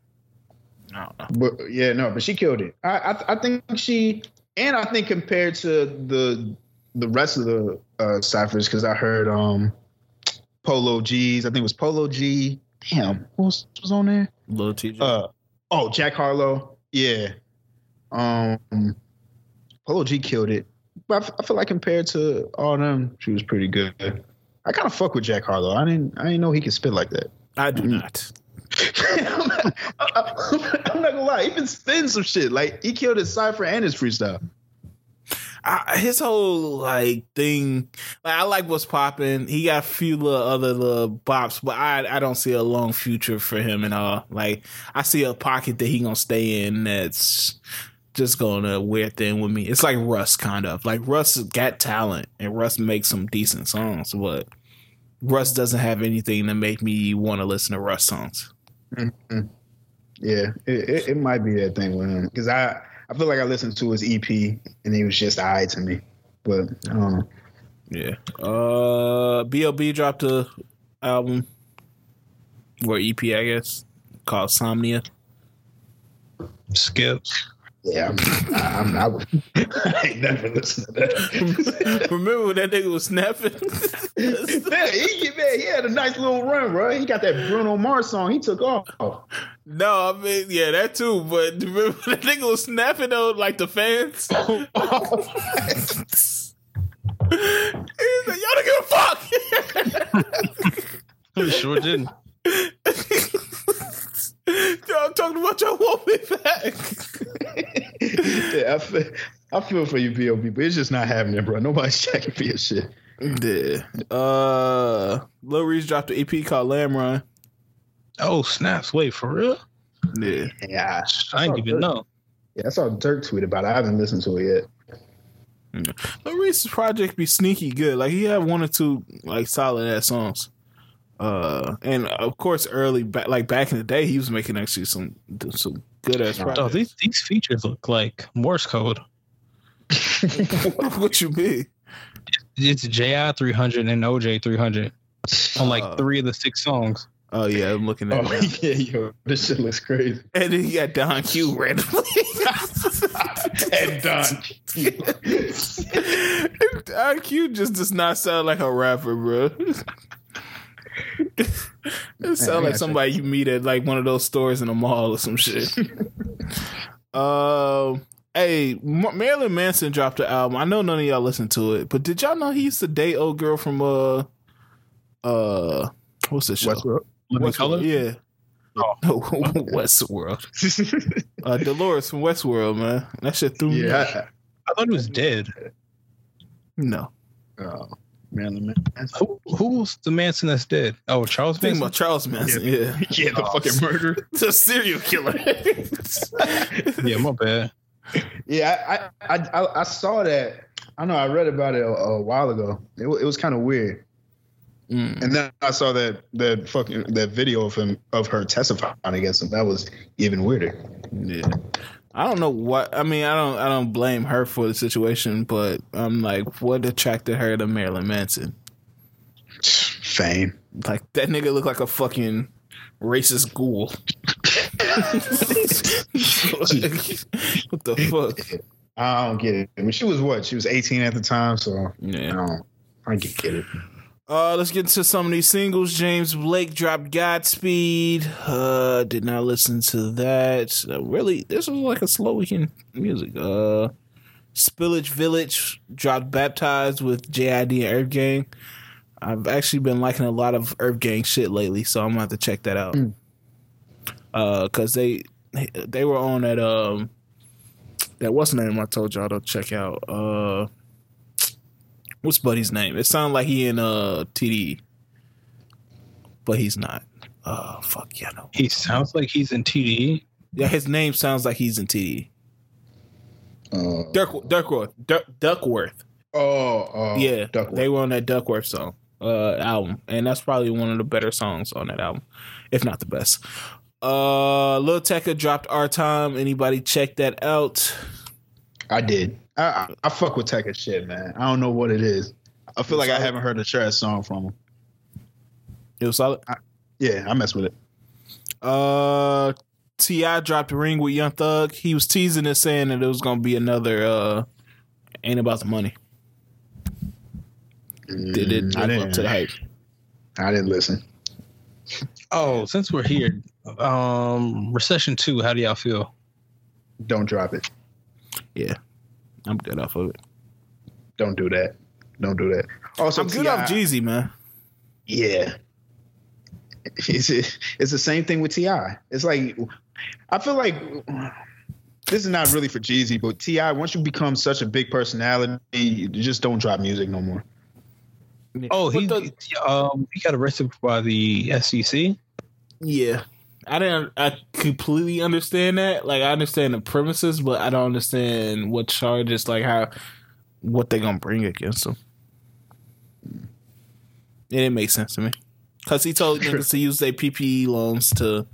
I I don't know. But yeah, no, but she killed it. I I, I think she and I think compared to the the rest of the uh ciphers, because I heard um Polo G's, I think it was Polo G. Damn, what was, was on there? Lil Tjay. Uh oh, Jack Harlow. Yeah. Um Polo G killed it. But I I feel like compared to all them, she was pretty good. I kind of fuck with Jack Harlow. I didn't I didn't know he could spit like that. I do mm. not. I'm, <laughs> not, I'm not gonna lie, he been spitting some shit. Like he killed his cipher and his freestyle. I, his whole like thing, like I like what's popping. He got a few little other little bops, but I I don't see a long future for him at all. Like I see a pocket that he gonna stay in that's just gonna wear thin with me. It's like Russ kind of like Russ got talent and Russ makes some decent songs, but Russ doesn't have anything to make me want to listen to Russ songs. Mm-hmm. Yeah, it, it, it, might be that thing with him because I I feel like I listened to his EP and he was just eye to me, but I don't know. Yeah. Uh, B.O.B. dropped a album or EP, I guess, called Somnia. Skips. Yeah, I'm, I'm, I, <laughs> I ain't never listened to that. <laughs> Remember when that nigga was snapping? <laughs> man, he, man, he had a nice little run, bro. He got that Bruno Mars song. He took off. No, I mean, yeah, that too. But remember that nigga was snapping though, like the fans. Oh, oh. He's like, y'all don't give a fuck. sure didn't. Y'all talking about y'all want me back. yeah, I feel, I feel for you, B.O.B., but it's just not happening, bro. Nobody's checking for your shit. Yeah. Uh, Lil Reese dropped an EP called Lamb Run. Oh, snaps. Wait, for real? Yeah. Yeah. I, I didn't even know. Yeah, I saw Durk tweet about it. I haven't listened to it yet. Yeah. Lil Reese's project be sneaky good. Like, he had one or two, like, solid ass songs. Uh, and of course, early back, like back in the day, he was making actually some some good ass. Oh, these these features look like Morse code. <laughs> what you mean? It's JI three hundred and OJ three hundred on like uh, three of the six songs. Oh yeah, I'm looking at. Oh it <laughs> yeah, yo, this shit looks crazy. And then you got Don Q randomly. <laughs> and Don Q. Don Q just does not sound like a rapper, bro <laughs> it sounds like somebody you meet at like one of those stores in a mall or some shit. uh, <laughs> hey, Marilyn Manson dropped an album. I know none of y'all listened to it, but did y'all know he used to date old girl from uh uh what's the show? Westworld. Westworld. Yeah. Oh. <laughs> Westworld. uh, Dolores from Westworld, man. That shit threw yeah, me. I, I thought he was dead. No. Oh. Marilyn Manson. Who, who's the Manson that's dead? Oh, Charles Manson. About Charles Manson, yeah, yeah, <laughs> yeah the oh, fucking murderer, <laughs> the serial killer. <laughs> yeah, my bad. Yeah, I, I I, I saw that. I know I read about it a, a while ago. It, it was kind of weird. Mm. And then I saw that that fucking that video of him of her testifying against him. That was even weirder. Yeah. I don't know what I mean. I don't. I don't blame her for the situation, but I'm like, what attracted her to Marilyn Manson? Fame. Like that nigga looked like a fucking racist ghoul. <laughs> what the fuck? I don't get it. I mean, she was what? She was 18 at the time, so yeah. I don't. I get it. Uh, let's get into some of these singles. James Blake dropped Godspeed. Uh, did not listen to that. Uh, really, this was like a slow weekend music. Uh, Spillage Village dropped Baptized with JID and Earth Gang. I've actually been liking a lot of Earth Gang shit lately, so I'm gonna have to check that out. Mm. Uh, cause they they were on that um that what's the name I told y'all to check out. Uh What's Buddy's name? It sounds like he in uh TDE, but he's not. Oh fuck yeah, no. He sounds like he's in TDE. Yeah, his name sounds like he's in TDE. Uh, Duck, Duckwrth, Duck, Duckwrth. Oh, uh, yeah, Duckwrth. they were on that Duckwrth song uh, album, and that's probably one of the better songs on that album, if not the best. Uh, Lil Tecca dropped our time. Anybody check that out? I did. I, I, fuck with Tech shit, man. I don't know what it is. I feel like I haven't heard a trash song from him. It was solid. I, yeah, I mess with it. Uh, T.I. dropped a ring with Young Thug. He was teasing it, saying that it was gonna be another. uh Ain't about the money. Did it Mm, I live didn't. up to the hype? I didn't listen. Oh, since we're here, um, recession two. How do y'all feel? Don't drop it. I'm good off of it. Don't do that. Don't do that. Also, I'm good T.I. off Jeezy, man. Yeah. It's it's the same thing with Ti. It's like I feel like this is not really for Jeezy, but Ti. Once you become such a big personality, you just don't drop music no more. Oh, he the- um he got arrested by the SEC. Yeah. I didn't I completely understand that. Like I understand the premises, but I don't understand what charges like how what they gonna bring against him. It didn't make sense to me. Cause he told niggas to use their PPE loans to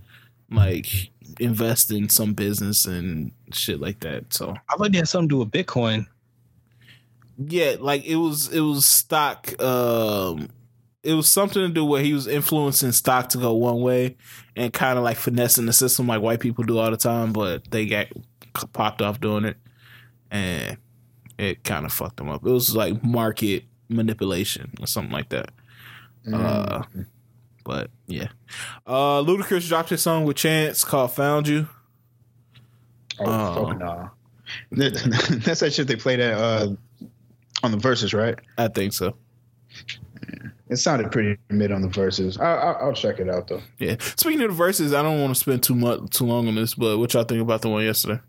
like invest in some business and shit like that. So I thought he had something to do with Bitcoin. yeah, like it was it was stock um it was something to do where he was influencing stock to go one way and kind of like finessing the system like white people do all the time, but they got popped off doing it and it kind of fucked them up. It was like market manipulation or something like that. Uh, but yeah, uh, Ludacris dropped his song with Chance called "Found You." oh, uh, fuck no. <laughs> That's that shit they played at uh, on the Verzuz, right? I think so. It sounded pretty mid on the Verzuz. I, I, I'll check it out though. Yeah. Speaking of the Verzuz, I don't want to spend too much too long on this, but what y'all think about the one yesterday?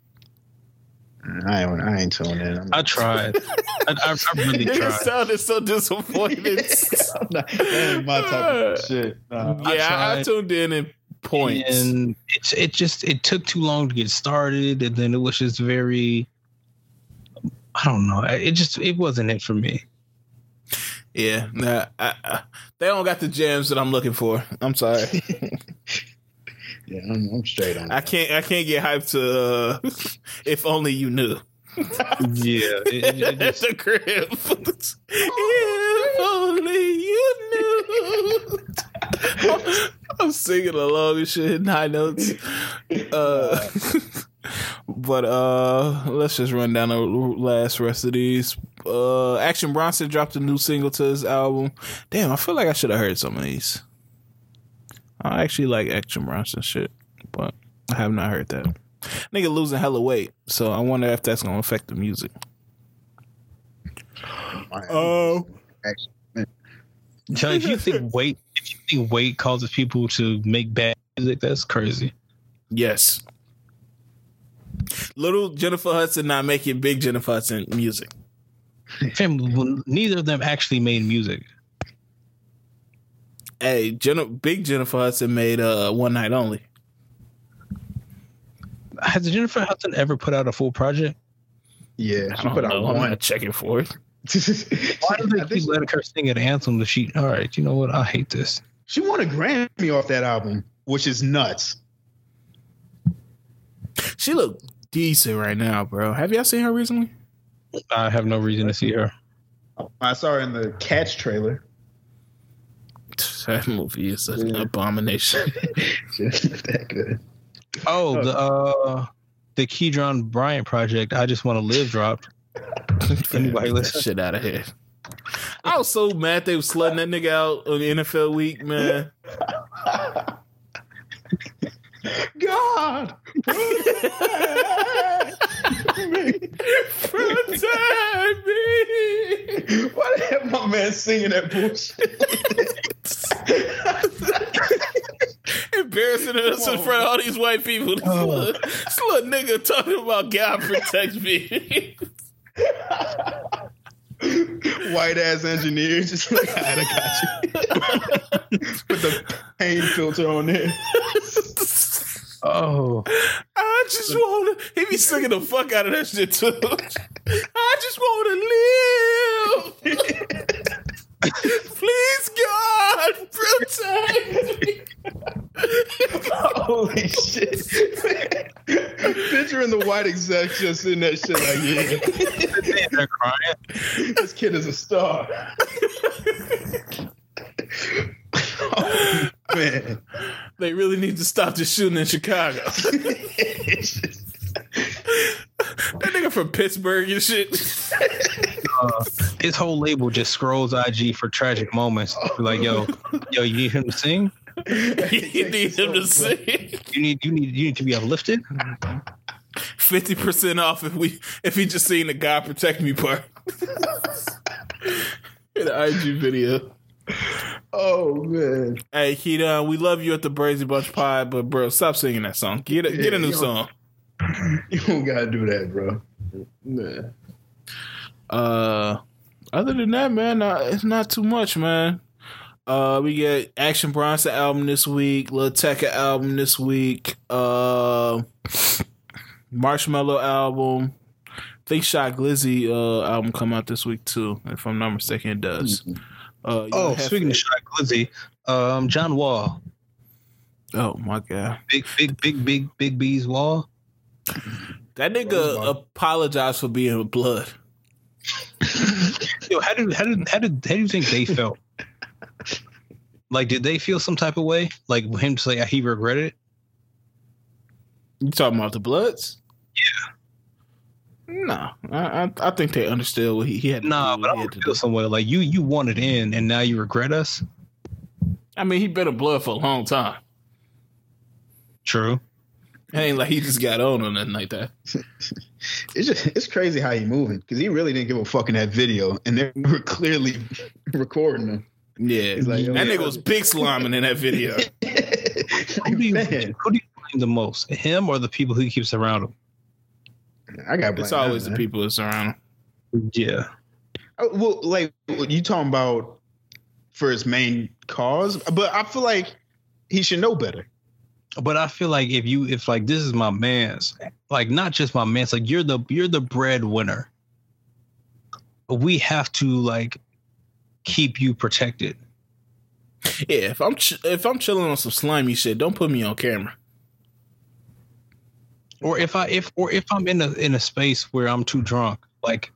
Mm, I ain't I ain't tuning in. I'm I tried. I, I, I really <laughs> Nigga tried. sounded so disappointed. <laughs> I'm not- that ain't my type of <laughs> shit. Nah. yeah, I, I tried. tuned in in points. And it's it just it took too long to get started, and then it was just very. I don't know. It just it wasn't it for me. Yeah, nah, I, I, they don't got the gems that I'm looking for. I'm sorry. <laughs> Yeah, I'm, I'm straight on. I can't. I can't get hyped to. Uh, <laughs> if only you knew. <laughs> Yeah, it, it, just, the crib. if only you knew. I'm singing along and shit in high notes. Uh, but uh, let's just run down the last rest of these. Uh, Action Bronson dropped a new single to his album. Damn, I feel like I should have heard some of these. I actually like Action Bronson shit, but I have not heard that. Nigga losing hella weight, so I wonder if that's gonna affect the music. Oh, John, if you think <laughs> weight, if you think weight causes people to make bad music, that's crazy. yes. Little Jennifer Hudson not making big Jennifer Hudson music. <laughs> Fam, neither of them actually made music. Hey, Jen- big Jennifer Hudson made uh one night only. Has Jennifer Hudson ever put out a full project? Yeah, I she don't put out know. I'm one. not checking for it. Why do they think keep letting her sing an anthem that she? All right, you know what? I hate this. she won a Grammy off that album, which is nuts. She look decent right now, bro. Have y'all seen her recently? I have no reason to see her. I saw her in the Cats trailer. <laughs> That movie is an Yeah. abomination. <laughs> She that good. Oh, the uh, the Keedron Bryant project. I just want to live dropped. <laughs> Anybody listen? shit out of here. I was so mad they was slutting that nigga out on the NFL week, man. God, Protect me. why the hell my man singing that bullshit? Embarrassing us in front of all these white people. This Oh. little, this little nigga talking about God protect me. White ass engineer, just like I had got you. <laughs> Put the pain filter on there. <laughs> Oh, I just want to. He be singing the fuck out of that shit too. I just want to live. <laughs> Please, God, protect me. Holy shit! Picturing the white exec just in that shit like, yeah, they're crying. this kid is a star. <laughs> <laughs> man. They really need to stop the shooting in Chicago. <laughs> that nigga from Pittsburgh and shit. Uh, his whole label just scrolls IG for tragic moments. Like, yo, yo, you need him to sing. you need him to sing. You need, you need, you need to be uplifted. Fifty percent off if we if he just seen the God protect me part. <laughs> In the IG video. <laughs> oh man. Hey Keita, we love you at the Brazy Bunch Pod, but bro, stop singing that song. Get a, get a new song. <laughs> You don't gotta do that, bro. Man. Uh, other than that, man, uh, it's not too much, man. Uh, we get Action Bronson album this week, Lil Tecca album this week, uh, Marshmello album. I think Shy Glizzy uh album come out this week too, if I'm not mistaken, it does. Uh, Oh, have- speaking of Shy Glizzy, um, John Wall, oh my god, big, big, big, big, big B's Wall. that nigga apologized for being with blood. <laughs> Yo, how did, how did, how did, how do you think they <laughs> felt? like, did they feel some type of way? Like him to say he regretted it? You talking about the Bloods? Yeah. No, I, I I think they understood what he, he had. to Nah, do, but what I he had would to feel do. some way. Like you, you wanted in, and now you regret us. I mean, he been a blood for a long time. True. It ain't like he just got on or nothing like that. <laughs> It's just it's crazy how he moving because he really didn't give a fuck in that video, and they <laughs> were clearly recording him. Yeah, He's like, that yeah. nigga was big sliming in that video. <laughs> Who do you, Man, who do you blame the most? Him or the people who he keeps around him? I got. It's always the people that's around him. Yeah. Oh, well, like you talking about for his main cause, but I feel like he should know better. But I feel like if you if like this is my man's, like not just my man's, like you're the you're the breadwinner. We have to like keep you protected. Yeah, if I'm ch- if I'm chilling on some slimy shit, don't put me on camera. Or if I if or if I'm in a in a space where I'm too drunk, like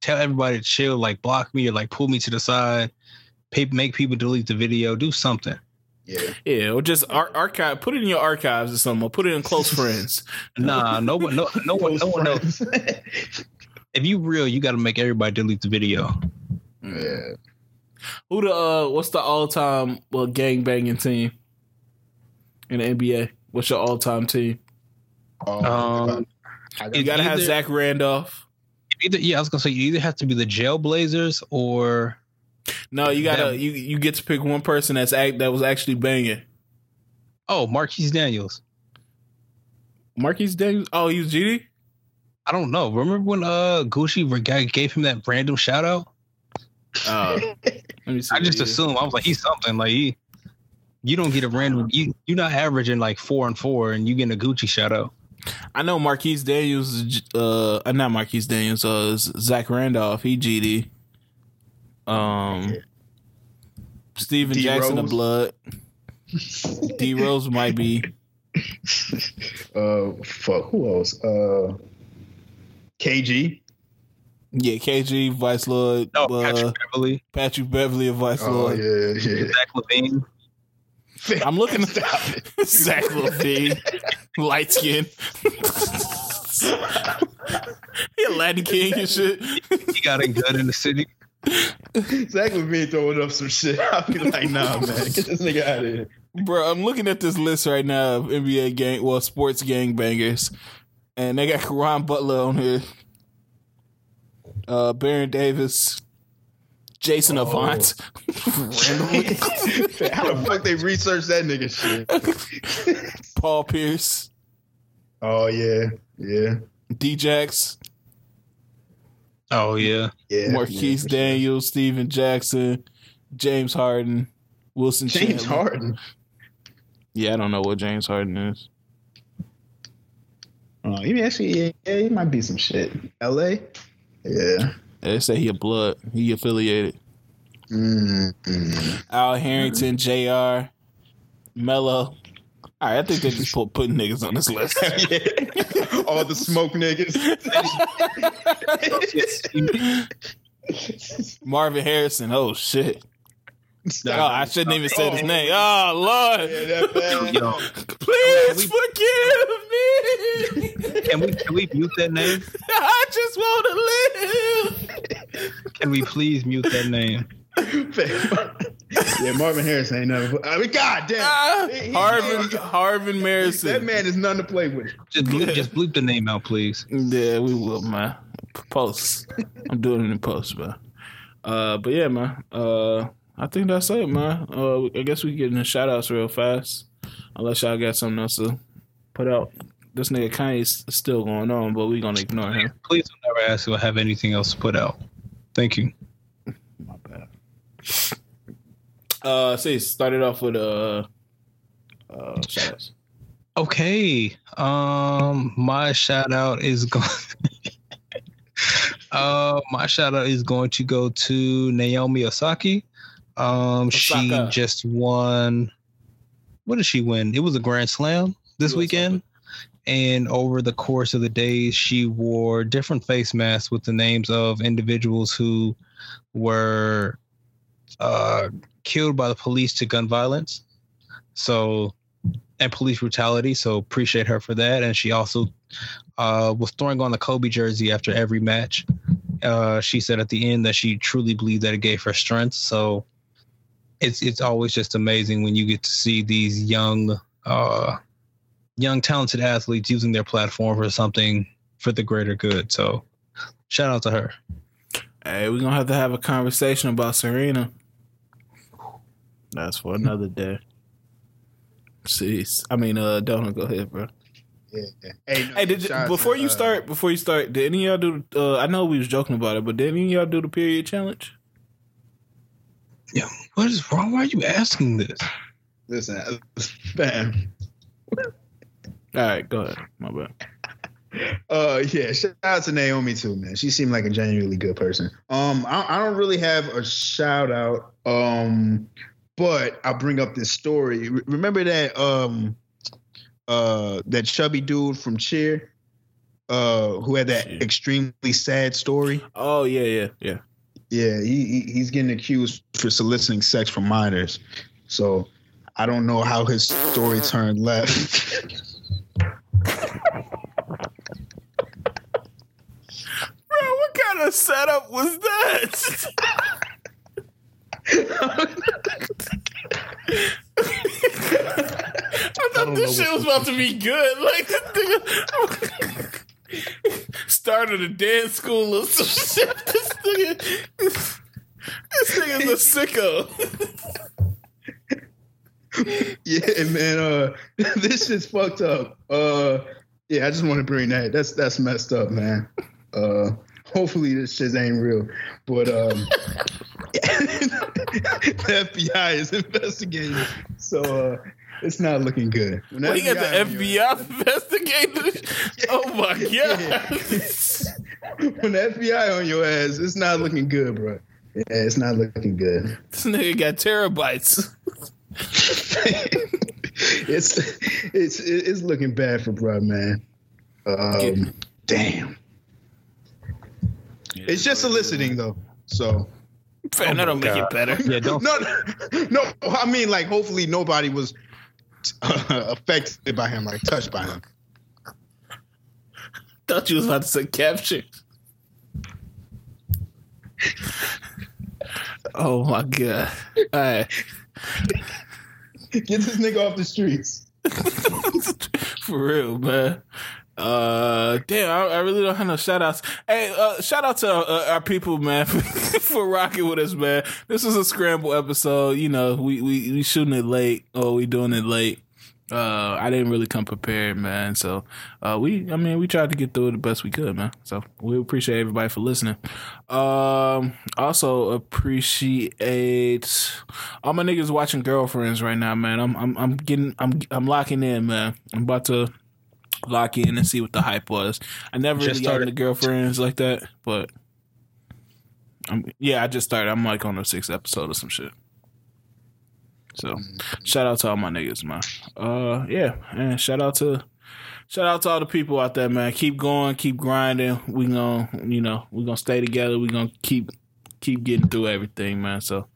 tell everybody to chill, like block me or like pull me to the side, pay, make people delete the video, do something. Yeah, Yeah, or just ar- archive, put it in your archives or something, or put it in close friends. <laughs> Nah, no one, no, no one, no one knows. <laughs> If you real, you got to make everybody delete the video. yeah. Who the uh, what's the all time well gang banging team in the NBA? What's your all time team? Um, I You got- gotta have Zach Randolph. Either yeah, I was gonna say you either have to be the Jailblazers or No, you gotta Them. you you get to pick one person that's act that was actually banging. oh Marquis Daniels. Marquis Daniels. Oh, he was GD. I don't know. Remember when uh Gucci gave him that random shout out? Oh, <laughs> let me see. I just what assumed I was like he's something like he. You don't get a random. You you're not averaging like four and four, and you getting a Gucci shout out. I know Marquis Daniels. Uh, uh, not Marquise Daniels. Uh, Zach Randolph. He GD. Um, Steven D. Jackson of Rose. Blood. <laughs> D Rose might be. <laughs> Uh, fuck. Who else? Uh, KG. Yeah, KG, Vice Lord, No, uh, Patrick Beverley, Patrick Beverley of Vice Oh Lord. yeah, yeah. Zach LaVine. <laughs> I'm looking- Stop it. <laughs> Zach LaVine, light skin. <laughs> he a Latin king and shit. He got it good in the city. Zach LaVine throwing up some shit. I'll be like, nah, man, get this nigga out of here. Bro, I'm looking at this list right now of NBA gang, well, sports gang bangers, and they got Caron Butler on here, uh, Baron Davis, Jason Oh. Avant, <laughs> How the fuck they researched that nigga shit? <laughs> Paul Pierce, Oh yeah, yeah, D-Jax, Oh yeah, yeah. Marquis yeah, for Daniels, Steven Jackson, James Harden, Wilson. James Chandler. Harden. Yeah, I don't know what James Harden is. Oh, he actually, yeah, yeah, he might be some shit. L.A. Yeah. They say he a blood. He affiliated. mm mm. Al Harrington, Jr. Mello. All right, I think they just put putting niggas on this list. <laughs> All the smoke niggas. <laughs> Marvin Harrison. Oh shit. Oh, I shouldn't even say his name. Oh Lord, Yeah, that bad. Please forgive me. can we can we mute that name? <laughs> I just want to live. Can we please mute that name? yeah, Marvin Harris ain't nothing. I mean, God damn. Ah, He- he- Harvin Harvin That Marison. man is nothing to play with. Just bleep, just bleep the name out, please. Yeah, we will, man. Post. I'm doing it in post, man. Uh, but yeah, man. Uh, I think that's it, man. Uh, I guess we getting the shout outs real fast. Unless y'all got something else to put out. This nigga Kanye's still going on, but we gonna ignore him. Please don't ever ask if I have anything else to put out. Thank you. My bad. Uh, see, started off with uh, uh, shout outs. Okay. Um, my shout out is going. <laughs> uh, my shout out is going to go to Naomi Osaka. Um, she just won. What did she win? It was a Grand Slam this US weekend. And over the course of the days, she wore different face masks with the names of individuals who were uh, killed by the police to gun violence. So, and police brutality. So, appreciate her for that. And she also uh, was throwing on the Kobe jersey after every match. Uh, she said at the end that she truly believed that it gave her strength. So, it's it's always just amazing when you get to see these young uh, young talented athletes using their platform for something for the greater good. So shout out to her. Hey, we're gonna have to have a conversation about Serena. That's for another day. Jeez. I mean, uh, don't go ahead, bro. Yeah. yeah. Hey, no, Hey, did before to, you uh, start, before you start, did any of y'all do? Uh, I know we was joking about it, but did any of y'all do the period challenge? Yeah, what is wrong? Why are you asking this? Listen, uh, man. All right, go ahead. My bad. <laughs> Uh, yeah. Shout out to Naomi too, man. She seemed like a genuinely good person. Um, I, I don't really have a shout out. Um, but I'll bring up this story. Re- Remember that um, uh, that chubby dude from Cheer, uh, who had that extremely sad story. Oh yeah, yeah, yeah. Yeah, he, he he's getting accused for soliciting sex from minors. So I don't know how his story turned left. <laughs> Bro, what kind of setup was that? <laughs> I thought don't this shit was about to be good. Like <laughs> this nigga started a dance school or some shit. <laughs> This nigga, this, nigga's a sicko. yeah, man. Uh, <laughs> this shit's fucked up. Uh, yeah, I just want to bring that. That's that's messed up, man. Uh, hopefully this shit ain't real, but um, <laughs> the FBI is investigating, so uh, it's not looking good. When Well, he got the on your- FBI investigating. <laughs> Oh my <laughs> god! Yeah. when the FBI on your ass, it's not looking good, bro. Yeah, it's not looking good. This nigga got terabytes. <laughs> it's it's it's looking bad for bro, man. Um, damn. It's just soliciting though, so Man, that don't make it better. Yeah, don't. no, no, no. I mean, like, hopefully nobody was <laughs> affected by him, like touched by him. Thought you was about to say capture. Oh my god! All right, Get this nigga off the streets. <laughs> for real, man. Uh, damn, I, I really don't have no shout outs. Hey, uh, shout out to uh, our people, man, <laughs> for rocking with us, man. This is a scramble episode. You know, we we we shooting it late, or we doing it late. Uh, I didn't really come prepared, man. So, uh, we, I mean, we tried to get through it the best we could, man. So we appreciate everybody for listening. Um, also appreciate all my niggas watching girlfriends right now, man. I'm, I'm, I'm getting, I'm, I'm locking in, man. I'm about to lock in and see what the hype was. I never Just really got started. into girlfriends like that, but I'm, yeah, I just started. I'm like on the sixth episode or some shit. So shout out to all my niggas, man. Uh, yeah, and shout out to shout out to all the people out there, man. Keep going, keep grinding. We gonna, you know, we gonna stay together. We gonna keep keep getting through everything, man. So,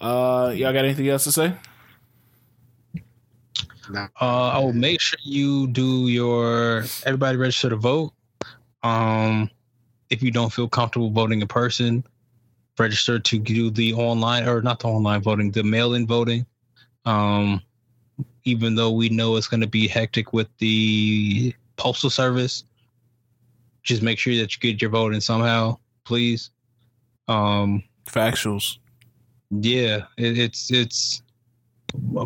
Uh, y'all got anything else to say? Nah. Uh, I will make sure you do your everybody register to vote. Um, if you don't feel comfortable voting in person, register to do the online or not the online voting, the mail-in voting. Um, even though we know it's going to be hectic with the postal service, just make sure that you get your vote in somehow, please. Um, Factuals. yeah, it, it's it's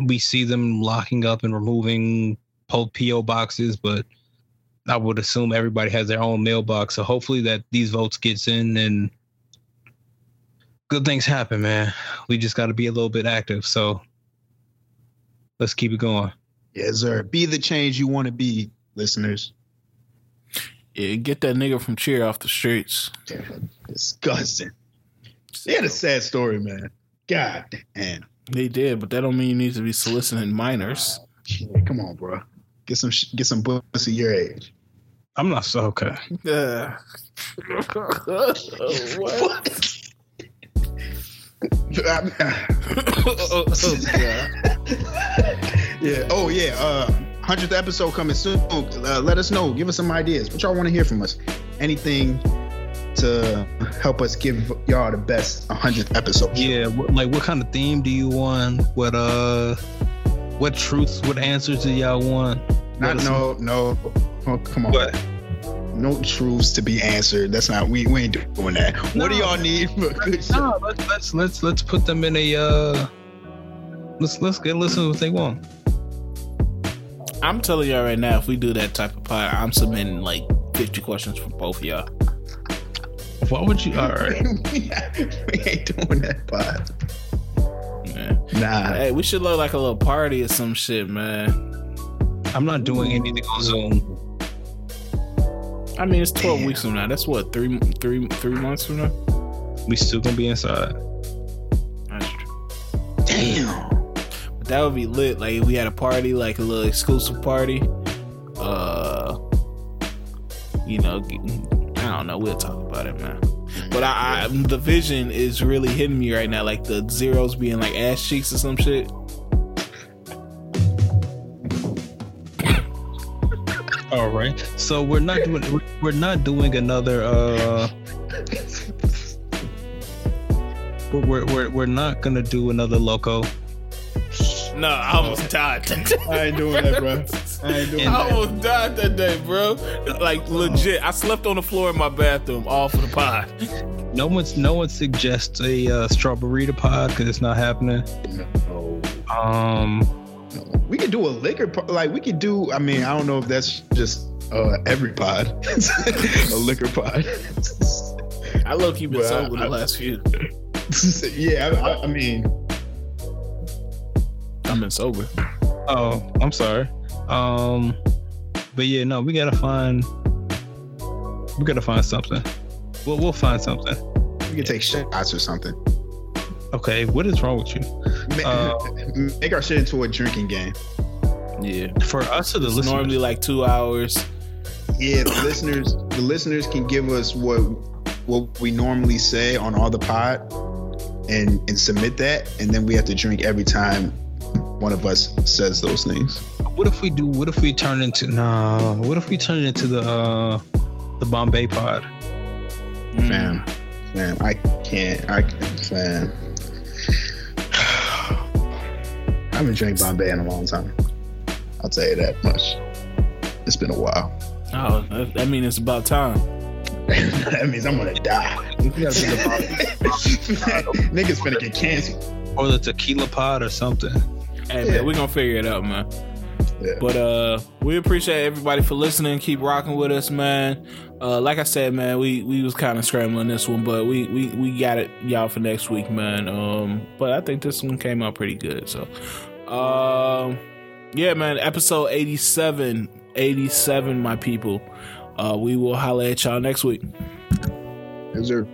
we see them locking up and removing po- PO boxes, but I would assume everybody has their own mailbox. So hopefully that these votes gets in and good things happen, man. We just got to be a little bit active. So let's keep it going. Yes, sir. Be the change you want to be, listeners. Yeah, get that nigga from Cheer off the streets. Disgusting. They had a sad story, man. God damn. They did, but that don't mean you need to be soliciting minors. Yeah, come on, bro. Get some sh- get some pussy your age. I'm not so okay. Uh, what? oh, oh, yeah. Oh yeah. Uh, hundredth episode coming soon. Uh, let us know. Give us some ideas. What y'all want to hear from us? Anything to help us give y'all the best hundredth episode. Yeah, like what kind of theme do you want? What uh, what truths, what answers do y'all want? Not no no. Oh, come on. What? No truths to be answered. That's not we. We ain't doing that. What do y'all need for a good show? No, let's let's let's let's put them in a uh let's let's get listen to what they want. I'm telling y'all right now, if we do that type of pod, I'm submitting like 50 questions for both of y'all. Why would you all right. <laughs> we ain't doing that pod. Man. Nah. Hey, we should look like a little party or some shit, man. I'm not doing anything on Zoom. I mean, it's 12 Damn. weeks from now. That's what three, three, three months from now. We still gonna be inside. That's true. Damn. But that would be lit. Like if we had a party, like a little exclusive party. Uh, you know, I don't know. We'll talk about it, man. But I, I the vision is really hitting me right now. Like the zeros being like ass cheeks or some shit. <laughs> All right. So we're not doing we're- we're not doing another uh we're we're we're, we're not gonna do another loco. No, I almost died. I ain't doing that, bro. <laughs> I ain't doing I that. almost died that day, bro. Like legit, I slept on the floor in my bathroom, all for the pod. No one's no one suggests a uh, strawberry pod because it's not happening. No. Um We could do a liquor pod. Like we could do. I mean, I don't know if that's just uh every pod. <laughs> a liquor pod. I low key been Well, sober I- the last few. <laughs> yeah. I, I, I mean, I've been sober. oh I'm sorry. Um but yeah no we gotta find we gotta find something. We'll we'll find something. we can take shots or something. Okay, what is wrong with you? Ma- Uh, <laughs> Make our shit into a drinking game. Yeah. For us or the It's listeners? normally like two hours. Yeah, the <coughs> listeners, the listeners can give us what what we normally say on all the pod, and and submit that, and then we have to drink every time one of us says those things. What if we do? What if we turn into nah? What if we turn it into the uh the Bombay pod? Mm. Fam, fam, I can't, I can't, fam. <sighs> I haven't drank Bombay in a long time. I'll tell you that much. It's been a while. Oh, that, that means it's about time. <laughs> that means I'm gonna die. We gotta do the <laughs> Niggas finna get canceled. or the tequila pod or something. Hey Yeah. man, we're gonna figure it out, man. Yeah. But uh we appreciate everybody for listening. Keep rocking with us, man. Uh like I said, man, we we was kind of scrambling this one, but we we we got it y'all for next week, man. Um but I think this one came out pretty good. So um yeah, man, episode 87 87 my people. Uh we will holler at y'all next week. Is there